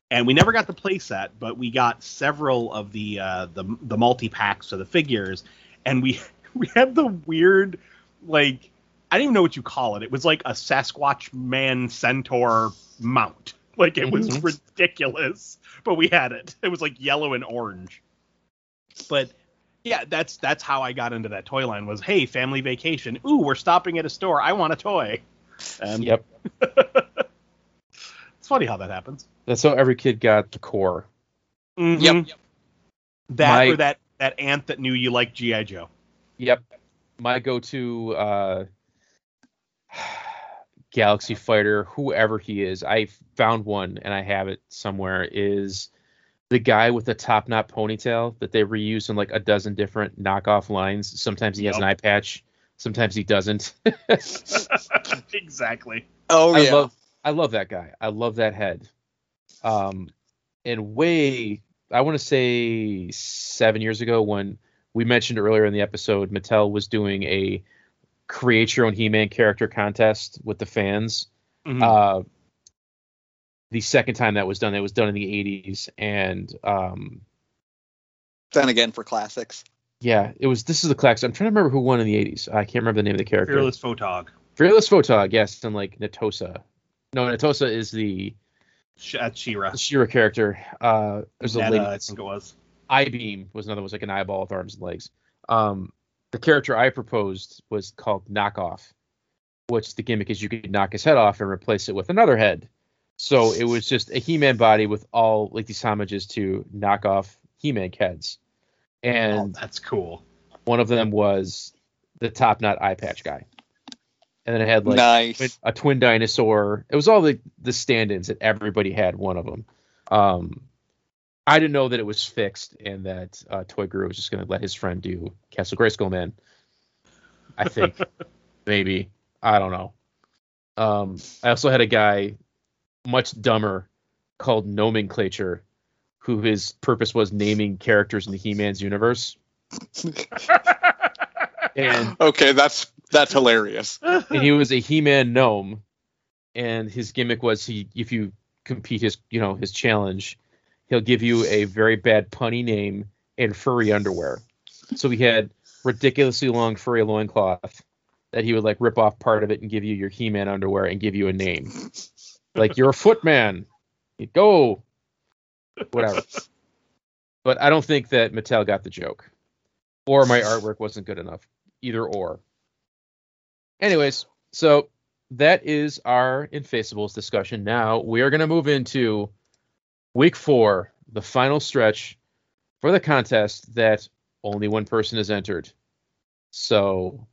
and we never got the playset, but we got several of the uh, the the multi packs of the figures, and we we had the weird like I don't even know what you call it. It was like a Sasquatch man centaur mount. Like it was Mhm. ridiculous, but we had it. It was like yellow and orange. But yeah, that's that's how I got into that toy line. Was hey, family vacation. Ooh, we're stopping at a store. I want a toy. And yep it's funny how that happens. that's how every kid got the core Mhm. Yep. That My- or that that aunt that knew you liked GI Joe. Yep. My go-to uh, Galaxy Fighter, whoever he is, I found one and I have it somewhere. Is the guy with the top knot ponytail that they reuse in like a dozen different knockoff lines? Sometimes he has an eye patch, sometimes he doesn't. exactly. Oh I yeah. love I love that guy. I love that head. Um, and way I want to say seven years ago when we mentioned earlier in the episode, Mattel was doing a create your own He-Man character contest with the fans. Mhm. Uh, the second time that was done, it was done in the 80s, and um, then again for classics. yeah, it was. This is the classic. I'm trying to remember who won in the 80s. I can't remember the name of the character. Fearless Photog. Fearless Photog, yes, and like Natosa. No, Natosa is the Sh- That's Shira. Shira character. Uh, there's a Netta, lady. I think it was. I beam was another was like an eyeball with arms and legs. Um, the character I proposed was called Knockoff, which the gimmick is you could knock his head off and replace it with another head. So it was just a He-Man body with all like these homages to knockoff He-Man heads, Oh, and that's cool. one of them was the top knot eye patch guy, and then it had like nice. a twin dinosaur. It was all the the stand-ins that everybody had one of them. Um, I didn't know that it was fixed and that uh, Toy Guru was just going to let his friend do Castle Grayskull Man. I think maybe I don't know. Um, I also had a guy much dumber called Nomenclature, who his purpose was naming characters in the He-Man's universe. and okay, that's that's hilarious. and he was a He-Man gnome, and his gimmick was he if you compete his you know his challenge, he'll give you a very bad punny name and furry underwear. So he had ridiculously long furry loincloth that he would like rip off part of it and give you your He-Man underwear and give you a name, like you're a footman. You go, whatever. But I don't think that Mattel got the joke, or my artwork wasn't good enough. Either or. Anyways, so that is our Infaceables discussion. Now we are going to move into week four, the final stretch for the contest that only one person has entered. So,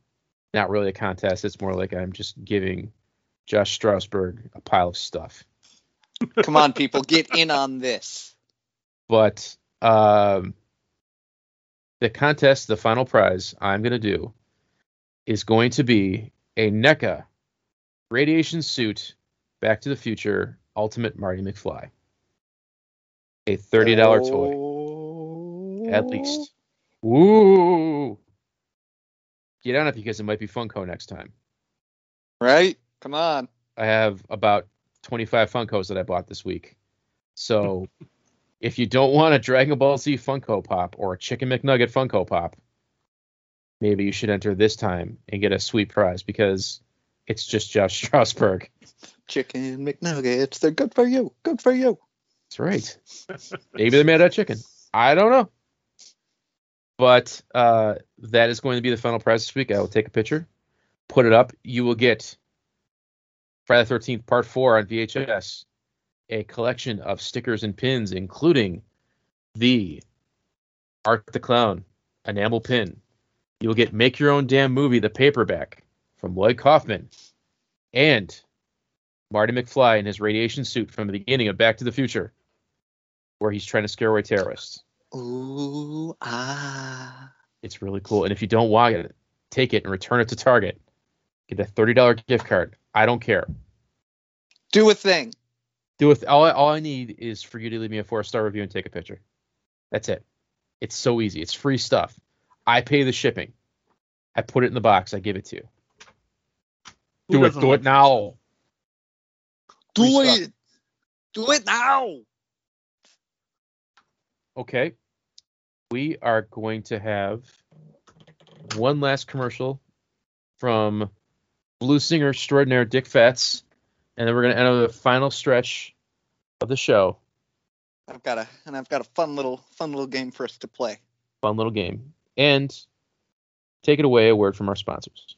not really a contest. It's more like I'm just giving Josh Strasberg a pile of stuff. Come on, people, get in on this. But um, the contest, the final prize I'm going to do is going to be a NECA radiation suit Back to the Future Ultimate Marty McFly. A $30 toy, at least. Woo! Get on it because it might be Funko next time. Right? Come on. I have about 25 Funkos that I bought this week. So if you don't want a Dragon Ball Z Funko Pop or a Chicken McNugget Funko Pop, maybe you should enter this time and get a sweet prize because it's just Josh Strasberg. Chicken McNuggets, they're good for you. Good for you. That's right. Maybe they're made out of chicken. I don't know. But uh, that is going to be the final prize this week. I will take a picture, put it up. You will get Friday the 13th, Part 4 on VHS, a collection of stickers and pins, including the Art the Clown enamel pin. You will get Make Your Own Damn Movie, the paperback from Lloyd Kaufman, and Marty McFly in his radiation suit from the beginning of Back to the Future, where he's trying to scare away terrorists. Ooh, ah. It's really cool. And if you don't want it, take it and return it to Target. Get a $30 gift card. I don't care. Do a thing. Do it. All I, all I need is for you to leave me a four star review and take a picture. That's it. It's so easy. It's free stuff. I pay the shipping. I put it in the box. I give it to you. Who do it. Do like it now. Do Free it. stuff. Do it now. Okay. We are going to have one last commercial from Blue Singer Extraordinaire Dick Fats, and then we're going to enter the final stretch of the show. I've got a and I've got a fun little fun little game for us to play. Fun little game. And take it away, a word from our sponsors.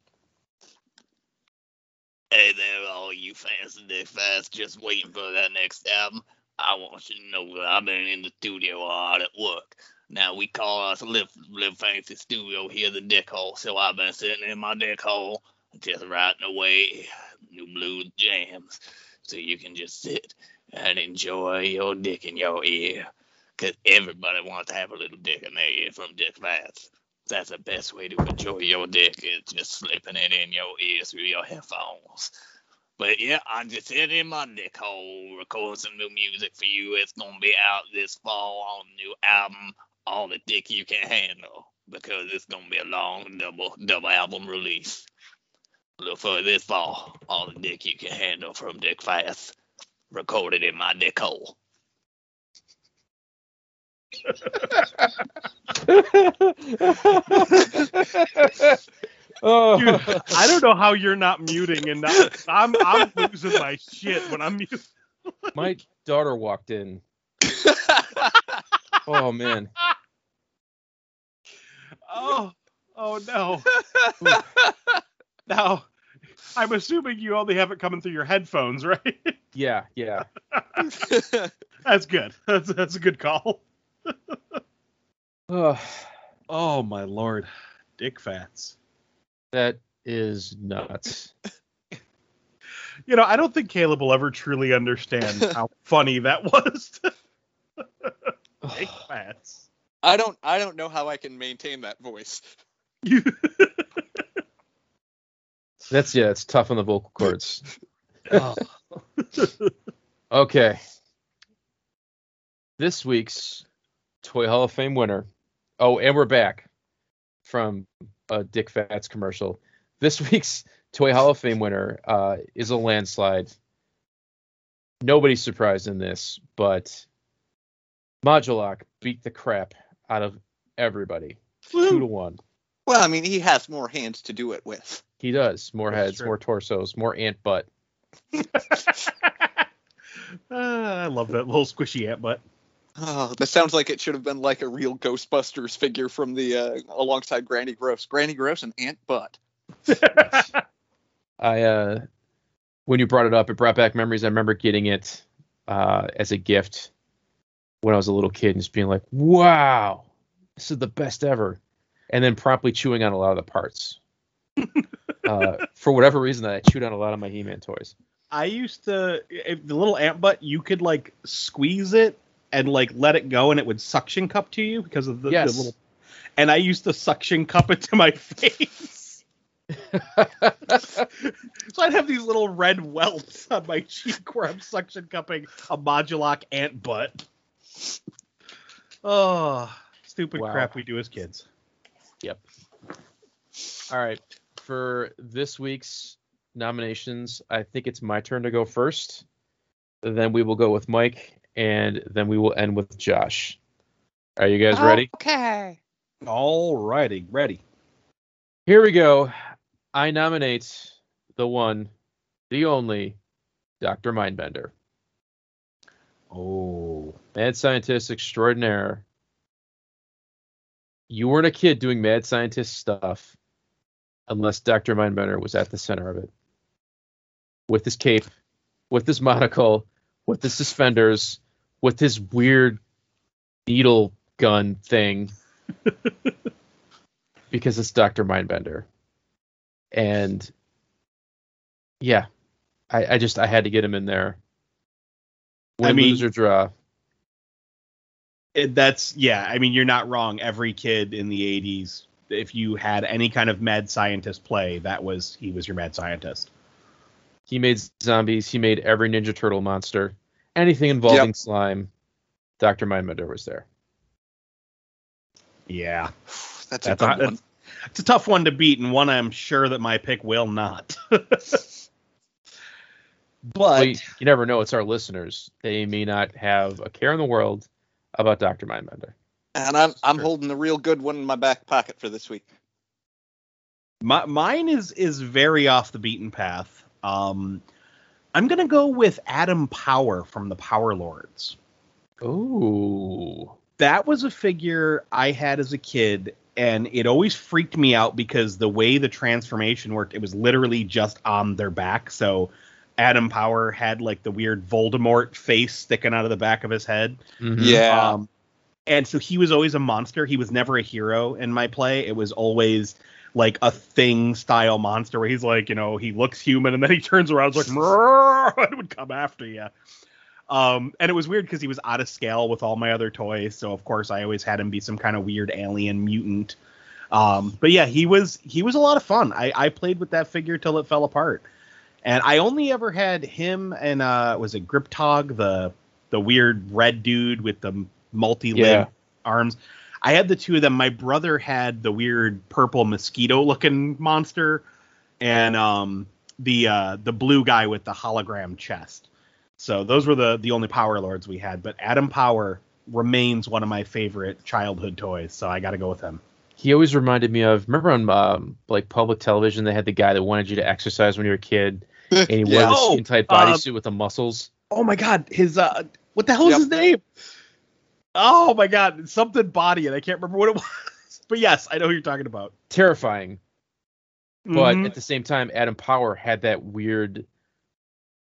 Hey there, all you fans of Dick Fast, just waiting for that next album. I want you to know that I've been in the studio hard at work. Now we call us live live fancy studio here the dick hole. So I've been sitting in my dick hole just writing away new blues jams. So you can just sit and enjoy your dick in your ear. Cause everybody wants to have a little dick in their ear from Dick Vance. That's the best way to enjoy your dick is just slipping it in your ear through your headphones. But yeah, I'm just sitting in my dick hole recording some new music for you. It's gonna be out this fall on new album, All the Dick You Can Handle, because it's gonna be a long double double album release. Look for it this fall, All the Dick You Can Handle from Dick Fast, recorded in my dick hole. oh, Dude, I don't know how you're not muting and not, I'm I'm losing my shit when I'm muting. my daughter walked in. Oh man. Oh, oh no. Now, I'm assuming you only have it coming through your headphones, right? Yeah, yeah. That's good. That's that's a good call. Oh, Oh my lord, dick fats. that is nuts. You know, I don't think Caleb will ever truly understand how funny that was. dick fats. I don't I don't know how I can maintain that voice. You, That's yeah, it's tough on the vocal cords. oh. Okay. This week's Toy Hall of Fame winner. Oh, and we're back from a Dick Fats commercial. This week's Toy Hall of Fame winner uh, is a landslide. Nobody's surprised in this, but Modulok beat the crap out of everybody. Two to one. Well, I mean, he has more hands to do it with. He does. More That's heads, true. more torsos, more ant butt. Ah, I love that little squishy ant butt. Oh, that sounds like it should have been like a real Ghostbusters figure from the uh, alongside Granny Gross. Granny Gross and Ant Butt. I uh when you brought it up, it brought back memories. I remember getting it uh as a gift when I was a little kid and just being like, "Wow, this is the best ever," and then promptly chewing on a lot of the parts. uh, for whatever reason, I chewed on a lot of my He-Man toys. I used to if the little ant butt. You could like squeeze it and like let it go, and it would suction cup to you because of the, the little. And I used to suction cup it to my face. so I'd have these little red welts on my cheek where I'm suction cupping a Modulok ant butt. Oh, stupid Wow. crap we do as kids. Yep. All right, for this week's nominations, I think it's my turn to go first. Then we will go with Mike, and then we will end with Josh. Are you guys ready? Okay. All righty, ready. Here we go. I nominate the one, the only, Dr. Mindbender, Oh, mad scientist extraordinaire. You weren't a kid doing mad scientist stuff unless Dr. Mindbender was at the center of it. With his cape, with his monocle, with his suspenders, with his weird needle gun thing. because it's Dr. Mindbender. And yeah, I, I just I had to get him in there. Win, I mean- lose or draw. it, that's yeah. I mean, you're not wrong. Every kid in the '80s, if you had any kind of mad scientist play, that was he was your mad scientist. He made zombies. He made every Ninja Turtle monster. Anything involving slime. Dr. Mindbender was there. Yeah, That's a That's good a- one. it's a tough one to beat, and one I'm sure that my pick will not. but Well, you, you never know. It's our listeners. They may not have a care in the world about Dr. Mindbender. And I'm I'm Sure. holding a real good one in my back pocket for this week. My, mine is is very off the beaten path. Um, I'm gonna go with Adam Power from the Power Lords. Ooh. That was a figure I had as a kid, and it always freaked me out because the way the transformation worked, it was literally just on their back. So Adam Power had like the weird Voldemort face sticking out of the back of his head. Mhm. Yeah. Um, and so he was always a monster. He was never a hero in my play. It was always like a thing style monster where he's like, you know, he looks human and then he turns around and like, and would come after you. Um, and it was weird because he was out of scale with all my other toys. So of course I always had him be some kind of weird alien mutant. Um, but yeah, he was he was a lot of fun. I, I played with that figure till it fell apart. And I only ever had him and uh was it Griptog, the the weird red dude with the multi-limb Yeah. arms. I had the two of them. My brother had the weird purple mosquito looking monster and um the uh the blue guy with the hologram chest. So those were the the only power lords we had, but Adam Power remains one of my favorite childhood toys, so I got to go with him. He always reminded me of remember on um, like public television they had the guy that wanted you to exercise when you were a kid and he wore Yeah. the Oh, skin tight um, bodysuit with the muscles. Oh my god, his uh what the hell is Yep. his name? Oh my god, something body and I can't remember what it was. But yes, I know who you're talking about. Terrifying. But Mhm. at the same time, Adam Power had that weird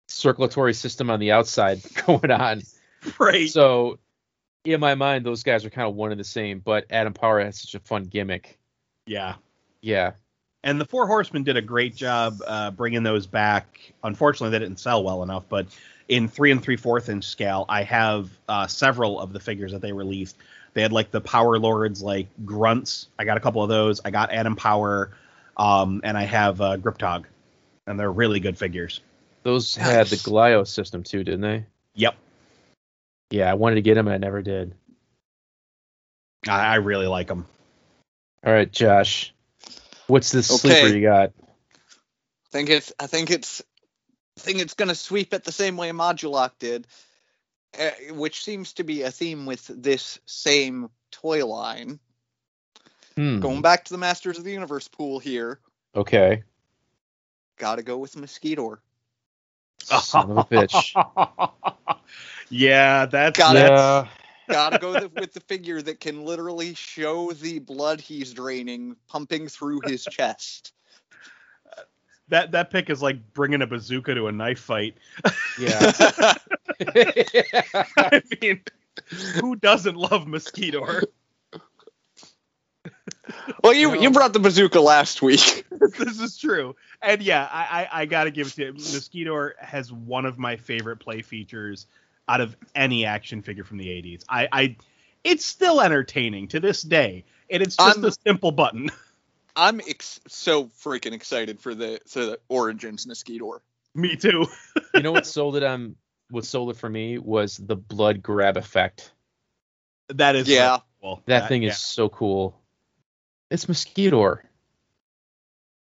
circulatory system on the outside going on. right. So in my mind, those guys are kind of one and the same. But Adam Power has such a fun gimmick. yeah. Yeah, And the Four Horsemen did a great job uh, bringing those back. Unfortunately, they didn't sell well enough, but in three and three fourth inch scale, I have uh, several of the figures that they released. They had like the Power Lords, like grunts. I got a couple of those. I got Adam Power, um, and I have uh, Griptog, and they're really good figures. those had the Nice. Glio system too, didn't they? Yep, Yeah, I wanted to get them and I never did. I, I really like them. All right, Josh, what's this Okay. sleeper you got? I think it's I think it's I think it's gonna sweep it the same way Modulok did, uh, which seems to be a theme with this same toy line. Hmm. Going back to the Masters of the Universe pool here, Okay. gotta go with Mosquito. Son of a bitch. yeah, that's Got it. yeah. Gotta go with, with the figure that can literally show the blood he's draining pumping through his chest. That that pick is like bringing a bazooka to a knife fight. Yeah. I mean, who doesn't love Mosquito? well, you you brought the bazooka last week. this is true. And yeah, I, I, I got to give it to you. Mosquito has one of my favorite play features out of any action figure from the 80s. I, I It's still entertaining to this day. And it's just I'm- a simple button. I'm ex- so freaking excited for the for the Origins Mosquito. Me too. you know what sold it on what sold it for me was the blood grab effect. That is Yeah. Well, That thing is so cool. It's Mosquito.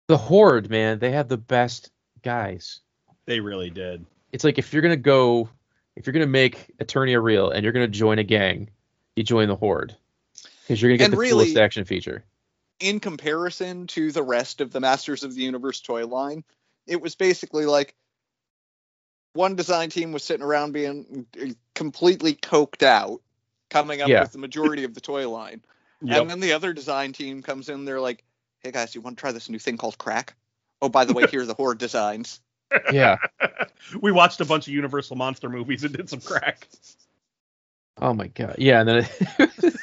The Horde, man, they have the best guys. They really did. It's like if you're gonna go, if you're gonna make Eternia real and you're gonna join a gang, you join the Horde because you're gonna get And the really- coolest action feature. In comparison to the rest of the Masters of the Universe toy line, it was basically like one design team was sitting around being completely coked out, coming up Yeah. with the majority of the toy line. Yep. And then the other design team comes in, they're like, hey guys, you want to try this new thing called crack? Oh, by the way, here are the horde designs. Yeah. we watched a bunch of Universal monster movies and did some crack. Oh my god. Yeah, and then it-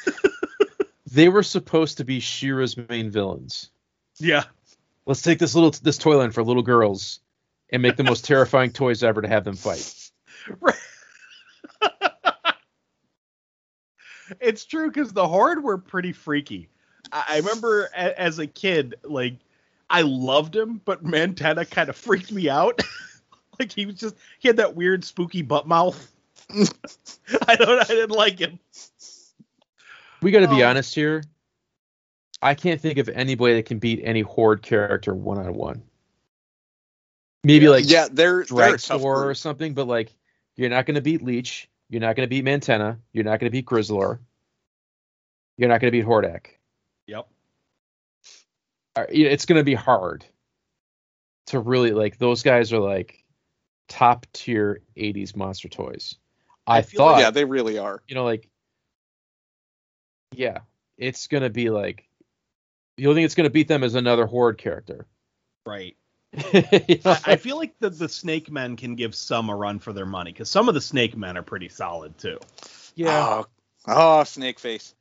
they were supposed to be She-Ra's main villains. Yeah. Let's take this little this toy line for little girls and make the most terrifying toys ever to have them fight. Right. it's true because the horde were pretty freaky. I, I remember a, as a kid, like I loved him, but Mantenna kind of freaked me out. like he was just he had that weird spooky butt mouth. I don't I didn't like him. We got to be honest here. I can't think of anybody that can beat any horde character one on one. Maybe like yeah, they're, they're a tough Dragstor or something, but like you're not going to beat Leech. You're not going to beat Mantenna. You're not going to beat Grizzlor. You're not going to beat Hordak. Yep. Uh, you know, It's going to be hard to really like. Those guys are like top tier '80s monster toys. I, I feel like- thought, Yeah, they really are. you know, like, yeah, it's going to be like the only thing that's going to beat them is another Horde character. Right. You know, I, I feel like the, the Snake Men can give some a run for their money because some of the Snake Men are pretty solid too. yeah. Oh, oh, snake face.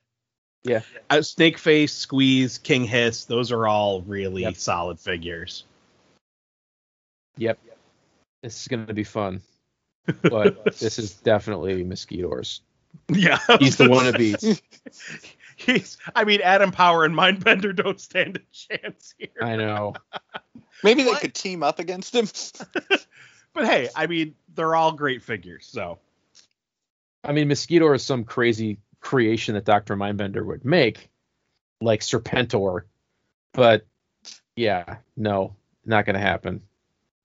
Yeah. Uh, Snake Face, Squeeze, King Hiss, those are all really Yep. solid figures. Yep. This is gonna be fun. But this is definitely Mosquito's. Yeah, He's the one it beats. He's, I mean, Adam Power and Mindbender don't stand a chance here. I know. Maybe they What? could team up against him. But hey, I mean, they're all great figures. So I mean, Mosquito is some crazy creation that Dr. Mindbender would make, like Serpentor. But yeah, no, not gonna happen.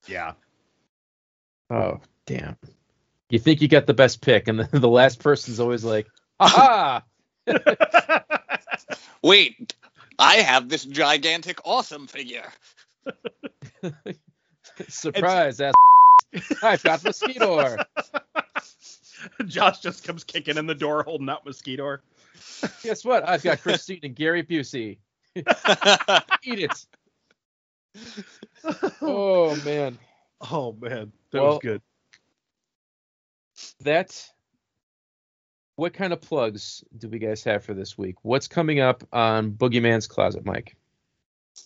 yeah, Oh, damn. You think you got the best pick, and the, the last person's always like, aha! Wait, I have this gigantic, awesome figure. Surprise, ass. I've got Mosquito. Josh just comes kicking in the door, holding out Mosquito. Guess what? I've got Christine and Gary Busey. Eat it. Oh, man. Oh man, that Well- was good. That what kind of plugs do we guys have for this week what's coming up on boogeyman's closet mike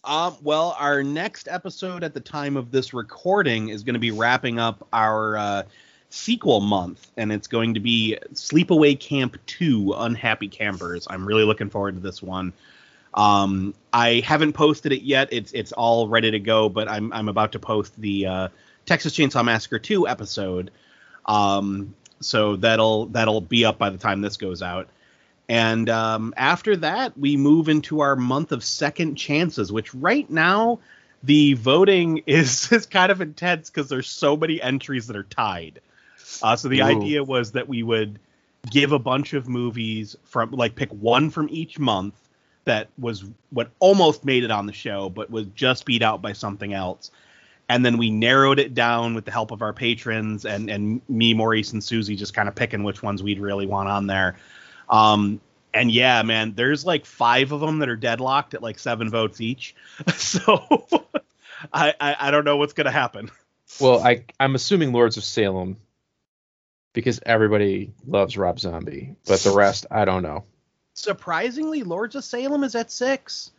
Um, well, our next episode at the time of this recording is going to be wrapping up our uh, sequel month, and it's going to be Sleepaway Camp 2 Unhappy Campers. I'm really looking forward to this one. Um, I haven't posted it yet. It's it's all ready to go, but I'm I'm about to post the uh, Texas Chainsaw Massacre 2 episode. Um, so that'll that'll be up by the time this goes out. And um, after that, we move into our month of second chances, which right now the voting is, is kind of intense because there's so many entries that are tied. Uh, so the Ooh. idea was that we would give a bunch of movies from like pick one from each month that was what almost made it on the show, but was just beat out by something else. And then we narrowed it down with the help of our patrons and and me, Maurice, and Susie just kind of picking which ones we'd really want on there. Um, and yeah, man, there's like five of them that are deadlocked at like seven votes each. So I, I I don't know what's gonna happen. well i i'm assuming lords of salem because everybody loves rob zombie but the rest i don't know Surprisingly, Lords of Salem is at six.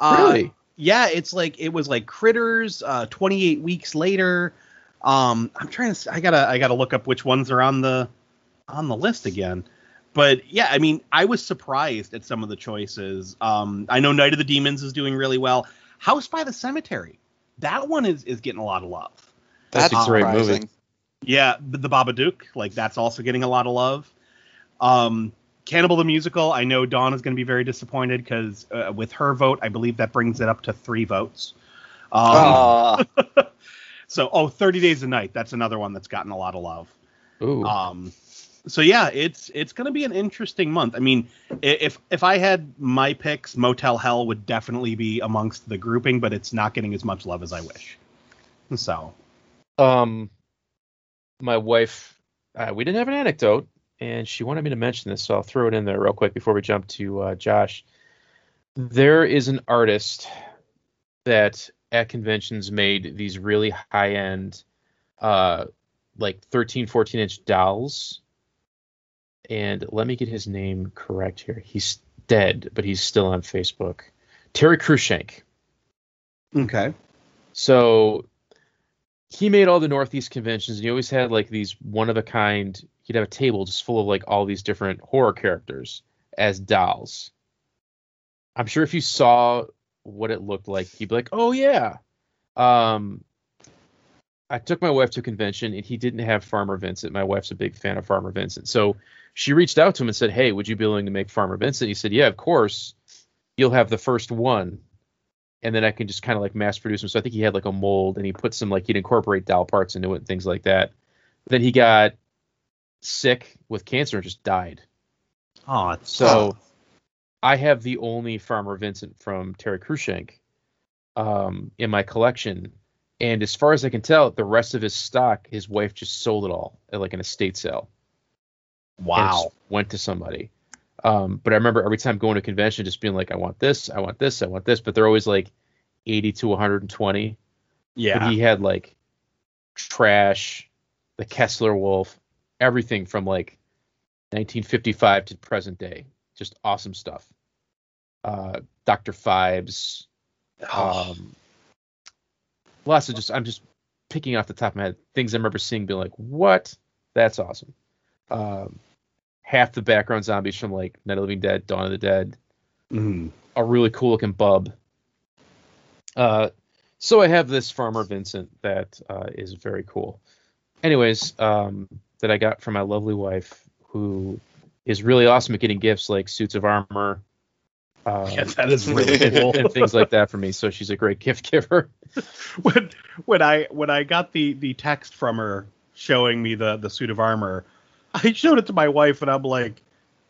Uh, really yeah, it's like it was like Critters. Uh, 28 weeks later. Um, I'm trying to. I gotta. I gotta look up which ones are on the on the list again. But yeah, I mean, I was surprised at some of the choices. Um, I know Night of the Demons is doing really well. House by the Cemetery, that one is is getting a lot of love. That's That's a great movie. Yeah, the, the Babadook, like that's also getting a lot of love. Um, Cannibal the musical, I know Dawn is going to be very disappointed because uh, with her vote, I believe that brings it up to three votes. Um, Ah, so, oh, 30 Days a Night, that's another one that's gotten a lot of love. Ooh. Um, so yeah, it's it's going to be an interesting month. I mean, if if I had my picks, Motel Hell would definitely be amongst the grouping, but it's not getting as much love as I wish. So, um my wife uh, we didn't have an anecdote and she wanted me to mention this so i'll throw it in there real quick before we jump to uh, josh there is an artist that at conventions made these really high end uh like 13 14 inch dolls and let me get his name correct here he's dead but he's still on facebook terry Cruikshank. okay. So he made all the Northeast conventions, and he always had like these one of a kind. He'd have a table just full of like all these different horror characters as dolls. I'm sure if you saw what it looked like, you'd be like, "Oh yeah." Um, I took my wife to a convention, and he didn't have Farmer Vincent. My wife's a big fan of Farmer Vincent, so she reached out to him and said, "Hey, would you be willing to make Farmer Vincent?" He said, "Yeah, of course. You'll have the first one." and then I can just kind of like mass produce them. So I think he had like a mold and he put some like he'd incorporate doll parts into it and things like that. Then he got sick with cancer and just died. Oh, it's So I have the only Farmer Vincent from Terry Cruikshank um, in my collection. And as far as I can tell, the rest of his stock, his wife just sold it all at like an estate sale. wow. went to somebody. Um, but I remember every time going to convention, just being like, I want this, I want this, I want this, but they're always like 80 to 120. Yeah. but he had like trash, the Kessler Wolf, everything from like 1955 to present day. Just awesome stuff. Uh, Dr. Phibes, Oh. um, lots of just I'm just picking off the top of my head things I remember seeing, being like, "What? That's awesome." Um, half the background zombies from like Night of the Living Dead, Dawn of the Dead, Mhm. a really cool looking bub. Uh, so I have this Farmer Vincent that uh, is very cool. Anyways, um, that I got from my lovely wife, who is really awesome at getting gifts like suits of armor. Uh, Yeah, that is really cool. and things like that for me. So she's a great gift giver. when when I when I got the the text from her showing me the the suit of armor, I showed it to my wife and I'm like,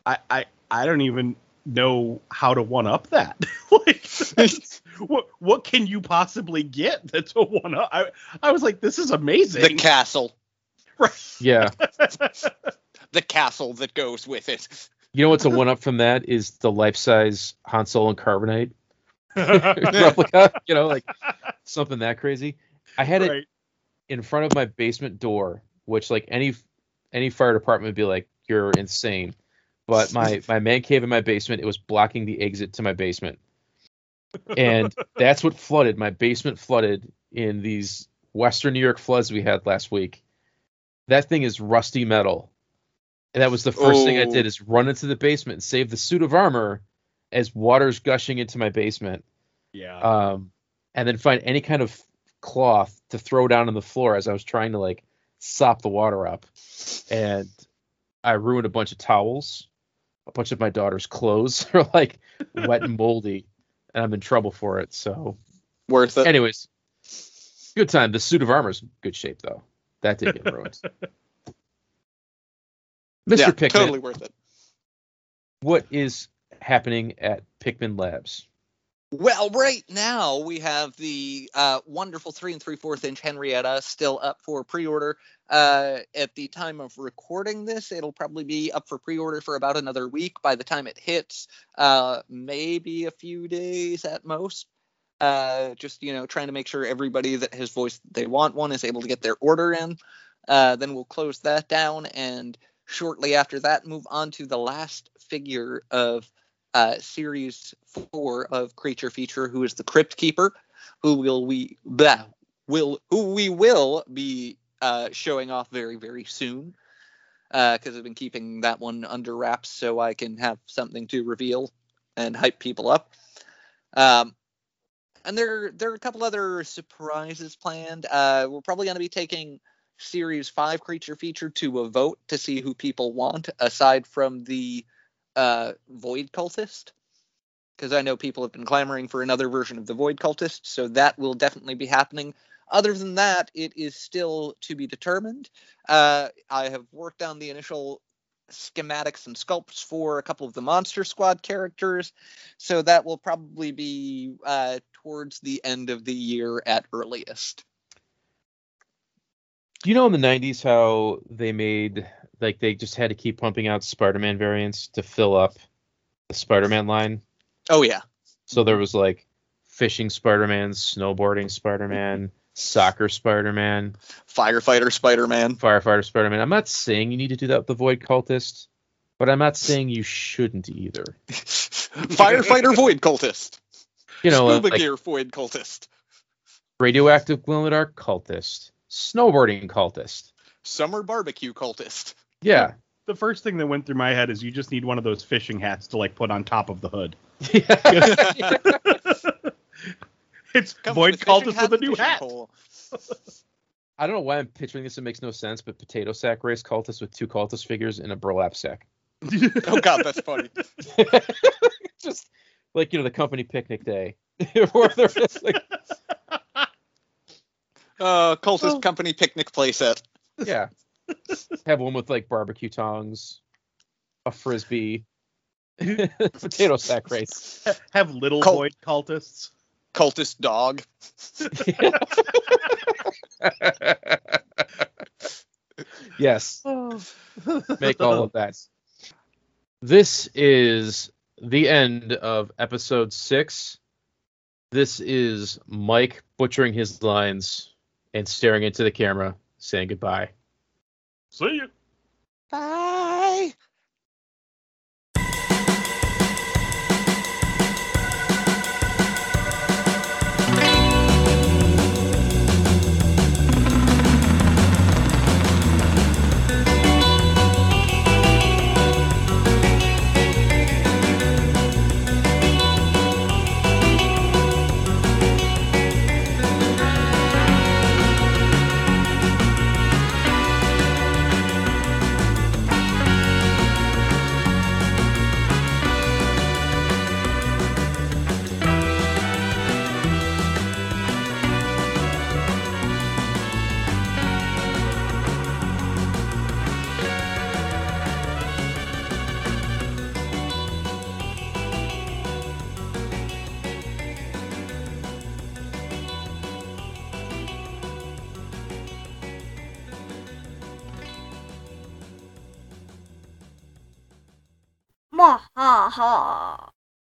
I I, I don't even know how to one up that. like that's- what what can you possibly get that's a one up? I I was like, this is amazing. The castle. Yeah. The castle that goes with it. You know what's a one up from that is the life size Han Solo and Carbonite replica. You know, like something that crazy. I had it in front of my basement door, which like any any fire department would be like, "You're insane." But my my man cave in my basement, it was blocking the exit to my basement, and that's what flooded. My basement flooded in these Western New York floods we had last week. That thing is rusty metal, and that was the first thing I Oh. did is run into the basement and save the suit of armor as water's gushing into my basement Yeah. um, and then find any kind of cloth to throw down on the floor as I was trying to like sop the water up. And I ruined a bunch of towels. A bunch of my daughter's clothes are like wet and moldy, and I'm in trouble for it. So, Worth it. anyways, good time. The suit of armor's good shape though. That did get ruined. Mr. yeah, Pickman, totally worth it. what is happening at Pickman Labs? Well, right now we have the uh, wonderful three and three fourth inch Henrietta still up for pre-order. Uh, at the time of recording this, it'll probably be up for pre-order for about another week. By the time it hits, uh, maybe a few days at most. Uh, just you know, trying to make sure everybody that has voiced they want one is able to get their order in. Uh, then we'll close that down, and shortly after that, move on to the last figure of uh, series four of Creature Feature, who is the Crypt Keeper, who will we blah, will who we will be uh, showing off very very soon, because I've been keeping that one under wraps so I can have something to reveal and hype people up. Um, and there there are a couple other surprises planned. Uh, we're probably going to be taking series five creature feature to a vote to see who people want aside from the uh, Void Cultist, because I know people have been clamoring for another version of the Void Cultist, so that will definitely be happening. Other than that, it is still to be determined. Uh, I have worked on the initial schematics and sculpts for a couple of the Monster Squad characters, so that will probably be uh, towards the end of the year at earliest. Do you know in the 90s how they made like they just had to keep pumping out Spider-Man variants to fill up the Spider-Man line? Oh yeah, So there was like fishing Spider-Man, snowboarding Spider-Man, soccer Spider-Man, firefighter Spider-Man. firefighter Spider-Man. I'm not saying you need to do that with the Void Cultist, but I'm not saying you shouldn't either. Firefighter Void Cultist. You know, uh, Scuba like gear Void Cultist. radioactive glow in the dark cultist, snowboarding cultist. Summer Barbecue Cultist. Yeah. the first thing that went through my head is you just need one of those fishing hats to like put on top of the hood. Yeah. it's Comes Void with Cultist with a new hat. I don't know why I'm picturing this. It makes no sense, but potato sack race cultist with two cultist figures in a burlap sack. Oh god, that's funny. Just like you know the company picnic day, where they're just like, Uh, cultist Oh. company picnic playset. yeah, have one with like barbecue tongs, a frisbee, potato sack race. Have little Cult- Void Cultists. Cultist dog. yes, make all of that. This is the end of episode six. This is Mike butchering his lines and staring into the camera, saying goodbye. See you. Bye. 啊，好。